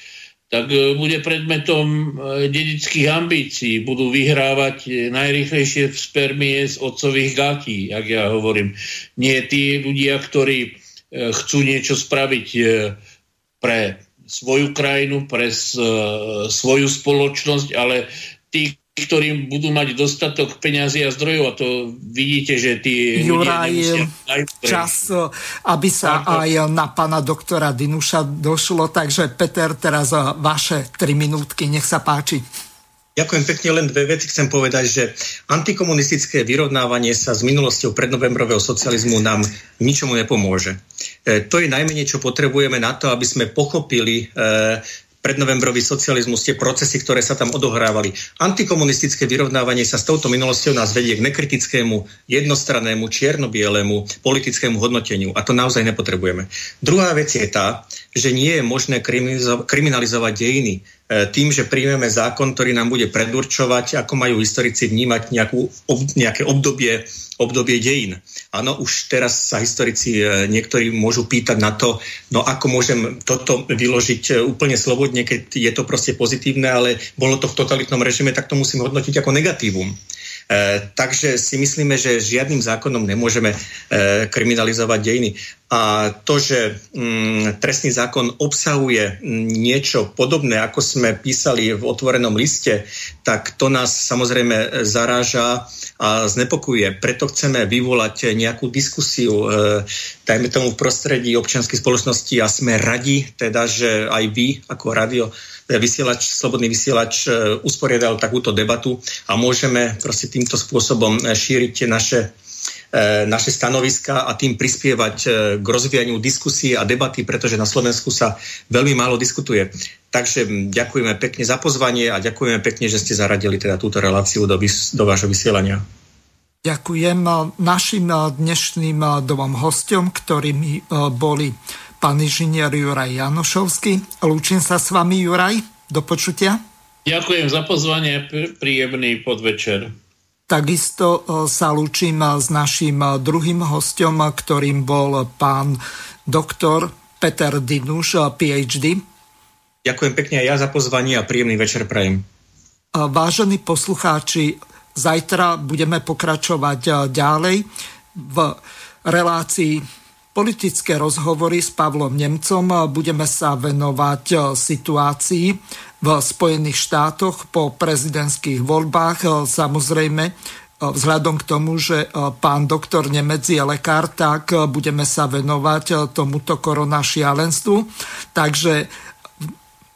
tak e, bude predmetom e, dedických ambícií. Budú vyhrávať e, najrychlejšie spermie z otcových gatí, ak ja hovorím. Nie tí ľudia, ktorí chcú niečo spraviť pre svoju krajinu, pre svoju spoločnosť, ale tí, ktorým budú mať dostatok peňazí a zdrojov a to vidíte, že tí Juraj, čas, aby sa aj na pána doktora Dinuša došlo, takže Peter, teraz vaše tri minútky, nech sa páči. Ďakujem pekne, len dve veci chcem povedať, že antikomunistické vyrovnávanie sa s minulosťou prednovembrového socializmu nám ničomu nepomôže. E, to je najmenej, čo potrebujeme na to, aby sme pochopili e, prednovembrový socializmus, tie procesy, ktoré sa tam odohrávali. Antikomunistické vyrovnávanie sa s touto minulosťou nás vedie k nekritickému, jednostrannému, čierno-bielemu politickému hodnoteniu. A to naozaj nepotrebujeme. Druhá vec je tá, že nie je možné kriminalizovať dejiny e, tým, že príjmeme zákon, ktorý nám bude predurčovať, ako majú historici vnímať nejakú, nejaké obdobie obdobie dejín. Áno, už teraz sa historici e, niektorí môžu pýtať na to, no ako môžem toto vyložiť e, úplne slobodne, keď je to proste pozitívne, ale bolo to v totalitnom režime, tak to musím hodnotiť ako negatívum. E, takže si myslíme, že žiadnym zákonom nemôžeme e, kriminalizovať dejiny. A to, že mm, trestný zákon obsahuje niečo podobné, ako sme písali v otvorenom liste, tak to nás samozrejme zaráža a znepokuje. Preto chceme vyvolať nejakú diskusiu, e, dajme tomu v prostredí občianskej spoločnosti a sme radi, teda, že aj vy ako radio vysielač, slobodný vysielač e, usporiadal takúto debatu a môžeme proste týmto spôsobom e, šíriť naše e, naše stanoviska a tým prispievať k rozvíjaniu diskusie a debaty, pretože na Slovensku sa veľmi málo diskutuje. Takže ďakujeme pekne za pozvanie a ďakujeme pekne, že ste zaradili teda túto reláciu do, do vášho vysielania. Ďakujem našim dnešným dvom hostom, ktorými boli pán inžinier Juraj Janošovský. Lúčim sa s vami, Juraj. Do počutia. Ďakujem za pozvanie, príjemný podvečer. Takisto e, sa lúčim s našim druhým hostom, ktorým bol pán doktor Peter Dinuš, PhD. Ďakujem pekne aj ja za pozvanie a príjemný večer prajem. Vážení poslucháči, zajtra budeme pokračovať ďalej v relácii politické rozhovory s Pavlom Nemcom. Budeme sa venovať e, situácii v Spojených štátoch po prezidentských voľbách. E, samozrejme, e, vzhľadom k tomu, že pán doktor Nemec je lekár, tak budeme sa venovať tomuto korona šialenstvu. Takže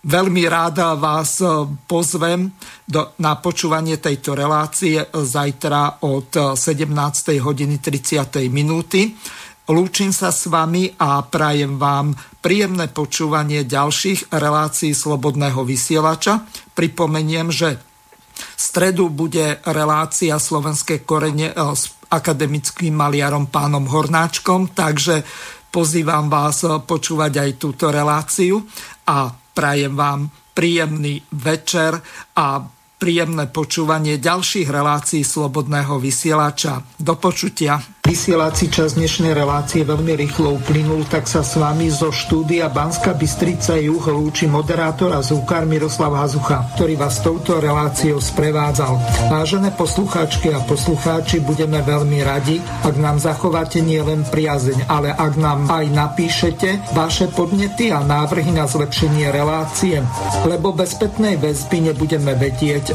veľmi ráda vás pozvem do, na počúvanie tejto relácie zajtra od 17. hodiny 30. minúty. Lúčim sa s vami a prajem vám príjemné počúvanie ďalších relácií Slobodného vysielača. Pripomeniem, že v stredu bude relácia Slovenské korene eh, s akademickým maliarom pánom Hornáčkom, takže pozývam vás eh, počúvať aj túto reláciu a prajem vám príjemný večer a príjemné počúvanie ďalších relácií Slobodného vysielača. Do počutia. Vysielací čas dnešnej relácie veľmi rýchlo uplynul, tak sa s vami zo štúdia Banska Bystrica Juh lúči moderátor a zvukár Miroslav Hazucha, ktorý vás touto reláciou sprevádzal. Vážené poslucháčky a poslucháči, budeme veľmi radi, ak nám zachováte nielen priazeň, ale ak nám aj napíšete vaše podnety a návrhy na zlepšenie relácie, lebo bez spätnej väzby nebudeme vedieť